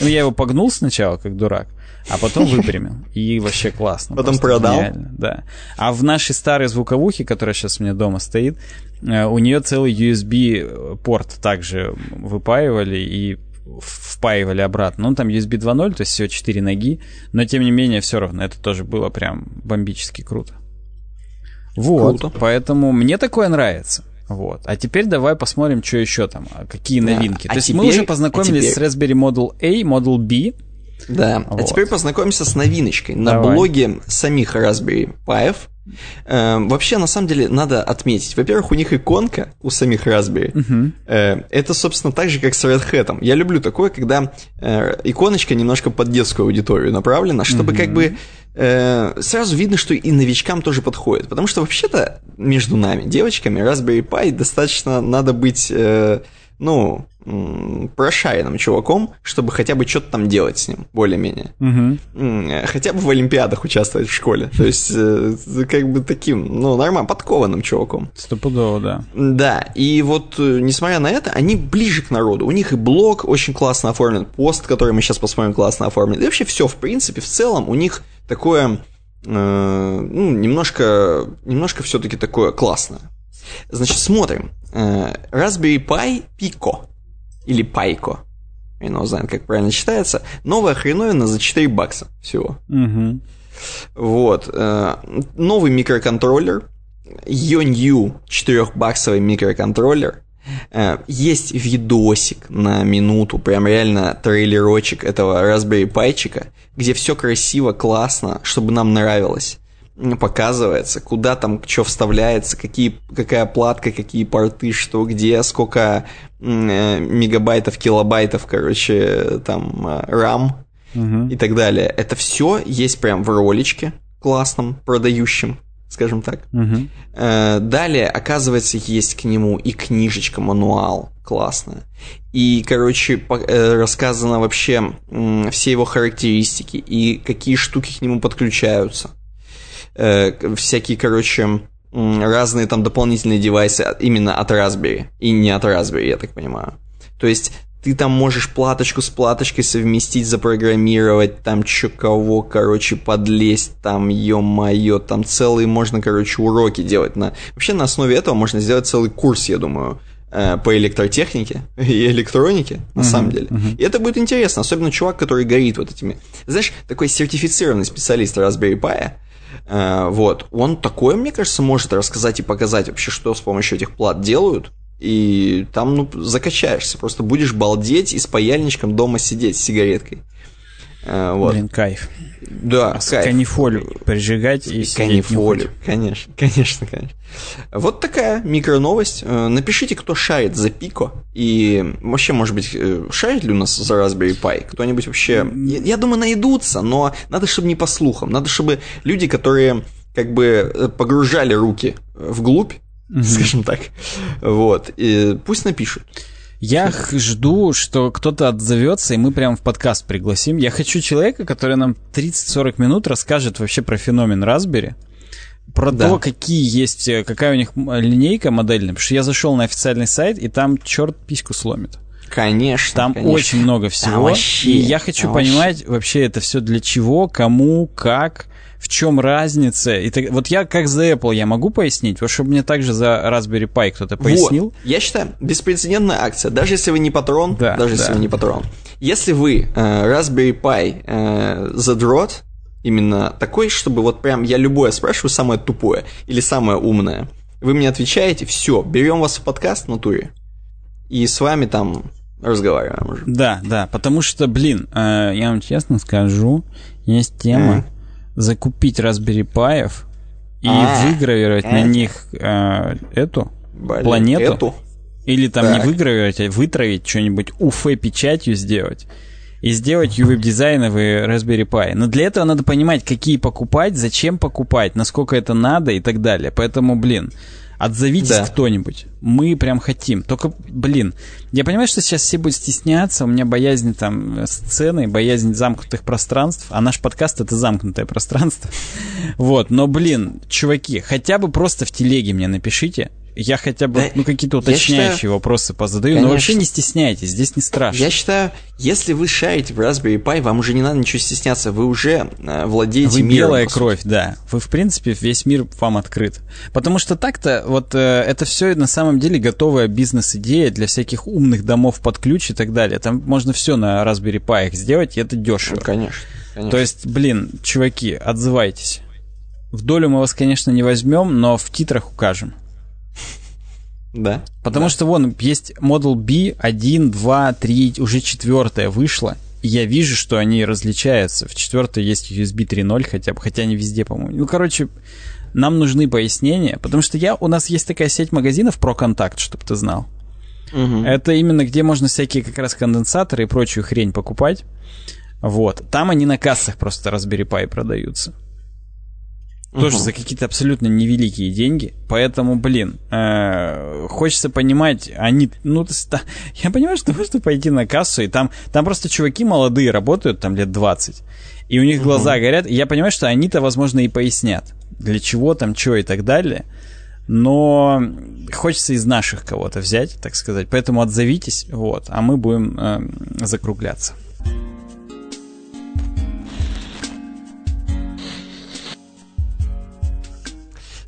Ну, я его погнул сначала, как дурак, а потом выпрямил. И вообще классно. Потом продал? Гениально, да. А в нашей старой звуковухе, которая сейчас у меня дома стоит, э, у нее целый USB-порт также выпаивали и впаивали обратно. Ну, там USB 2.0, то есть всего 4 ноги, но тем не менее, все равно это тоже было прям бомбически круто. Вот, круто. поэтому мне такое нравится. Вот. А теперь давай посмотрим, что еще там, а какие новинки. Да. А То есть теперь, мы уже познакомились а теперь... с Raspberry Model A, Model B. Да, вот. а теперь познакомимся с новиночкой. На давай. блоге самих Raspberry Pi Э, вообще, на самом деле, надо отметить. Во-первых, у них иконка у самих Raspberry. Uh-huh. Э, это, собственно, так же, как с Red Hat. Я люблю такое, когда э, иконочка немножко под детскую аудиторию направлена, чтобы uh-huh. как бы э, сразу видно, что и новичкам тоже подходит. Потому что вообще-то между нами, девочками, Raspberry Pi достаточно надо быть... Э, ну, прошаренным чуваком, чтобы хотя бы что-то там делать с ним, более-менее. Угу. Хотя бы в Олимпиадах участвовать в школе. То есть, э, как бы таким, ну, нормально, подкованным чуваком. Стопудово, да. Да, и вот, э, несмотря на это, они ближе к народу. У них и блог очень классно оформлен, пост, который мы сейчас посмотрим, классно оформлен. И вообще все, в принципе, в целом, у них такое, э, ну, немножко, немножко все-таки такое классное. Значит, смотрим. Э, Raspberry Pi Pico. Или. Я не знаю, как правильно читается. Новая хреновина за 4 бакса всего. Угу. Вот. Э, новый микроконтроллер. Yonyu 4-баксовый микроконтроллер. Э, есть видосик на минуту, прям реально трейлерочек этого Raspberry Pi, где все красиво, классно, чтобы нам нравилось показывается, куда там что вставляется, какие, какая платка, какие порты, что где, сколько э, мегабайтов, килобайтов, короче, там RAM угу. и так далее. Это все есть прям в роличке классном, продающем, скажем так. Угу. далее, оказывается, есть к нему и книжечка, мануал классная. И, короче, э, рассказано вообще все его характеристики и какие штуки к нему подключаются э, всякие, короче, разные там дополнительные девайсы именно от Raspberry и не от Raspberry, я так понимаю. То есть ты там можешь платочку с платочкой совместить, запрограммировать, там чё кого, короче, подлезть, там, ё-моё, там целые можно, короче, уроки делать. На... Вообще на основе этого можно сделать целый курс, я думаю, э, по электротехнике [LAUGHS] и электронике, на uh-huh, самом деле. Uh-huh. И это будет интересно, особенно чувак, который горит вот этими... Знаешь, такой сертифицированный специалист Raspberry Pi, вот. Он такое, мне кажется, может рассказать и показать вообще, что с помощью этих плат делают. И там, ну, закачаешься. Просто будешь балдеть и с паяльничком дома сидеть с сигареткой. Э, вот. Блин, кайф. Да, С кайф. канифоль прижигать и Канифоль, конечно, конечно, конечно. Вот такая микроновость. Э, напишите, кто шарит за Пико. И вообще, может быть, э, шарит ли у нас за Raspberry Pi? Кто-нибудь вообще... Я, я думаю, найдутся, но надо, чтобы не по слухам. Надо, чтобы люди, которые как бы погружали руки вглубь, mm-hmm. скажем так, вот, и пусть напишут. Я жду, что кто-то отзовется, и мы прямо в подкаст пригласим. Я хочу человека, который нам 30-40 минут расскажет вообще про феномен Raspberry, про да. то, какие есть, э, какая у них линейка модельная. Потому что я зашел на официальный сайт, и там черт письку сломит. Конечно. Там конечно. очень много всего. Там вообще, и я хочу там понимать вообще. вообще это все для чего, кому, как, в чем разница. И так, вот я как за Apple я могу пояснить, вот чтобы мне также за Raspberry Pi кто-то пояснил. Вот. Я считаю, беспрецедентная акция. Даже если вы не патрон, да, даже да. если вы не патрон. Если вы э, Raspberry Pi э, задрот, именно такой, чтобы вот прям я любое спрашиваю, самое тупое или самое умное. Вы мне отвечаете, все, берем вас в подкаст на туре. И с вами там разговариваем уже. Да, да, потому что, блин, э, я вам честно скажу, есть тема mm. закупить Raspberry Pi и а, выгравировать это. на них э, эту Блин, планету. Эту? Или там так. не выгравировать, а вытравить что-нибудь УФ-печатью сделать и сделать UWeb-дизайновый Raspberry Pi. Но для этого надо понимать, какие покупать, зачем покупать, насколько это надо и так далее. Поэтому, блин, Отзовитесь да. кто-нибудь. Мы прям хотим. Только, блин, я понимаю, что сейчас все будут стесняться, у меня боязнь там сцены, боязнь замкнутых пространств, а наш подкаст — это замкнутое пространство. [LAUGHS] Вот, но, блин, чуваки, хотя бы просто в телеге мне напишите, я хотя бы, да, ну, какие-то уточняющие считаю, вопросы позадаю, конечно. но вообще не стесняйтесь, здесь не страшно. Я считаю, если вы шарите в Raspberry Pi, вам уже не надо ничего стесняться, вы уже э, владеете вы миром. белая кровь, да. Вы, в принципе, весь мир вам открыт. Потому что так-то, вот, э, это все на самом деле готовая бизнес-идея для всяких умных домов под ключ и так далее. Там можно все на Raspberry Pi сделать, и это дешево. Ну, конечно, конечно. То есть, блин, чуваки, отзывайтесь. В долю мы вас, конечно, не возьмем, но в титрах укажем. Да. Потому да. что вон есть Model B 1, 2, 3, уже четвертая вышла. И я вижу, что они различаются. В четвертой есть USB 3.0 хотя бы, хотя они везде, по-моему. Ну, короче, нам нужны пояснения, потому что я, у нас есть такая сеть магазинов про контакт, чтобы ты знал. Угу. Это именно где можно всякие как раз конденсаторы и прочую хрень покупать. Вот. Там они на кассах просто Raspberry Pi продаются. Тоже угу. за какие-то абсолютно невеликие деньги. Поэтому, блин, э, хочется понимать, они, ну, [LAUGHS] я понимаю, что можно пойти на кассу, и там, там просто чуваки молодые работают, там лет 20, и у них угу. глаза горят, и я понимаю, что они-то, возможно, и пояснят, для чего там, что и так далее. Но хочется из наших кого-то взять, так сказать. Поэтому отзовитесь, вот, а мы будем э, закругляться.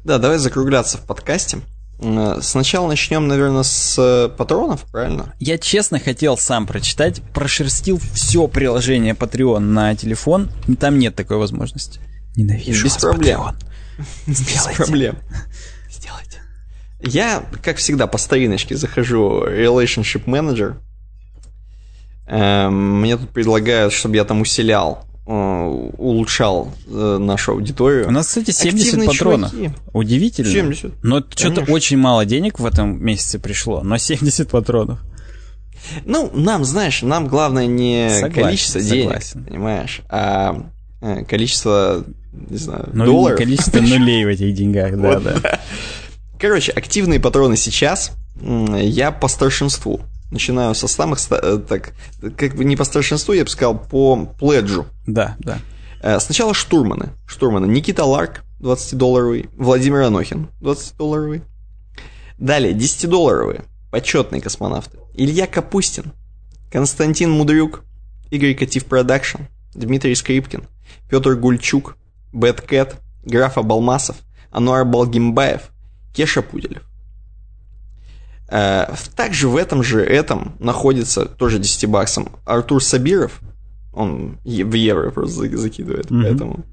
Да, давай закругляться в подкасте. Э, сначала начнем, наверное, с э, патронов, правильно? Я честно хотел сам прочитать, прошерстил все приложение Patreon на телефон, там нет такой возможности. Ненавижу Без проблем. [LAUGHS] Без проблем. [LAUGHS] Сделайте. Я, как всегда, по стариночке захожу Relationship Manager. Эм, мне тут предлагают, чтобы я там усилял улучшал э, нашу аудиторию. У нас, кстати, 70 Активные патронов. Чуваки. Удивительно. 70. Но что-то очень мало денег в этом месяце пришло, но 70 патронов. Ну, нам, знаешь, нам главное не согласен, количество согласен. денег, понимаешь, а э, количество, не знаю, ну, долларов. Количество [LAUGHS] нулей в этих деньгах, да, да. Короче, активные патроны сейчас я по старшинству. Начинаю со самых, э, так, как бы не по старшинству, я бы сказал, по пледжу. Да, да. Э, сначала штурманы. Штурманы. Никита Ларк, 20-долларовый. Владимир Анохин, 20-долларовый. Далее, 10-долларовые. Почетные космонавты. Илья Капустин, Константин Мудрюк, Игорь Катив Production, Дмитрий Скрипкин, Петр Гульчук, Bad Cat, Граф Абалмасов, Ануар Балгимбаев, Кеша Пуделев. Э, также в этом же этом находится, тоже 10 баксом, Артур Сабиров. Он в евро просто закидывает, mm-hmm. поэтому...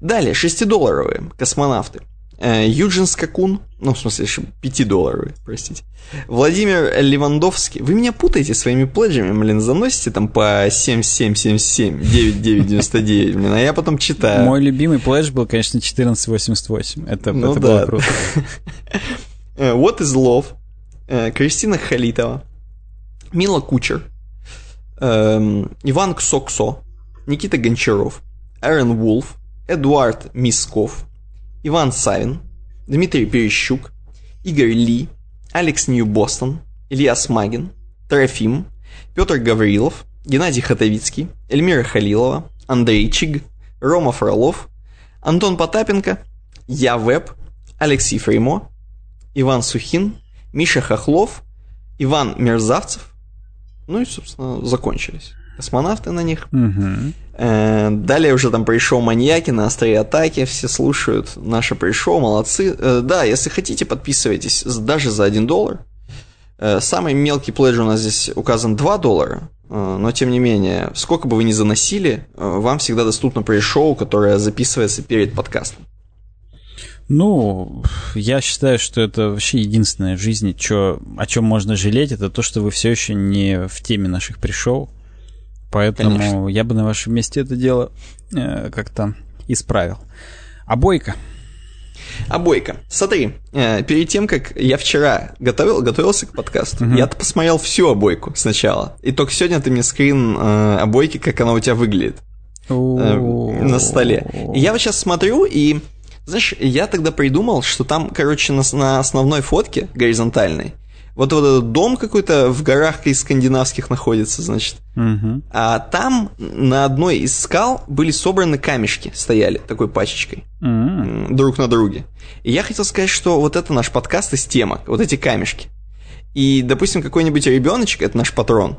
Далее, 6-долларовые космонавты. Э, Юджин Скакун, ну, в смысле, 5-долларовый, простите. Владимир Левандовский. Вы меня путаете своими пледжами, блин, заносите там по 7777, 9999, блин, а я потом читаю. Мой любимый пледж был, конечно, 1488. Это, ну, это да. было круто. What is Love? Э, Кристина Халитова, Мила Кучер, эм, Иван Ксоксо, Никита Гончаров, Эрен Вулф, Эдуард Мисков, Иван Савин, Дмитрий Перещук, Игорь Ли, Алекс Нью-Бостон, Илья Смагин, Трофим, Петр Гаврилов, Геннадий Хатовицкий, Эльмира Халилова, Андрей Чиг, Рома Фролов, Антон Потапенко, Я Веб, Алексей Фреймо, Иван Сухин, Миша Хохлов, Иван Мерзавцев, Ну и, собственно, закончились. Космонавты на них. Угу. Э, далее уже там пришел маньяки на острые атаки, все слушают. Наше пришел, молодцы. Э, да, если хотите, подписывайтесь даже за 1 доллар. Э, самый мелкий пледжер у нас здесь указан 2 доллара. Но, тем не менее, сколько бы вы ни заносили, вам всегда доступно пресс-шоу, которое записывается перед подкастом. Ну, я считаю, что это вообще единственное в жизни, чё, о чем можно жалеть, это то, что вы все еще не в теме наших пришел. Поэтому Конечно. я бы на вашем месте это дело э, как-то исправил. А бойка? А бойка. Смотри, э, перед тем, как я вчера готовил, готовился к подкасту, угу. я-то посмотрел всю обойку сначала. И только сегодня ты мне скрин э, обойки, как она у тебя выглядит э, на столе. И я вот сейчас смотрю, и знаешь, я тогда придумал, что там, короче, на, на основной фотке горизонтальной вот, вот этот дом какой-то в горах из скандинавских находится, значит. Угу. А там на одной из скал были собраны камешки, стояли такой пачечкой угу. друг на друге. И я хотел сказать, что вот это наш подкаст из темок, вот эти камешки. И, допустим, какой-нибудь ребеночек, это наш патрон,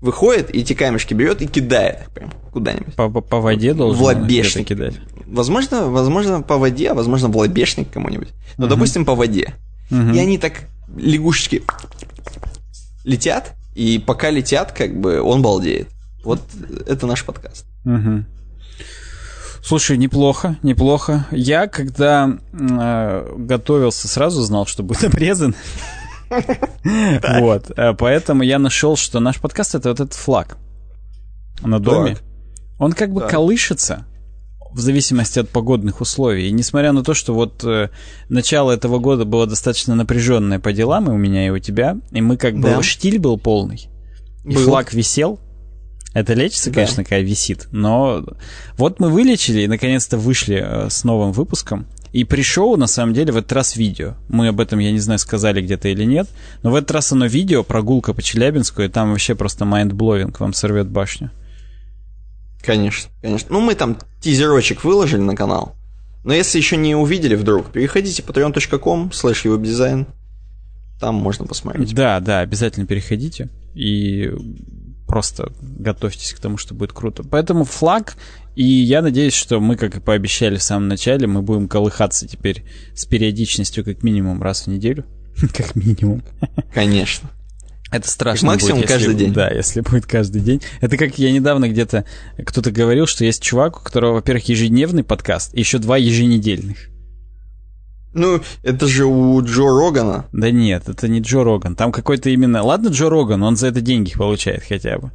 выходит и эти камешки берет и кидает их прям куда-нибудь. По, по, по воде должен в лобешник кидать. Возможно, возможно, по воде, а возможно, в лобешник кому-нибудь. Но, угу. допустим, по воде. Угу. И они так лягушечки летят, и пока летят, как бы он балдеет. Вот это наш подкаст. Угу. Слушай, неплохо, неплохо. Я, когда э, готовился, сразу знал, что будет обрезан. [LAUGHS] Вот. Э, поэтому я нашел, что наш подкаст это вот этот флаг на доме. Он как бы колышется, в зависимости от погодных условий. И несмотря на то, что вот э, начало этого года было достаточно напряженное по делам и у меня, и у тебя, и мы как бы... Штиль был полный, и флаг висел. Это лечится, да. конечно, когда висит, но вот мы вылечили и наконец-то вышли э, с новым выпуском. И пришел, на самом деле, в этот раз видео. Мы об этом, я не знаю, сказали где-то или нет. Но в этот раз оно видео, прогулка по Челябинску, и там вообще просто mindblowing вам сорвет башню. Конечно, конечно. Ну, мы там тизерочек выложили на канал. Но если еще не увидели вдруг, переходите patreon.com slash webdesign. Там можно посмотреть. Да, да, обязательно переходите. И просто готовьтесь к тому, что будет круто. Поэтому флаг, и я надеюсь, что мы, как и пообещали в самом начале, мы будем колыхаться теперь с периодичностью как минимум раз в неделю. [LAUGHS] как минимум. Конечно. Это страшно максимум будет, если, каждый день. Да, если будет каждый день. Это как я недавно где-то кто-то говорил, что есть чувак, у которого, во-первых, ежедневный подкаст, и еще два еженедельных. Ну, это же у Джо Рогана. Да нет, это не Джо Роган. Там какой-то именно... Ладно, Джо Роган, он за это деньги получает хотя бы.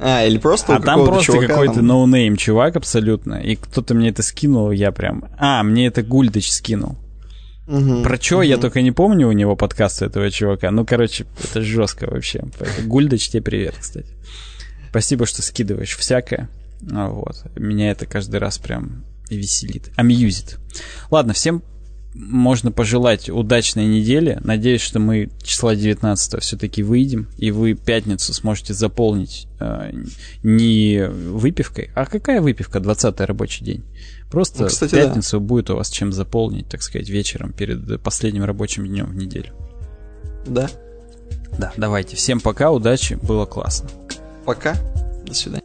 А, или просто А там просто какой-то noname чувак абсолютно. И кто-то мне это скинул, я прям... А, мне это Гульдыч скинул. Угу, Про что угу. я только не помню у него подкаста этого чувака. Ну, короче, это жестко вообще. Гульдач, тебе привет, кстати. Спасибо, что скидываешь всякое. А, вот. Меня это каждый раз прям веселит. Amuse ит. Ладно, всем можно пожелать удачной недели. Надеюсь, что мы числа 19 все-таки выйдем, и вы пятницу сможете заполнить э, не выпивкой. А какая выпивка? 20 рабочий день. Просто ну, кстати, пятницу да. будет у вас чем заполнить, так сказать, вечером перед последним рабочим днем в неделю. Да. Да, давайте. Всем пока, удачи, было классно. Пока, до свидания.